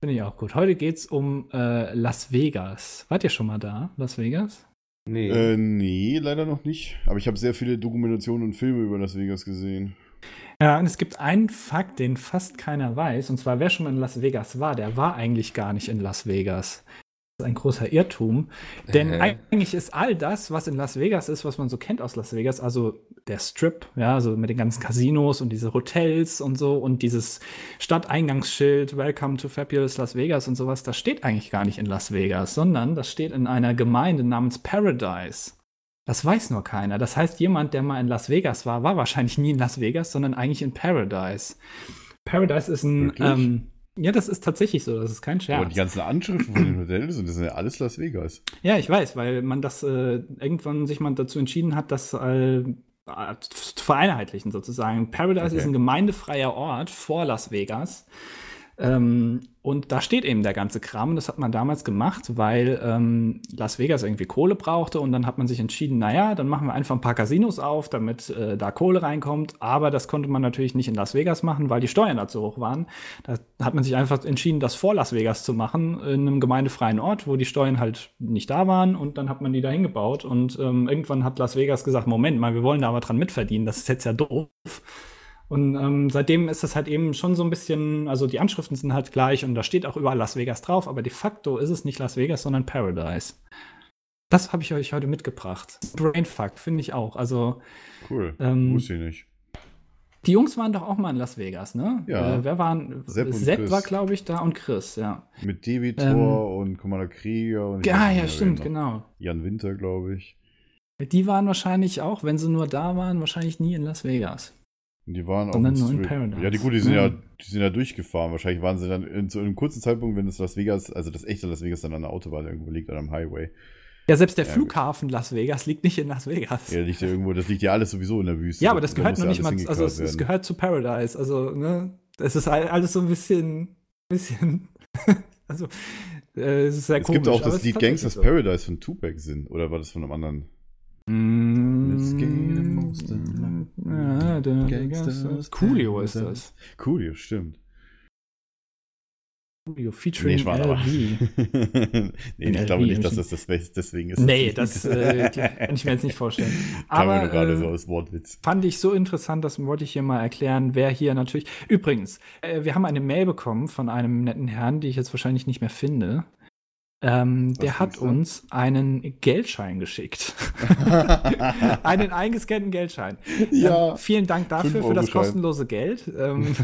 S1: Finde ich auch gut. Heute geht es um äh, Las Vegas. Wart ihr schon mal da, Las Vegas?
S2: Nee.
S3: Äh, nee, leider noch nicht. Aber ich habe sehr viele Dokumentationen und Filme über Las Vegas gesehen.
S1: Ja, und es gibt einen Fakt, den fast keiner weiß. Und zwar, wer schon mal in Las Vegas war, der war eigentlich gar nicht in Las Vegas. Das ist ein großer Irrtum. Denn
S2: Hä?
S1: eigentlich ist all das, was in Las Vegas ist, was man so kennt aus Las Vegas, also der Strip, ja, so mit den ganzen Casinos und diese Hotels und so und dieses Stadteingangsschild, Welcome to Fabulous Las Vegas und sowas, das steht eigentlich gar nicht in Las Vegas, sondern das steht in einer Gemeinde namens Paradise. Das weiß nur keiner. Das heißt, jemand, der mal in Las Vegas war, war wahrscheinlich nie in Las Vegas, sondern eigentlich in Paradise. Paradise ist ein. Ähm, ja, das ist tatsächlich so. Das ist kein Scherz.
S3: Aber die ganzen Anschriften von den Hotels, und das sind ja alles Las Vegas.
S1: Ja, ich weiß, weil man das äh, irgendwann sich mal dazu entschieden hat, das äh, äh, zu vereinheitlichen sozusagen. Paradise
S3: Okay.
S1: ist ein gemeindefreier Ort vor Las Vegas. Ähm, und da steht eben der ganze Kram. Und das hat man damals gemacht, weil ähm, Las Vegas irgendwie Kohle brauchte. Und dann hat man sich entschieden, naja, dann machen wir einfach ein paar Casinos auf, damit äh, da Kohle reinkommt. Aber das konnte man natürlich nicht in Las Vegas machen, weil die Steuern da zu hoch waren. Da hat man sich einfach entschieden, das vor Las Vegas zu machen, in einem gemeindefreien Ort, wo die Steuern halt nicht da waren. Und dann hat man die da hingebaut. Und ähm, irgendwann hat Las Vegas gesagt, Moment mal, wir wollen da aber dran mitverdienen. Das ist jetzt ja doof. Und ähm, seitdem ist das halt eben schon so ein bisschen, also die Anschriften sind halt gleich und da steht auch überall Las Vegas drauf, aber de facto ist es nicht Las Vegas, sondern Paradise. Das habe ich euch heute mitgebracht. Brainfuck, finde ich auch. Also,
S3: Cool.
S1: Ähm,
S3: Wusste ich nicht.
S1: die Jungs waren doch auch mal in Las Vegas, ne?
S3: Ja.
S1: Äh, wer waren?
S3: Sepp
S1: Sepp, war, glaube ich, da und Chris, ja.
S3: Mit Devitor
S1: Ähm,
S3: und Commander Krieger und
S1: Ja, ja, stimmt, genau.
S3: Jan Winter, glaube ich.
S1: Die waren wahrscheinlich auch, wenn sie nur da waren, wahrscheinlich nie in Las Vegas.
S3: Die waren auch
S1: in. Paradise.
S3: Ja, die gut, die sind ja,
S1: Ja.
S3: die sind ja durchgefahren. Wahrscheinlich waren sie dann in so einem kurzen Zeitpunkt, wenn das Las Vegas, also das echte Las Vegas dann an der Autobahn irgendwo liegt, an einem Highway.
S1: Ja, selbst der
S3: Ja,
S1: Flughafen Las Vegas liegt nicht in Las Vegas.
S3: Ja, liegt ja irgendwo, das liegt ja alles sowieso in der Wüste.
S1: Ja, aber das
S3: Da
S1: gehört noch nicht mal, also es, es gehört zu Paradise. Also, ne, es ist all- alles so ein bisschen, bisschen, also, äh, es ist sehr
S3: Es
S1: komisch.
S3: gibt auch das
S1: es
S3: Lied Gangsters
S1: so.
S3: Paradise von Tupac sind, oder war das von einem anderen?
S1: Coolio ist das.
S3: Cool, ja, stimmt.
S1: Coolio featuring
S3: aber-
S1: LV.
S3: nee, ich glaube nicht, dass das, das deswegen ist.
S1: Nee, das äh, kann ich mir jetzt nicht vorstellen.
S3: Kam
S1: Aber
S3: nur gerade
S1: äh,
S3: so aus Wortwitz.
S1: fand ich so interessant, das wollte ich hier mal erklären, wer hier natürlich. Übrigens, äh, wir haben eine Mail bekommen von einem netten Herrn, die ich jetzt wahrscheinlich nicht mehr finde. Ähm, der hat
S3: du?
S1: uns einen Geldschein geschickt. einen eingescannten Geldschein.
S3: Ja.
S1: Ähm, vielen Dank dafür für das
S3: 5-Euro-Schein.
S1: kostenlose Geld. Ähm,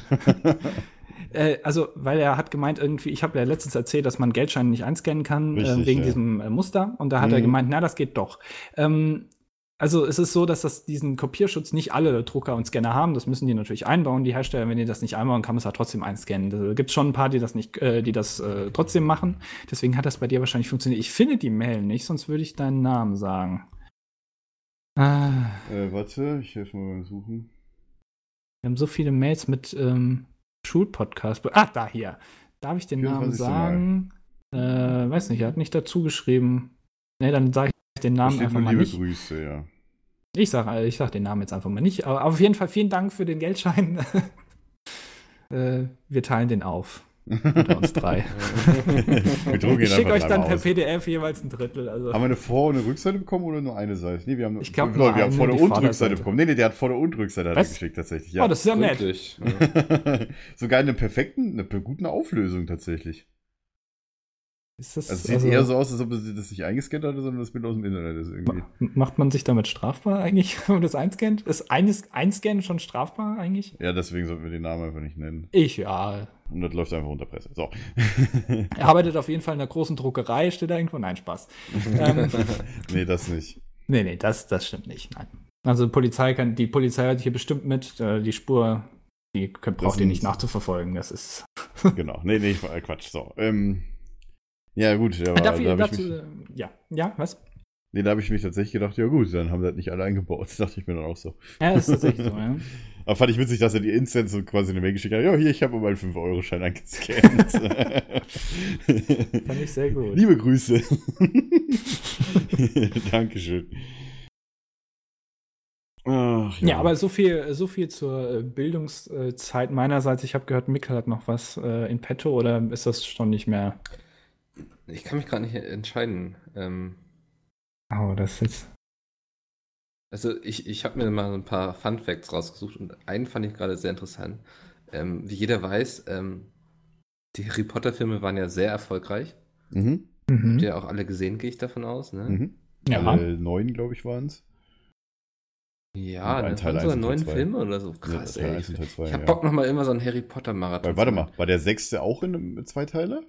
S1: äh, also, weil er hat gemeint, irgendwie, ich habe ja letztens erzählt, dass man Geldscheine nicht einscannen kann, äh,
S3: Richtig,
S1: wegen
S3: ja.
S1: diesem äh, Muster. Und da hat er
S3: Mhm.
S1: gemeint, na, das geht doch. Ähm, also es ist so, dass das diesen Kopierschutz nicht alle Drucker und Scanner haben. Das müssen die natürlich einbauen, die Hersteller. Wenn die das nicht einbauen, kann man es halt trotzdem einscannen. Da gibt schon ein paar, die das nicht, äh, die das äh, trotzdem machen. Deswegen hat das bei dir wahrscheinlich funktioniert. Ich finde die Mail nicht, sonst würde ich deinen Namen sagen. Ah,
S3: Äh, warte, ich helfe mal beim Suchen.
S1: wir haben so viele Mails mit ähm, Schulpodcast. Ah, da hier. Darf ich den Namen
S3: 24.
S1: sagen? Äh, weiß nicht, er hat nicht dazu geschrieben. Nee, dann sage ich den Namen einfach mal
S3: liebe
S1: nicht.
S3: Grüße, ja.
S1: Ich sage ich sag den Namen jetzt einfach mal nicht. Aber auf jeden Fall vielen Dank für den Geldschein. äh, wir teilen den auf. Unter uns drei.
S3: wir drucken ihn
S1: Ich schicke euch dann per
S3: aus.
S1: PDF jeweils ein Drittel. Also.
S3: Haben wir eine Vor- und eine Rückseite bekommen oder nur eine Seite? Nee, wir haben,
S1: Ich glaub,
S3: Leute,
S1: nur
S3: wir haben
S1: eine,
S3: Vorder- und. Rückseite bekommen. Nee, nee, der hat Vorder- und Rückseite geschickt tatsächlich. Ja.
S1: Oh, das ist ja nett.
S3: Sogar in einer perfekten, einer guten Auflösung tatsächlich.
S1: Ist das,
S3: Also es sieht
S1: also,
S3: eher so aus, als ob sie das nicht eingescannt hatte, sondern das Bild aus dem Internet ist irgendwie.
S1: Macht man sich damit strafbar eigentlich, wenn man das einscannt? Ist eines Einscannen schon strafbar eigentlich?
S3: Ja, deswegen sollten wir den Namen einfach nicht nennen.
S1: Ich, ja.
S3: Und das läuft einfach unter Presse. So.
S1: Er arbeitet auf jeden Fall in einer großen Druckerei, steht da irgendwo. Nein, Spaß. ähm,
S3: nee, das nicht.
S1: nee, nee, das, das stimmt nicht. Nein. Also Polizei kann, die Polizei hört hier bestimmt mit, äh, die Spur, die könnt, braucht ihr nicht nachzuverfolgen. Das ist.
S3: Genau. Nee, nee, ich- äh, Quatsch. So. Ähm, ja, gut. Ja,
S1: Darf
S3: da
S1: ich,
S3: habe ich,
S1: dazu,
S3: mich-
S1: äh, ja, ja, was?
S3: nee, da hab ich mich tatsächlich gedacht, ja gut, dann haben sie das nicht alle eingebaut. Das dachte ich mir dann auch so.
S1: Ja, das ist tatsächlich so, ja.
S3: Aber fand ich witzig, dass er die Instant so quasi eine Mail geschickt hat. Ja, hier, ich habe meinen 5-Euro-Schein eingescannt.
S1: Fand ich sehr gut.
S3: Liebe Grüße. Dankeschön. Ach,
S1: Ja, aber so viel, so viel zur äh, Bildungszeit meinerseits. Ich habe gehört, Mikkel hat noch was äh, in petto oder ist das schon nicht mehr?
S2: Ich kann mich gerade nicht entscheiden. Ähm,
S1: Oh, das ist
S2: also ich, ich habe mir mal ein paar Fun Facts rausgesucht und einen fand ich gerade sehr interessant. Ähm, wie jeder weiß, ähm, die Harry Potter Filme waren ja sehr erfolgreich.
S3: Mhm.
S2: Habt
S1: Mhm.
S2: ihr ja auch alle gesehen, gehe ich davon aus, ne?
S3: Mhm.
S1: Ja.
S3: Alle neun, glaube ich, waren es.
S2: Ja, das
S3: Teil
S2: waren sogar
S3: eins und
S2: neun
S3: Teil zwei.
S2: Filme oder so. Krass,
S3: Teil
S2: ey.
S3: eins und Teil zwei,
S2: ich hab
S3: ja.
S2: Bock nochmal immer so einen Harry Potter Marathon.
S3: Weil, warte mal, war der sechste auch in einem Zweiteiler?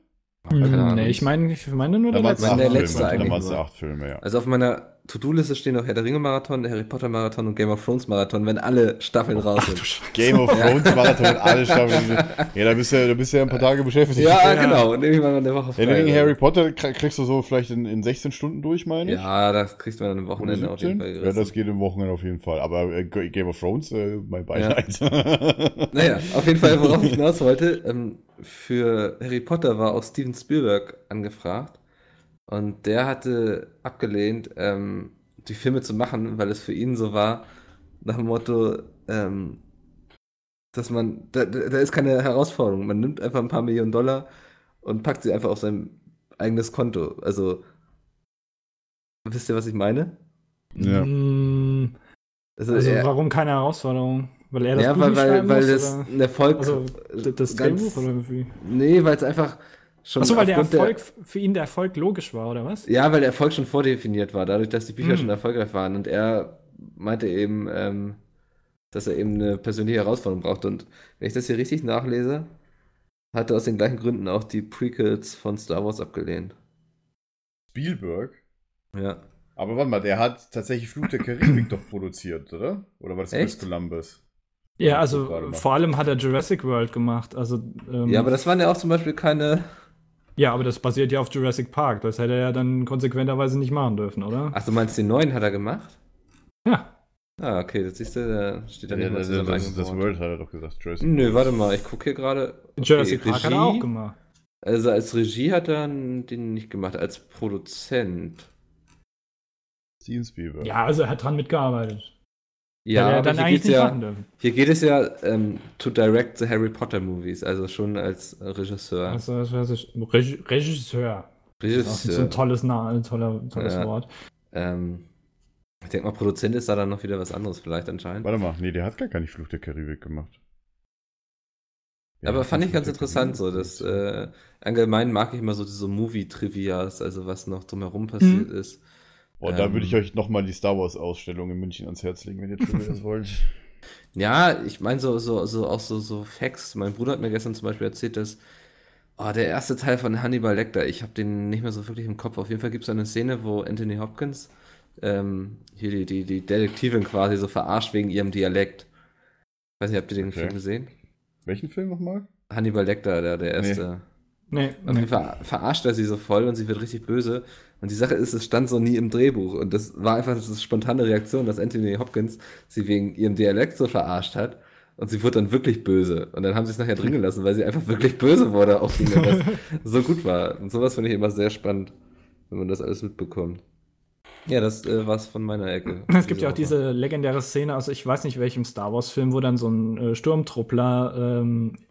S2: Keine Ahnung.
S1: Nee, ich meine, ich meine nur der
S3: Da
S1: letzte.
S2: Der
S3: acht
S2: letzte
S3: Filme.
S2: eigentlich
S3: Da waren es
S2: nur.
S3: acht Filme, ja.
S2: Also auf meiner To-Do-Liste stehen noch Herr der Ringe Marathon, der Harry Potter Marathon und Game of Thrones Marathon, wenn alle Staffeln raus sind.
S3: Game of Thrones Marathon und alle Staffeln. Ja, da bist du ja, da bist du ja ein paar Tage beschäftigt.
S2: Ja, genau. Nehme ich mal eine Woche frei.
S3: Ja, den
S2: oder
S3: Harry. Potter krie- kriegst du so vielleicht in, in 16 Stunden durch, meine ich.
S2: Ja, das kriegst du dann am
S3: Oder
S2: Wochenende auf jeden
S3: 17?
S2: Fall.
S3: Ja, das
S2: gerissen.
S3: geht im Wochenende auf jeden Fall. Aber äh, Game of Thrones, äh, mein Beileid.
S2: Naja, auf jeden Fall, worauf ich hinaus wollte, ähm, für Harry Potter war auch Steven Spielberg angefragt und der hatte abgelehnt, ähm, die Filme zu machen, weil es für ihn so war, nach dem Motto, ähm, dass man, da, da ist keine Herausforderung, man nimmt einfach ein paar Millionen Dollar und packt sie einfach auf sein eigenes Konto. Also, wisst ihr, was ich meine?
S3: ja.
S1: Mm,
S2: Also,
S1: Also,
S2: er-
S1: warum keine Herausforderung? Weil er das
S2: ja,
S1: Buch
S2: weil,
S1: nicht
S2: weil,
S1: schreiben
S2: weil
S1: muss,
S2: das
S1: oder?
S2: ein Erfolg
S1: Also, das
S2: ganz-
S1: Drehbuch oder wie?
S2: Nee, weil es einfach schon.
S1: Achso, weil der Erfolg, für ihn der Erfolg logisch war, oder was?
S2: ja, weil der Erfolg schon vordefiniert war, dadurch, dass die Bücher
S1: Hm.
S2: schon erfolgreich waren. Und er meinte eben, ähm, dass er eben eine persönliche Herausforderung braucht. Und wenn ich das hier richtig nachlese, hat er aus den gleichen Gründen auch die Prequels von Star Wars abgelehnt.
S3: Spielberg.
S2: Ja.
S3: Aber warte mal, der hat tatsächlich Fluch der Karibik doch produziert, oder? Oder war das
S2: Echt?
S3: Chris Columbus?
S1: Ja, also vor allem hat er Jurassic World gemacht. Also, ähm,
S2: Ja, aber das waren ja auch zum Beispiel keine.
S1: Ja, aber das basiert ja auf Jurassic Park. Das hätte er ja dann konsequenterweise nicht machen dürfen, oder?
S2: Ach, du meinst, den neuen hat er gemacht?
S1: Ja.
S2: Ah, okay, das siehst du, da steht
S3: Ja,
S2: dann nicht mal
S3: das, das, das
S2: Wort.
S3: World hat er doch gesagt. Jurassic
S2: Nö, warte mal, ich gucke hier gerade. Okay,
S1: Jurassic Park hat er auch
S2: Regie-
S1: gemacht.
S2: Also als Regie hat er den nicht gemacht, als Produzent.
S3: Steven Spielberg.
S1: Ja, also er hat dran mitgearbeitet.
S2: Ja,
S1: er dann
S2: hier
S1: nicht
S2: ja,
S1: machen dürfen.
S2: hier geht es ja ähm, to direct the Harry Potter movies, also schon als äh, Regisseur.
S1: Also, das heißt, ich- Reg Regisseur. Das ist so
S2: Regisseur.
S1: ein tolles, Na ein toller, tolles
S2: Ja.
S1: Wort.
S2: ähm, ich denke mal, Produzent ist da dann noch wieder was anderes vielleicht anscheinend.
S3: Warte mal, nee, der hat gar keinen Fluch der Karibik gemacht. Der
S2: aber fand ich ganz interessant so, dass äh, allgemein mag ich immer so diese Movie-Trivias, also was noch drumherum passiert
S1: Mhm.
S2: ist.
S3: Da
S2: ähm,
S3: würde ich euch nochmal die Star Wars Ausstellung in München ans Herz legen, wenn ihr das wollt.
S2: Ja, ich meine so, so, so auch so, so Facts. Mein Bruder hat mir gestern zum Beispiel erzählt, dass oh, der erste Teil von Hannibal Lecter, ich habe den nicht mehr so wirklich im Kopf. Auf jeden Fall gibt es eine Szene, wo Anthony Hopkins ähm, hier die, die, die Detektivin quasi so verarscht wegen ihrem Dialekt. Weiß nicht, habt ihr den
S3: Okay.
S2: Film gesehen?
S3: Welchen Film nochmal?
S2: Hannibal Lecter, der, der erste.
S1: Nee,
S2: Auf jeden Fall verarscht er sie so voll und sie wird richtig böse. Und die Sache ist, es stand so nie im Drehbuch. Und das war einfach das ist spontane Reaktion, dass Anthony Hopkins sie wegen ihrem Dialekt so verarscht hat. Und sie wurde dann wirklich böse. Und dann haben sie es nachher drin gelassen, weil sie einfach wirklich böse wurde ihn. Und das so gut war. Und sowas finde ich immer sehr spannend, wenn man das alles mitbekommt. Ja, das äh, war's von meiner Ecke.
S1: Es gibt ja auch diese legendäre Szene, also ich weiß nicht welchem Star Wars-Film, wo dann so ein äh, Sturmtruppler ähm, äh,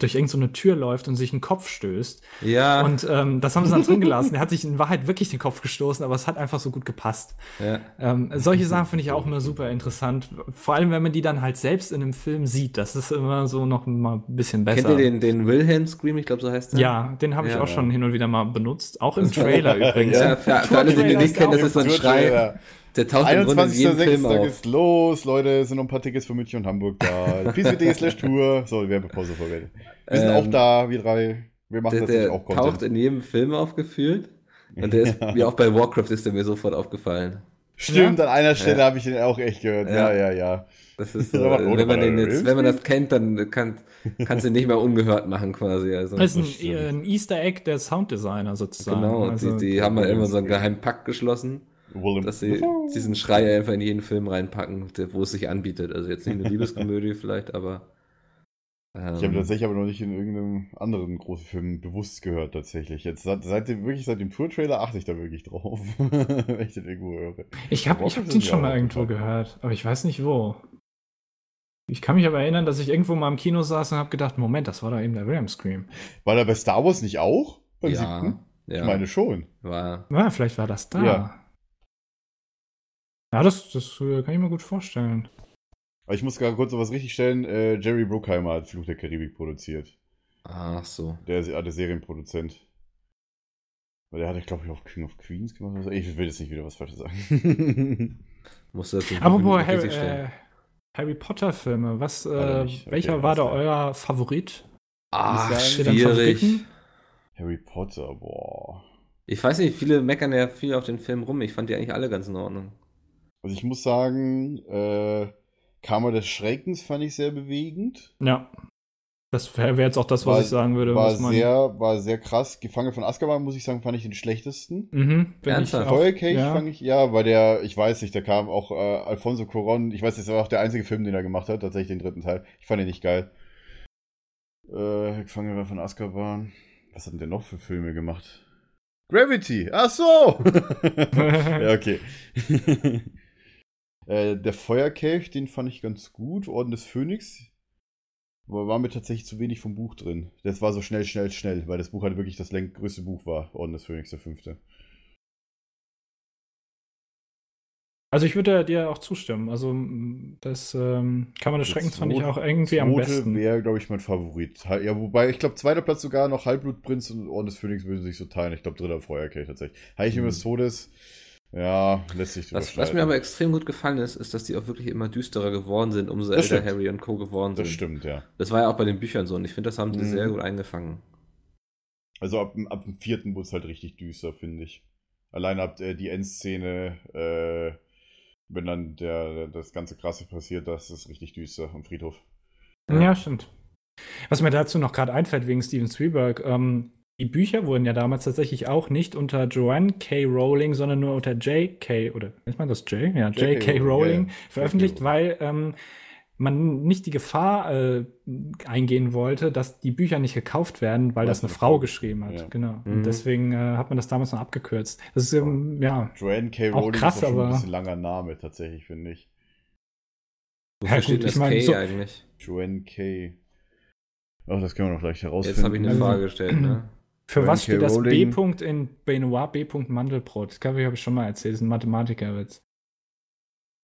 S1: durch irgendeine so Tür läuft und sich einen Kopf stößt.
S2: Ja,
S1: Und ähm, das haben sie dann drin gelassen. Er hat sich in Wahrheit wirklich den Kopf gestoßen, aber es hat einfach so gut gepasst.
S2: ja.
S1: Ähm, solche Sachen finde ich auch immer super interessant. Vor allem, wenn man die dann halt selbst in einem Film sieht. Das ist immer so noch mal ein bisschen besser.
S2: Kennt ihr den, den Wilhelm Scream? Ich glaube, so heißt der.
S1: Ja, den habe ich
S2: Ja.
S1: auch schon hin und wieder mal benutzt. Auch im Trailer übrigens.
S2: Ja, für, für alle, die den nicht kennen, das ist so ein Schrei. Der taucht im Grunde in jedem Film
S3: 21.06.
S2: auf.
S3: geht's los, Leute, es sind noch ein paar Tickets für München und Hamburg da. PCD slash Tour. So, Werbepause vorbei. Wir sind
S2: Ähm,
S3: auch da, wir drei. Wir machen
S2: Der,
S3: tatsächlich
S2: der
S3: auch
S2: taucht
S3: Content.
S2: in jedem Film aufgefühlt. Und der ist, wie auch bei Warcraft, ist der mir sofort aufgefallen.
S3: Stimmt, an einer Stelle
S2: Ja.
S3: habe ich den auch echt gehört.
S2: Ja.
S3: Ja, ja, ja.
S2: Das ist so,
S3: ohne
S2: wenn man den jetzt, wenn man das kennt, dann kann, kannst du ihn nicht mehr ungehört machen quasi. Also,
S1: Das ist ein, ein Easter Egg der Sounddesigner sozusagen.
S2: genau,
S1: Also,
S2: die, die haben ja immer so einen geheimen Pakt geschlossen,
S3: Willem-
S2: dass sie diesen Schrei einfach in jeden Film reinpacken, der, wo es sich anbietet. Also jetzt nicht eine Liebeskomödie vielleicht, aber Ähm,
S3: Ich habe tatsächlich aber noch nicht in irgendeinem anderen großen Film bewusst gehört, tatsächlich. Jetzt seit, seit dem, wirklich seit dem Tour-Trailer achte ich da wirklich drauf, wenn ich den irgendwo höre.
S1: Ich habe hab den schon mal irgendwo gehört, aber ich weiß nicht wo. Ich kann mich aber erinnern, dass ich irgendwo mal im Kino saß und habe gedacht, Moment, das war doch eben der William Scream.
S3: War da bei Star Wars nicht auch? Beim
S2: ja,
S3: siebten?
S2: ja,
S3: Ich meine schon.
S2: war.
S1: Ja, vielleicht war das da.
S3: Ja.
S1: Ja, das, das äh, kann ich mir gut vorstellen.
S3: Aber ich muss gerade kurz noch was richtig stellen. Äh, Jerry Bruckheimer hat Fluch der Karibik produziert.
S2: Ach so.
S3: Der, ist- der Serienproduzent. Weil der hat, glaube ich, auch King of Queens gemacht. oder so. Ich will jetzt nicht wieder was Falsches sagen.
S2: Musste das
S1: Apropos Harry, äh, Harry Potter Filme, was, äh,
S3: nicht. Okay,
S1: welcher war da euer Favorit?
S2: Ach, schwierig.
S3: Harry Potter, boah.
S2: Ich weiß nicht, viele meckern ja viel auf den Film rum. Ich fand die eigentlich alle ganz in Ordnung.
S3: Also ich muss sagen, äh, Kammer des Schreckens fand ich sehr bewegend.
S1: Ja. Das wäre wär jetzt auch das, was
S3: War-
S1: ich sagen würde.
S3: War
S1: was man,
S3: sehr, war sehr krass. Gefangen von Azkaban, muss ich sagen, fand ich den schlechtesten.
S1: Mhm, wenn ich
S2: Ernsthaft?
S3: Feuerkelch
S1: ja.
S3: fand ich, ja, weil der, ich weiß nicht, da kam auch äh, Alfonso Cuarón, ich weiß, das war auch der einzige Film, den er gemacht hat, tatsächlich den dritten Teil. Ich fand ihn nicht geil. Äh, Gefangen von Azkaban. Was hat denn der noch für Filme gemacht? Gravity! Ach so! ja, okay. äh, der Feuerkelch, den fand ich ganz gut. Orden des Phönix. Aber war mir tatsächlich zu wenig vom Buch drin. Das war so schnell, schnell, schnell, weil das Buch halt wirklich das größte Buch war. Orden des Phönix, der fünfte.
S1: Also ich würde dir auch zustimmen. Also das ähm, Kammer des
S3: Das
S1: Schreckens fand ich auch irgendwie am besten.
S3: wäre, glaube ich, mein Favorit. Ja, wobei, ich glaube, zweiter Platz sogar noch Halbblutprinz und Orden des Phönix würden sich so teilen. Ich glaube, dritter Feuerkelch tatsächlich. Heiligtum des Todes, ja, lässt sich
S2: Was, was mir aber extrem gut gefallen ist, ist, dass die auch wirklich immer düsterer geworden sind, umso
S3: Das
S2: älter
S3: stimmt.
S2: Harry und Co. geworden sind.
S3: Das stimmt, ja.
S2: Das war ja auch bei den Büchern so und ich finde, das haben sie
S3: Mhm.
S2: sehr gut eingefangen.
S3: Also ab, dem- ab dem vierten wurde es halt richtig düster, finde ich. Allein ab äh, die Endszene, äh, wenn dann der, das ganze Krasse passiert, das ist richtig düster am Friedhof.
S1: Ja, stimmt. Was mir dazu noch gerade einfällt wegen Steven Spielberg, ähm, die Bücher wurden ja damals tatsächlich auch nicht unter Joanne K. Rowling, sondern nur unter J.K. oder ist man das J? Ja,
S3: J.K. Rowling, ja, ja.
S1: veröffentlicht, weil ähm, man nicht die Gefahr äh, eingehen wollte, dass die Bücher nicht gekauft werden, weil das
S3: es
S1: eine Frau geschrieben hat.
S3: ja.
S1: Genau.
S2: Mhm.
S1: Und deswegen äh, hat man das damals noch abgekürzt. Das ist ähm, ja.
S3: Joanne K.
S1: Auch
S3: Rowling
S1: krass,
S3: ist
S1: aber-
S3: ein bisschen langer Name, tatsächlich, finde ich.
S1: Ja,
S2: steht
S1: gut,
S2: das
S1: ich mein,
S2: K
S1: so-
S2: eigentlich?
S3: Joanne K. Ach, das können wir noch gleich herausfinden.
S2: Jetzt habe ich eine Frage gestellt, ne?
S1: Für was steht das B. -Punkt in Benoit B. -Punkt Mandelbrot? Das glaube ich, habe ich schon mal erzählt. Das ist ein Mathematikerwitz.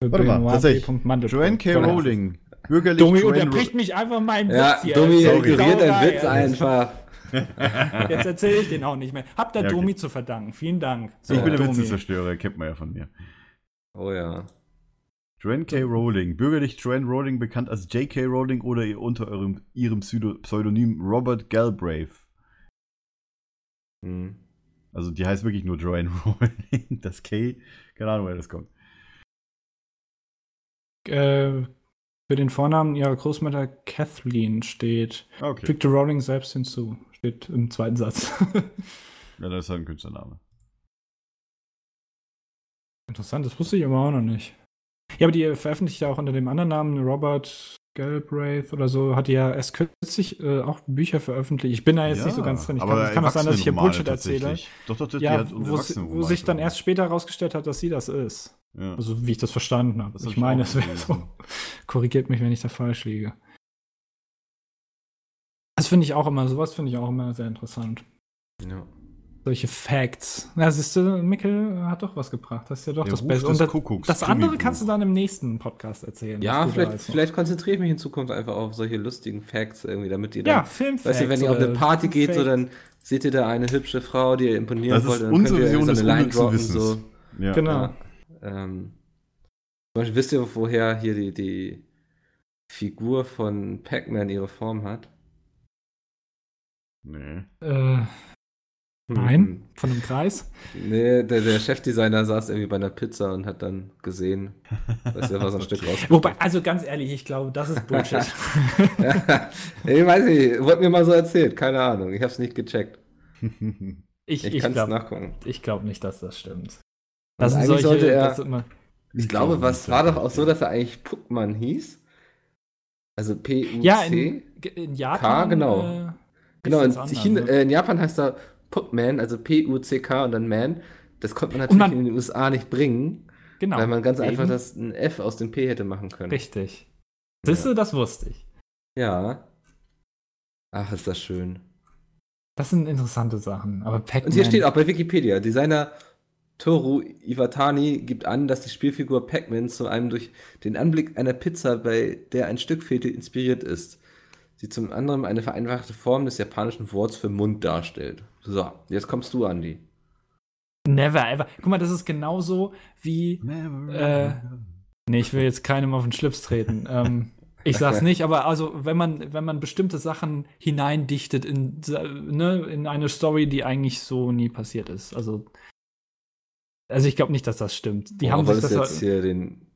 S1: Für
S3: Warte mal,
S1: Benoit
S3: tatsächlich.
S1: B. Mandelbrot.
S3: Joanne K. Rowling. Bürgerlich
S1: Domi
S3: Joanne
S1: unterbricht mich einfach meinen
S2: Ja,
S1: Witz hier.
S2: Domi
S1: Sorry.
S2: ignoriert deinen
S1: Sauerei,
S2: Witz einfach.
S1: Jetzt erzähle ich den auch nicht mehr. Habt ihr
S3: Ja, okay.
S1: Domi zu verdanken. Vielen Dank. So,
S3: Ich bin der. Witzezerstörer, kennt man ja von mir.
S2: Oh ja.
S3: Joanne K. Rowling. Bürgerlich Joanne Rowling, bekannt als J.K. Rowling oder ihr unter eurem, ihrem Pseudo Pseudonym Robert Galbraith.
S2: Hm.
S3: Also die heißt wirklich nur Joanne Rowling. Das K, keine Ahnung, woher das kommt.
S1: Äh, für den Vornamen ihrer Großmutter Kathleen steht
S3: Okay.
S1: Victor Rowling selbst hinzu. Steht im zweiten Satz.
S3: Ja, das ist halt ein Künstlername.
S1: Interessant, das wusste ich aber auch noch nicht. Ja, aber die veröffentlicht ja auch unter dem anderen Namen Robert Galbraith oder so, hat die ja erst kürzlich äh, auch Bücher veröffentlicht. Ich bin da jetzt nicht so ganz drin. Ich kann, kann auch sein, dass ich hier Bullshit erzähle.
S3: Doch, doch, doch,
S1: Ja, wo, wo sich dann erst später herausgestellt hat, dass sie das ist.
S3: Ja.
S1: Also wie ich das verstanden habe. Ich
S3: ich
S1: meine, es wäre so. Korrigiert mich, wenn ich da falsch liege. Das finde ich auch immer, sowas finde ich auch immer sehr interessant.
S2: ja.
S1: Solche Facts. Na, siehst du, Mikkel hat doch was gebracht. Das ist ja doch
S3: Der
S1: das
S3: Ruf
S1: Beste.
S3: des
S1: Und das,
S3: Kuckucks,
S1: das andere kannst du dann im nächsten Podcast erzählen.
S2: Ja, vielleicht, vielleicht konzentriere ich mich in Zukunft einfach auf solche lustigen Facts irgendwie, damit ihr dann,
S1: Ja, Filmfacts.
S2: weißt du, wenn ihr auf eine Party geht, so dann seht ihr da eine hübsche Frau, die ihr imponieren
S3: Das ist
S2: wollt, dann
S3: unsere des
S2: so eine Line droppen, so.
S3: Ja.
S1: Genau.
S2: Ja. Ähm, zum Beispiel, wisst ihr, woher hier die, die Figur von Pac-Man ihre Form hat?
S3: Nee.
S1: Äh, nein, von einem Kreis.
S2: Nee, der, der Chefdesigner saß irgendwie bei einer Pizza und hat dann gesehen, dass er was ein Stück raus.
S1: Wobei, also ganz ehrlich, ich glaube, das ist Bullshit.
S2: ja, ich weiß nicht, wurde mir mal so erzählt, keine Ahnung, ich hab's nicht gecheckt.
S1: ich
S2: Ich,
S1: ich
S2: kann's
S1: glaube
S2: nachgucken.
S1: glaub nicht, dass das stimmt.
S2: Und
S1: Das sind
S2: eigentlich
S1: solche,
S2: sollte er-
S1: das sind immer,
S2: Ich glaube, was war doch auch so, dass er eigentlich Puckmann hieß. Also P-U-C.
S1: Ja, in, in Japan.
S2: genau.
S1: Äh,
S2: genau, in,
S1: anders,
S2: China,
S1: ne?
S2: äh, in Japan heißt er Puckman, also P-U-C-K und dann Man. Das konnte man natürlich
S1: man-
S2: in den USA nicht bringen,
S1: genau.
S2: weil man ganz einfach
S1: Eben.
S2: das ein F aus dem P hätte machen können.
S1: Richtig. Siehst du, das wusste ich.
S2: Ja. Ach, ist das schön.
S1: Das sind interessante Sachen. Aber.
S2: Und hier steht auch bei Wikipedia, Designer Toru Iwatani gibt an, dass die Spielfigur Pac-Man zu einem durch den Anblick einer Pizza, bei der ein Stück fehlte, inspiriert ist. Sie zum anderen eine vereinfachte Form des japanischen Worts für Mund darstellt. So, jetzt kommst du, Andi.
S1: Never ever. Guck mal, das ist genauso wie. Äh, Nee, ich will jetzt keinem auf den Schlips treten. ähm, ich sag's nicht, aber also, wenn man, wenn man bestimmte Sachen hineindichtet in, ne, in eine Story, die eigentlich so nie passiert ist. Also, also ich glaube nicht, dass das stimmt. Die
S2: Oh,
S1: haben sich das.
S2: jetzt hier den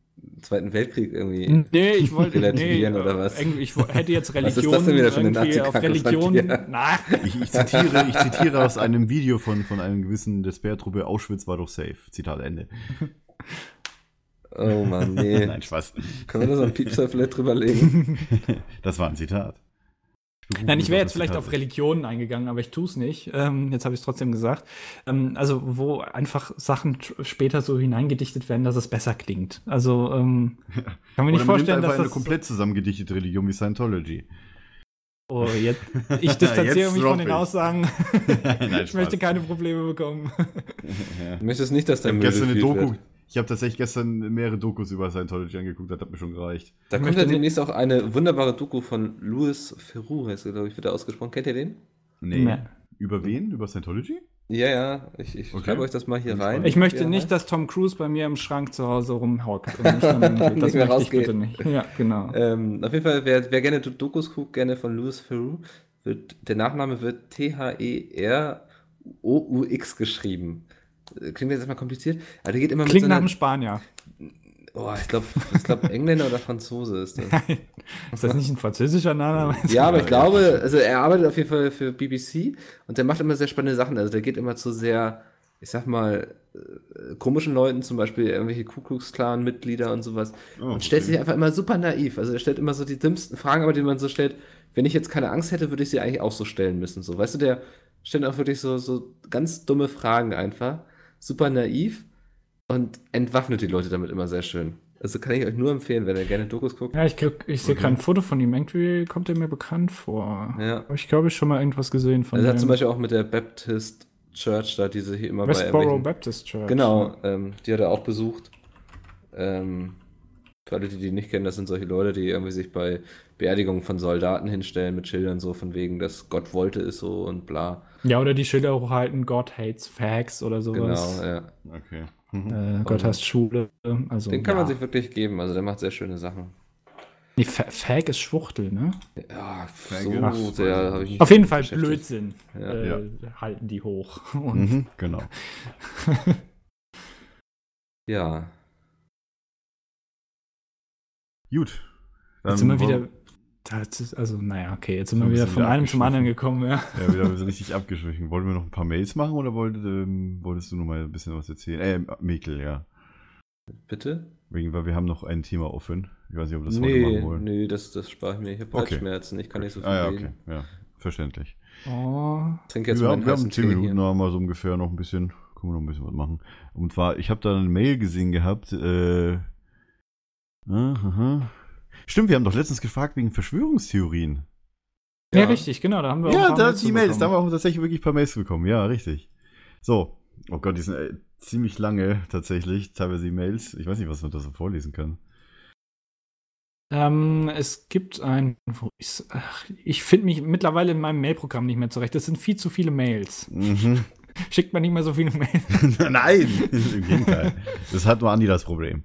S2: Zweiten Weltkrieg irgendwie.
S1: Nee, ich wollte nee,
S2: relativieren oder was?
S1: Ich hätte jetzt
S2: Was ist
S1: Religion
S2: das denn wieder für eine
S1: irgendwie auf Religion. Na,
S3: Ich, ich, zitiere, ich zitiere aus einem Video von, von einem gewissen Despair-Truppe, Auschwitz war doch safe. Zitat Ende.
S2: Oh Mann, nee.
S3: Nein, Spaß.
S2: Können wir da so ein Piepser vielleicht drüberlegen?
S3: Das war ein Zitat.
S1: Nein, ich wäre jetzt vielleicht auf Religionen eingegangen, aber ich tue es nicht. Ähm, jetzt habe ich es trotzdem gesagt. Ähm, also, wo einfach Sachen später so hineingedichtet werden, dass es besser klingt. Also, ähm, kann mir nicht vorstellen, dass
S3: eine
S1: das.
S3: komplett zusammengedichtete Religion wie Scientology.
S1: Oh, jetzt, ich distanziere
S3: Jetzt
S1: mich von den
S3: ich.
S1: Aussagen.
S3: Nein,
S1: ich möchte keine Probleme bekommen.
S2: Du möchtest nicht, dass
S3: Ich
S2: dein
S3: habe
S2: Müll
S3: gestern eine Doku.
S2: wird.
S3: Ich habe tatsächlich gestern mehrere Dokus über Scientology angeguckt, das hat mir schon gereicht.
S2: Da kommt
S1: möchte
S2: ja demnächst auch eine wunderbare Doku von Louis Theroux, heißt er, glaube ich, wird er ausgesprochen. Kennt ihr den?
S3: Nee.
S1: Nee.
S3: Über wen? Über Scientology?
S2: Ja, ja, ich, ich
S3: Okay.
S2: schreibe euch das mal hier rein.
S1: Ich möchte
S2: Ja,
S1: nicht, dass Tom Cruise bei mir im Schrank zu Hause rumhockt irgendwie-
S2: Nicht
S1: Das
S2: mehr rausgeht.
S1: bitte nicht. Ja, genau.
S2: Ähm, auf jeden Fall, wer, wer gerne Dokus guckt, gerne von Louis Theroux, wird, der Nachname wird T-H-E-R-O-U-X geschrieben. Klingt jetzt erstmal kompliziert, aber der geht immer
S1: Klingt
S2: mit
S1: nach
S2: so
S1: einem
S2: einer,
S1: Spanier.
S2: Oh, ich glaube, ich glaub, Engländer oder Franzose ist das.
S1: Ist das nicht ein französischer Name?
S2: Ja, aber ich glaube, also er arbeitet auf jeden Fall für BBC und der macht immer sehr spannende Sachen. Also der geht immer zu sehr, ich sag mal, äh, komischen Leuten, zum Beispiel irgendwelche Ku Klux Klan Mitglieder und sowas.
S3: Oh,
S2: und stellt sich einfach immer super naiv. Also er stellt immer so die dümmsten Fragen, aber die man so stellt, wenn ich jetzt keine Angst hätte, würde ich sie eigentlich auch so stellen müssen. So, weißt du, der stellt auch wirklich so, so ganz dumme Fragen einfach. Super naiv und entwaffnet die Leute damit immer sehr schön. Also kann ich euch nur empfehlen, wenn ihr gerne Dokus guckt.
S1: Ja, ich, ich sehe
S3: Okay.
S1: kein Foto von ihm. Irgendwie kommt er mir bekannt vor.
S2: Ja.
S1: Aber ich glaube, ich schon mal irgendwas gesehen von
S2: Also er hat zum Beispiel auch mit der Baptist Church da, diese hier immer bei
S1: Westboro
S2: irgendwelchen-
S1: Baptist Church.
S2: Genau, ähm, die hat er auch besucht. Ähm, für alle, die die nicht kennen, das sind solche Leute, die irgendwie sich bei Beerdigungen von Soldaten hinstellen mit Schildern so von wegen, dass Gott wollte es so und bla.
S1: Ja, oder die Schilder hochhalten, God hates Fags oder sowas.
S2: Genau, ja.
S3: Okay.
S1: Äh, Gott hasst Schule. Also,
S2: Den kann
S1: ja.
S2: man sich wirklich geben, also der macht sehr schöne Sachen.
S1: Nee, Fa Fag ist Schwuchtel, ne?
S2: Ja,
S3: Ach,
S2: so sehr
S1: Auf jeden Fall. Blödsinn.
S2: Ja.
S1: äh,
S3: Ja.
S1: Halten die hoch. Und
S3: Mhm, genau.
S2: Ja.
S3: Gut.
S1: jetzt sind wir wieder. Das ist, also, naja, okay, jetzt sind
S3: So
S1: wir wieder von einem zum anderen gekommen, ja.
S3: Ja, wieder so richtig abgeschwichen. Wollten wir noch ein paar Mails machen oder wollt, ähm, wolltest du noch mal ein bisschen was erzählen? Äh, Mikkel, ja.
S2: Bitte?
S3: Wegen, weil wir haben noch ein Thema offen. Ich weiß nicht, ob wir das heute
S2: Nee,
S3: machen wollen.
S2: nee, das, das spare ich mir. Ich habe
S3: Okay.
S2: Halsschmerzen, ich kann nicht so viel
S3: Ah ja,
S2: reden.
S3: okay. Ja, verständlich.
S1: Oh,
S2: Ich trinke jetzt
S3: wir
S2: mal
S3: haben, wir haben zehn
S2: Tee
S3: Minuten
S2: hier.
S3: noch mal so ungefähr noch ein bisschen, können wir noch ein bisschen was machen. Und zwar, ich habe da eine Mail gesehen gehabt, äh, aha. Stimmt, wir haben doch letztens gefragt wegen Verschwörungstheorien.
S1: ja. richtig, genau, da haben wir auch ein
S3: Ja,
S1: paar
S3: da,
S1: Mails
S3: die Mails, da haben wir auch tatsächlich wirklich ein paar Mails bekommen. Ja, richtig. So. Oh Gott, die sind äh, ziemlich lange tatsächlich, teilweise die Mails. Ich weiß nicht, was man da so vorlesen kann.
S1: Ähm, es gibt ein. Wo ist, ach, ich finde mich mittlerweile in meinem Mailprogramm nicht mehr zurecht. Das sind viel zu viele Mails.
S3: Mhm.
S1: Schickt man nicht mehr so viele Mails.
S3: Nein, im Gegenteil. Das hat nur Andi das Problem.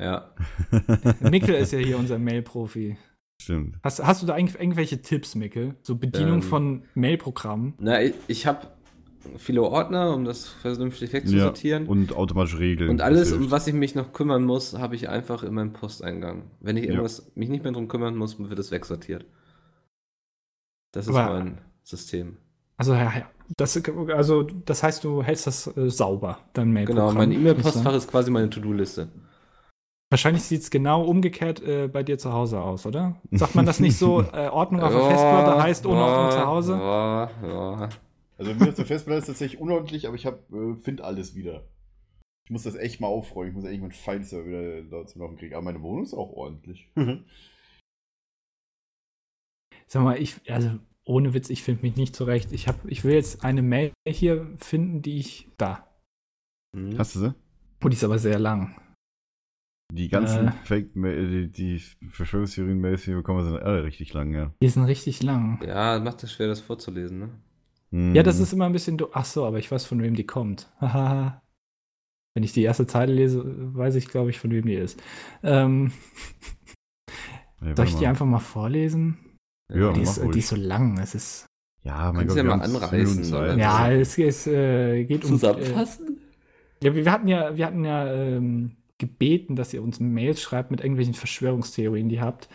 S2: Ja.
S1: Mikkel ist ja hier unser Mail-Profi.
S3: Stimmt.
S1: Hast, hast du da eigentlich irgendwelche Tipps, Mikkel? So Bedienung
S2: Ähm.
S1: von Mailprogrammen?
S2: Na, ich, ich habe viele Ordner, um das vernünftig wegzusortieren.
S3: Ja, und automatisch regeln.
S2: Und alles, um was ich mich noch kümmern muss, habe ich einfach in meinem Posteingang. Wenn ich
S3: Ja.
S2: irgendwas mich nicht mehr drum kümmern muss, wird es wegsortiert. Das ist
S1: Aber-
S2: mein System.
S1: Also, ja, ja. Das, also, das heißt, du hältst das äh, sauber, dein
S2: Genau,
S1: Mailprogramm.
S2: mein
S1: Ist
S2: E-Mail-Postfach ist quasi meine To-Do-Liste.
S1: Wahrscheinlich sieht es genau umgekehrt äh, bei dir zu Hause aus, oder? Sagt man das nicht so, äh, Ordnung auf der Festplatte heißt Unordnung
S2: ja,
S1: zu Hause?
S2: Ja, ja.
S3: Also mir auf der Festplatte ist tatsächlich unordentlich, aber ich hab, äh, finde alles wieder. Ich muss das echt mal aufräumen. Ich muss echt meinen Feinster wieder da zum Laufen kriegen. Aber meine Wohnung ist auch ordentlich.
S1: Sag mal, ich, also ohne Witz, ich finde mich nicht zurecht. Ich, hab, ich will jetzt eine Mail hier finden, die ich da.
S2: Hm.
S3: Hast du sie?
S1: Oh, die ist aber sehr lang.
S3: Die ganzen
S1: Äh.
S3: Fake, die, die Verschwörungstheorien-Mails hier bekommen sind alle richtig lang, ja.
S1: Die sind richtig lang.
S2: Ja, macht es schwer, das vorzulesen, ne?
S3: Hm.
S1: Ja, das ist immer ein bisschen. do- Ach so, aber ich weiß, von wem die kommt. Haha. Wenn ich die erste Zeile lese, weiß ich, glaube ich, von wem die ist. Ähm,
S3: Ja,
S1: soll ich die
S3: mal.
S1: einfach mal vorlesen?
S3: Ja,
S1: die, ist, die ist so lang. Es ist.
S3: Ja, mein Gott,
S2: ja
S3: wir
S2: mal anreißen?
S1: Ja, es, es äh, geht um. Äh,
S2: Zusammenfassen?
S1: ja, wir hatten ja, wir hatten ja ähm, gebeten, dass ihr uns Mails schreibt mit irgendwelchen Verschwörungstheorien, die ihr habt.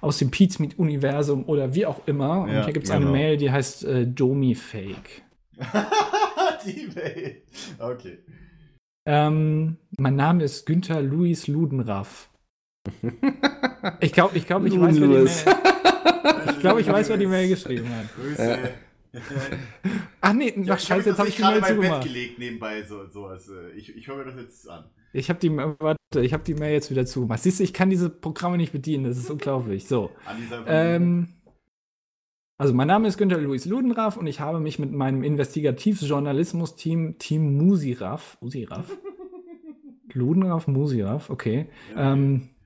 S1: Aus dem Pizmeet-Universum oder wie auch immer. Und
S3: Ja,
S1: hier gibt es eine
S3: genau.
S1: Mail, die heißt äh, Domi-Fake.
S3: die Mail. Okay.
S1: Ähm, mein Name ist Günther Luis Ludenraff. Ich glaube, ich, glaub, ich weiß, wer die. Mail. Ich glaube, ich weiß, wer die Mail geschrieben hat.
S3: Grüße.
S1: Ach nee, ach scheiße, jetzt habe ich die Mail zugemacht.
S3: gelegt nebenbei, so, so äh, ich, ich höre mir das jetzt an.
S1: Ich habe die, warte, ich habe die Mail jetzt wieder zugemacht. Siehst du, ich kann diese Programme nicht bedienen, das ist unglaublich. So, ähm, also mein Name ist Günther Luis Ludenraff und ich habe mich mit meinem Investigativjournalismus-Team, Team Musiraf, Musiraf? Ludenraff, Musiraf, okay, ähm, äh,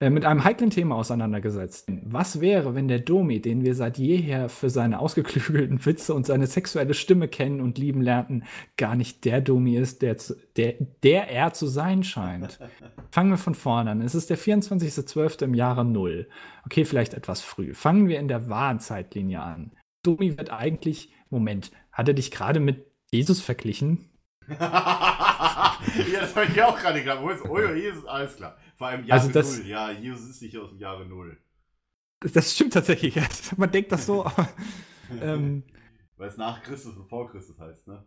S1: mit einem heiklen Thema auseinandergesetzt. Was wäre, wenn der Domi, den wir seit jeher für seine ausgeklügelten Witze und seine sexuelle Stimme kennen und lieben lernten, gar nicht der Domi ist, der, der, der er zu sein scheint? Fangen wir von vorne an. Es ist der 24.12. im Jahre Null. Okay, vielleicht etwas früh. Fangen wir in der wahren Zeitlinie an. Domi wird eigentlich, Moment, hat er dich gerade mit Jesus verglichen?
S3: ja, das habe ich auch gerade gedacht. Wo ist, oh, Jesus, alles klar. Vor allem Jahre
S1: Also das-
S3: Null. Ja, Jesus ist nicht aus dem Jahre Null.
S1: Das, das stimmt tatsächlich. ja. Man denkt das so. aber, ähm,
S3: Weil es nach Christus und vor Christus heißt, ne?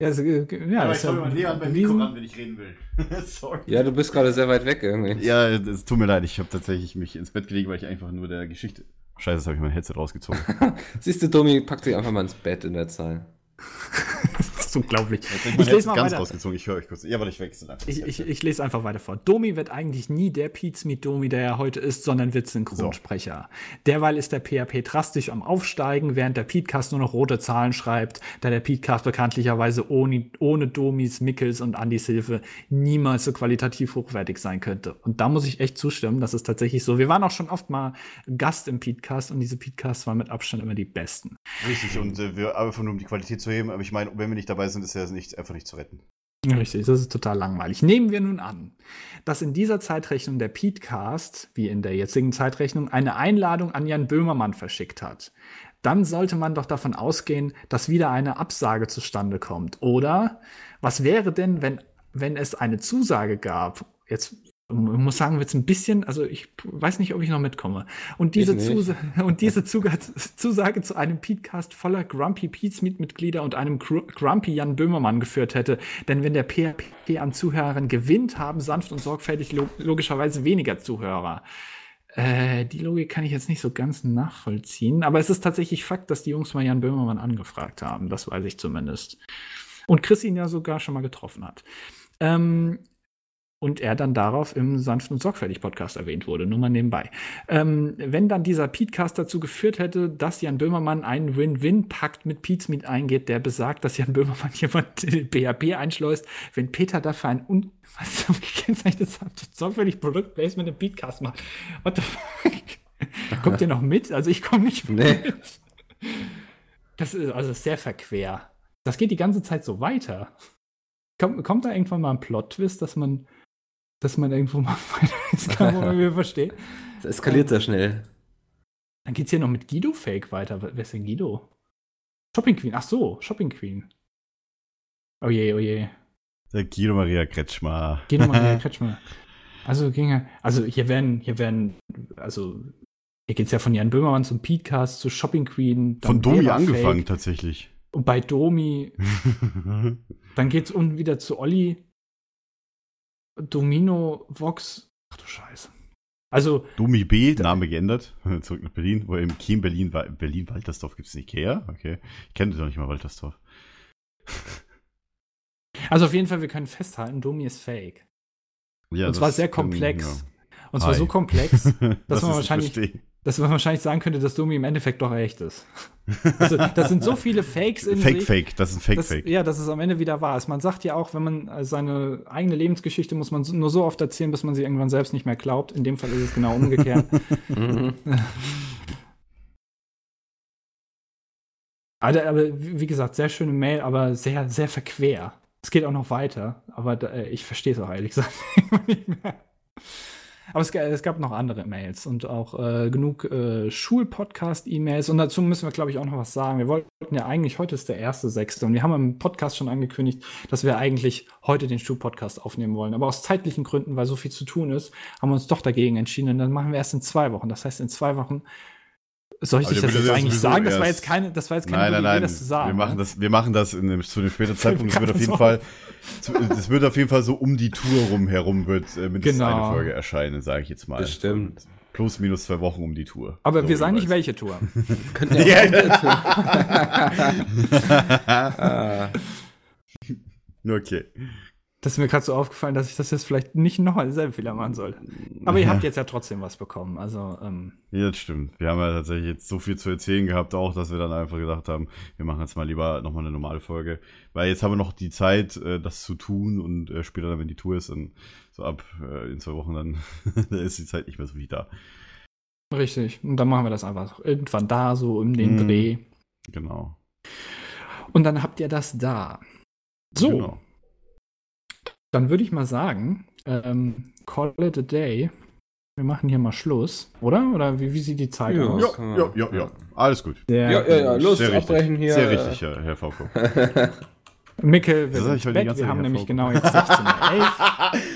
S1: ja, also, äh, ja,
S3: Aber
S1: ist
S3: ich komme
S1: ja
S3: immer näher an mein. Mikro ran, wenn ich reden will. Sorry.
S2: Ja, du bist gerade sehr weit weg irgendwie.
S3: Ja, es tut mir leid. Ich habe tatsächlich mich ins Bett gelegt, weil ich einfach nur der Geschichte. Scheiße, jetzt habe ich mein Headset rausgezogen.
S2: Siehst du, Domi, pack dich einfach mal ins Bett in der Zeit.
S1: Ist unglaublich. Ich lese mal
S3: ganz
S1: weiter.
S3: rausgezogen. Ich höre euch kurz. Ja, warte, ich wechsle einfach.
S1: Ich, ich, ich lese einfach weiter vor. Domi wird eigentlich nie der Pizmeet Domi, der er heute ist, sondern wird Synchronsprecher. Derweil ist der PHP drastisch am Aufsteigen, während der Petecast nur noch rote Zahlen schreibt, da der Petecast bekanntlicherweise ohne, ohne Domis, Mickels und Andys Hilfe niemals so qualitativ hochwertig sein könnte. Und da muss ich echt zustimmen, das ist tatsächlich so. Wir waren auch schon oft mal Gast im Petecast und diese Petcasts waren mit Abstand immer die besten.
S3: Richtig, und äh, wir einfach nur um die Qualität zu heben. Aber ich meine, wenn wir nicht dabei sind, ist ja nicht, einfach nicht zu retten.
S1: Richtig, das ist total langweilig. Nehmen wir nun an, dass in dieser Zeitrechnung der Petecast, wie in der jetzigen Zeitrechnung, eine Einladung an Jan Böhmermann verschickt hat. Dann sollte man doch davon ausgehen, dass wieder eine Absage zustande kommt. Oder was wäre denn, wenn, wenn es eine Zusage gab? Jetzt muss sagen, wird es ein bisschen, also ich weiß nicht, ob ich noch mitkomme. Und diese. Zusa und diese Zusage zu einem Podcast voller Grumpy Pete-Mitglieder und einem Gru Grumpy Jan Böhmermann geführt hätte. Denn wenn der PHP an Zuhörern gewinnt, haben sanft und sorgfältig lo logischerweise weniger Zuhörer. Äh, die Logik kann ich jetzt nicht so ganz nachvollziehen, aber es ist tatsächlich Fakt, dass die Jungs mal Jan Böhmermann angefragt haben. Das weiß ich zumindest. Und Chris ihn ja sogar schon mal getroffen hat. Ähm, und er dann darauf im Sanft und Sorgfältig Podcast erwähnt wurde, nur mal nebenbei. Ähm, wenn dann dieser Petecast dazu geführt hätte, dass Jan Böhmermann einen Win-Win-Pakt mit Pizmeet eingeht, der besagt, dass Jan Böhmermann jemand in den BHP einschleust, wenn Peter dafür ein un was gekennzeichnetes sorgfältig Produktplacement im Petecast macht. What the fuck? Kommt ihr noch mit? Also ich komme nicht
S2: Nee.
S1: mit. Das ist also sehr verquer. Das geht die ganze Zeit so weiter. Kommt, kommt da irgendwann mal ein Plot-Twist, dass man, dass man irgendwo mal weiter ist, kann, wo man wieder versteht?
S2: Das eskaliert sehr schnell.
S1: Dann geht's hier noch mit Guido Fake weiter. Wer ist denn Guido? Shopping Queen. Ach so, Shopping Queen. Oh je, oh je.
S3: Der Guido Maria Kretschmer.
S1: Nochmal hier, Kretschmer. Also ginge, also hier werden, hier werden, also hier geht's ja von Jan Böhmermann zum Petecast, zu Shopping Queen. dann
S3: Von Domi
S1: Vera
S3: angefangen,
S1: Fake.
S3: tatsächlich.
S1: Und bei Domi, dann geht's unten wieder zu Olli. Domino Vox. Ach du Scheiße. Also,
S3: Domi B, Name geändert, zurück nach Berlin, wo im Kiem Berlin war. Berlin Waltersdorf gibt es nicht Ikea, okay. Ich kenne doch nicht mal Waltersdorf.
S1: also auf jeden Fall, wir können festhalten, Domi ist fake.
S3: Ja,
S1: Und zwar sehr
S3: kann-
S1: komplex.
S3: ja.
S1: Und zwar
S3: Hi.
S1: so komplex, dass
S3: Das
S1: man wahrscheinlich,
S3: verstehen.
S1: Dass man wahrscheinlich sagen könnte, dass Domi im Endeffekt doch echt ist. Also, das sind so viele Fakes in
S3: Fake,
S1: sich.
S3: Fake, das ist ein Fake,
S1: dass,
S3: Fake.
S1: Ja, dass es am Ende wieder wahr ist. Man sagt ja auch, wenn man äh, seine eigene Lebensgeschichte muss man nur so oft erzählen, bis man sie irgendwann selbst nicht mehr glaubt. In dem Fall ist es genau umgekehrt.
S2: Mhm.
S1: aber, aber wie wie gesagt, sehr schöne Mail, aber sehr, sehr verquer. Es geht auch noch weiter, aber da, äh, ich verstehe es auch ehrlich gesagt nicht mehr. Aber es, es gab noch andere Mails und auch äh, genug äh, Schul-Podcast-E-Mails. Und dazu müssen wir, glaube ich, auch noch was sagen. Wir wollten ja eigentlich, heute ist der erste Sechste und wir haben im Podcast schon angekündigt, dass wir eigentlich heute den Schul-Podcast aufnehmen wollen. Aber aus zeitlichen Gründen, weil so viel zu tun ist, haben wir uns doch dagegen entschieden. Und dann machen wir erst in zwei Wochen. Das heißt, in zwei Wochen soll ich
S3: Aber
S1: dich das jetzt
S3: das
S1: eigentlich sagen? Das war jetzt keine, das war jetzt keine
S3: Nein, nein,
S1: Idee,
S3: nein.
S1: das zu sagen.
S3: wir machen
S1: ne?
S3: das, wir machen das in, einem- zu einem späteren Zeitpunkt. Es wird auf jeden
S1: so.
S3: Fall, es wird auf jeden Fall so um die Tour rum herum wird äh, mindestens
S1: Genau.
S3: eine Folge erscheinen, sage ich jetzt mal.
S2: Bestimmt.
S3: Plus minus zwei Wochen um die Tour.
S1: Aber
S3: So,
S1: wir sagen nicht, welche Tour.
S2: Könnten ja auch
S3: Okay.
S1: Das ist mir gerade so aufgefallen, dass ich das jetzt vielleicht nicht nochmal denselben Fehler machen sollte. Aber ihr habt jetzt ja trotzdem was bekommen. Also, ähm,
S3: Ja, das stimmt. Wir haben ja tatsächlich jetzt so viel zu erzählen gehabt, auch, dass wir dann einfach gesagt haben, wir machen jetzt mal lieber nochmal eine normale Folge. Weil jetzt haben wir noch die Zeit, äh, das zu tun und äh, später dann, wenn die Tour ist, dann so ab äh, in zwei Wochen, dann da ist die Zeit nicht mehr so wie da.
S1: richtig. Und dann machen wir das einfach irgendwann da, so um den
S3: Mhm.
S1: Dreh.
S3: Genau.
S1: Und dann habt ihr das da. So,
S3: Genau.
S1: Dann würde ich mal sagen, ähm, call it a day. Wir machen hier mal Schluss, oder? Oder wie, wie sieht die Zeit
S2: Ja.
S1: aus?
S3: Ja, ja, ja, ja. Alles gut.
S1: Der,
S2: Ja, ja, ja, los,
S3: Sehr richtig.
S2: abbrechen hier.
S3: Sehr richtig, ja, Herr VK.
S1: Mickel, wir
S3: Das
S1: sind Bett. Wir haben nämlich genau jetzt 16.11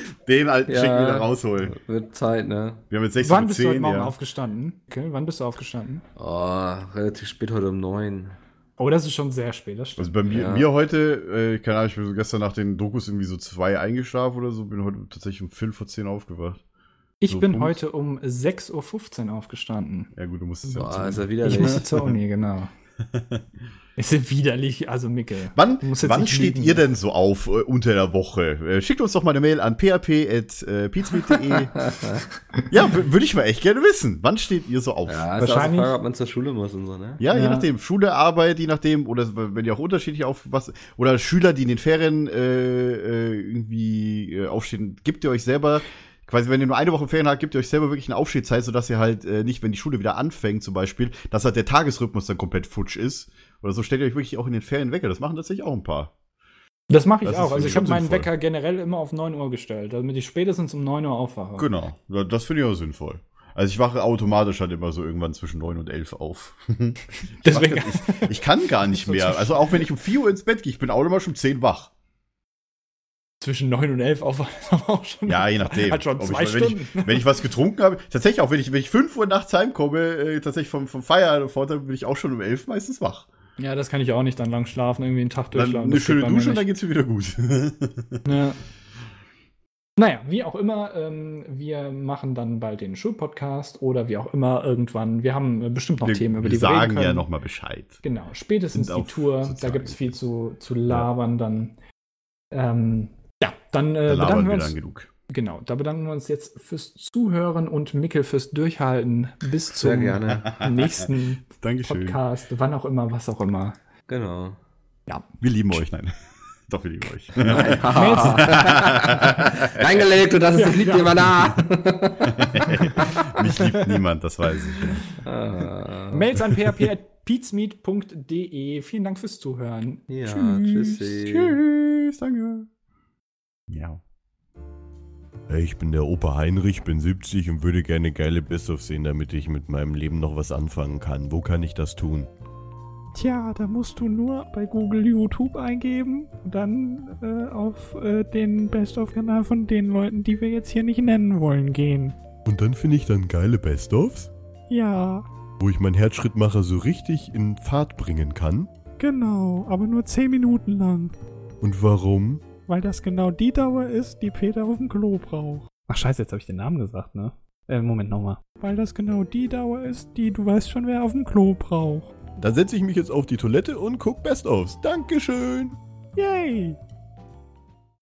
S3: Den alten
S2: Ja.
S3: Schick wieder rausholen.
S2: Wird Zeit, ne?
S3: Wir haben jetzt
S1: Wann bist du heute
S3: 16.10
S1: Morgen
S3: ja.
S1: aufgestanden? Okay, wann bist du aufgestanden?
S2: Oh, relativ spät heute um neun.
S1: Oh, das ist schon sehr spät, das stimmt.
S3: Also bei mir,
S2: Ja.
S3: mir heute, äh, keine Ahnung, ich bin so gestern nach den Dokus irgendwie so zwei eingeschlafen oder so, bin heute tatsächlich um 5 vor 10 aufgewacht.
S1: Ich
S3: so
S1: bin
S3: Punkt.
S1: heute um 6.15 Uhr aufgestanden.
S3: Ja gut, du musstest ja.
S2: Boah,
S3: zum-
S2: ist er
S1: Ich musste zur Uni, genau. Es ist widerlich, also Mickel.
S3: Wann, wann steht
S1: lügen.
S3: ihr denn so auf äh, unter der Woche? Äh, schickt uns doch mal eine Mail an php.pizmeet.de. ja, w- würde ich mal echt gerne wissen. Wann steht ihr so auf?
S2: Ja,
S3: Ja,
S2: die
S1: Wahrscheinlich-
S2: Frage, ob man zur Schule muss und so, ne?
S3: je
S1: Ja.
S3: nachdem. Schule, Arbeit, je nachdem. Oder wenn ihr auch unterschiedlich auf was. Oder Schüler, die in den Ferien äh, äh, irgendwie äh, aufstehen. Gebt ihr euch selber. Quasi, wenn ihr nur eine Woche Ferien habt, gebt ihr euch selber wirklich eine Aufstehzeit, sodass ihr halt äh, nicht, wenn die Schule wieder anfängt, zum Beispiel, dass halt der Tagesrhythmus dann komplett futsch ist. Oder so stellt ihr euch wirklich auch in den Ferien Wecker. Das machen tatsächlich auch ein paar.
S1: Das mache ich
S3: Das
S1: auch. Also ich habe meinen
S3: sinnvoll.
S1: Wecker generell immer auf 9 Uhr gestellt, damit ich spätestens um 9 Uhr aufwache.
S3: Genau, das finde ich auch sinnvoll. Also ich wache automatisch halt immer so irgendwann zwischen 9 und 11 auf.
S1: Deswegen,
S3: ich, ich kann gar nicht mehr. Also auch wenn ich um 4 Uhr ins Bett gehe, ich bin automatisch um 10 wach.
S1: Zwischen 9 und 11 aufwachen ist aber auch schon.
S3: Ja, je nachdem.
S1: Hat schon zwei
S3: ich, wenn,
S1: Stunden.
S3: ich, wenn ich was getrunken habe, tatsächlich auch, wenn ich, wenn ich 5 Uhr nachts heimkomme, äh, tatsächlich vom, vom Feierabend Vorteil bin ich auch schon um 11 meistens wach.
S1: Ja, das kann ich auch nicht dann lang schlafen, irgendwie einen Tag durchschlafen.
S3: eine schöne Dusche und dann geht's mir wieder gut.
S1: Ja. Naja, wie auch immer, ähm, wir machen dann bald den Schulpodcast oder wie auch immer irgendwann. Wir haben bestimmt noch
S3: wir
S1: Themen, über
S3: wir
S1: die wir reden
S3: sagen
S1: können.
S3: ja nochmal Bescheid.
S1: Genau, spätestens
S3: Sind
S1: die
S3: auf
S1: Tour, da gibt es viel zu, zu labern dann. Ähm, ja, dann
S3: Da
S1: äh, bedanken
S3: labern
S1: wir
S3: wir
S1: uns.
S3: dann genug.
S1: Genau, da bedanken wir uns jetzt fürs Zuhören und Mickel fürs Durchhalten bis
S2: Sehr
S1: zum
S2: gerne.
S1: nächsten. Podcast, wann auch immer, was auch immer.
S2: Genau.
S3: Wir lieben euch, nein. Doch, wir lieben euch.
S2: Reingelegt und das ist
S1: Ja, ja.
S2: immer da.
S3: Mich liebt niemand, das weiß ich. Ja.
S2: Ah.
S1: Mails an php.peatsmeet.de. Vielen Dank fürs Zuhören.
S2: Ja,
S1: Tschüss.
S2: tschüssi.
S3: Tschüss, danke. Ja.
S6: Hey, ich bin der Opa Heinrich, bin 70 und würde gerne geile Best-of sehen, damit ich mit meinem Leben noch was anfangen kann. Wo kann ich das tun?
S5: Tja, da musst du nur bei Google YouTube eingeben, dann äh, auf äh, den Best-of-Kanal von den Leuten, die wir jetzt hier nicht nennen wollen, gehen.
S6: Und dann finde ich dann geile Best-ofs,
S5: Ja,
S6: wo ich meinen Herzschrittmacher so richtig in Fahrt bringen kann.
S5: genau, aber nur 10 Minuten lang.
S6: Und warum?
S5: Weil das genau die Dauer ist, die Peter auf dem Klo braucht.
S1: Ach scheiße, jetzt habe ich den Namen gesagt, ne? Äh, Moment nochmal.
S5: Weil das genau die Dauer ist, die du weißt schon, wer auf dem Klo braucht.
S7: Dann setze ich mich jetzt auf die Toilette und guck Best-ofs. Dankeschön.
S5: Yay!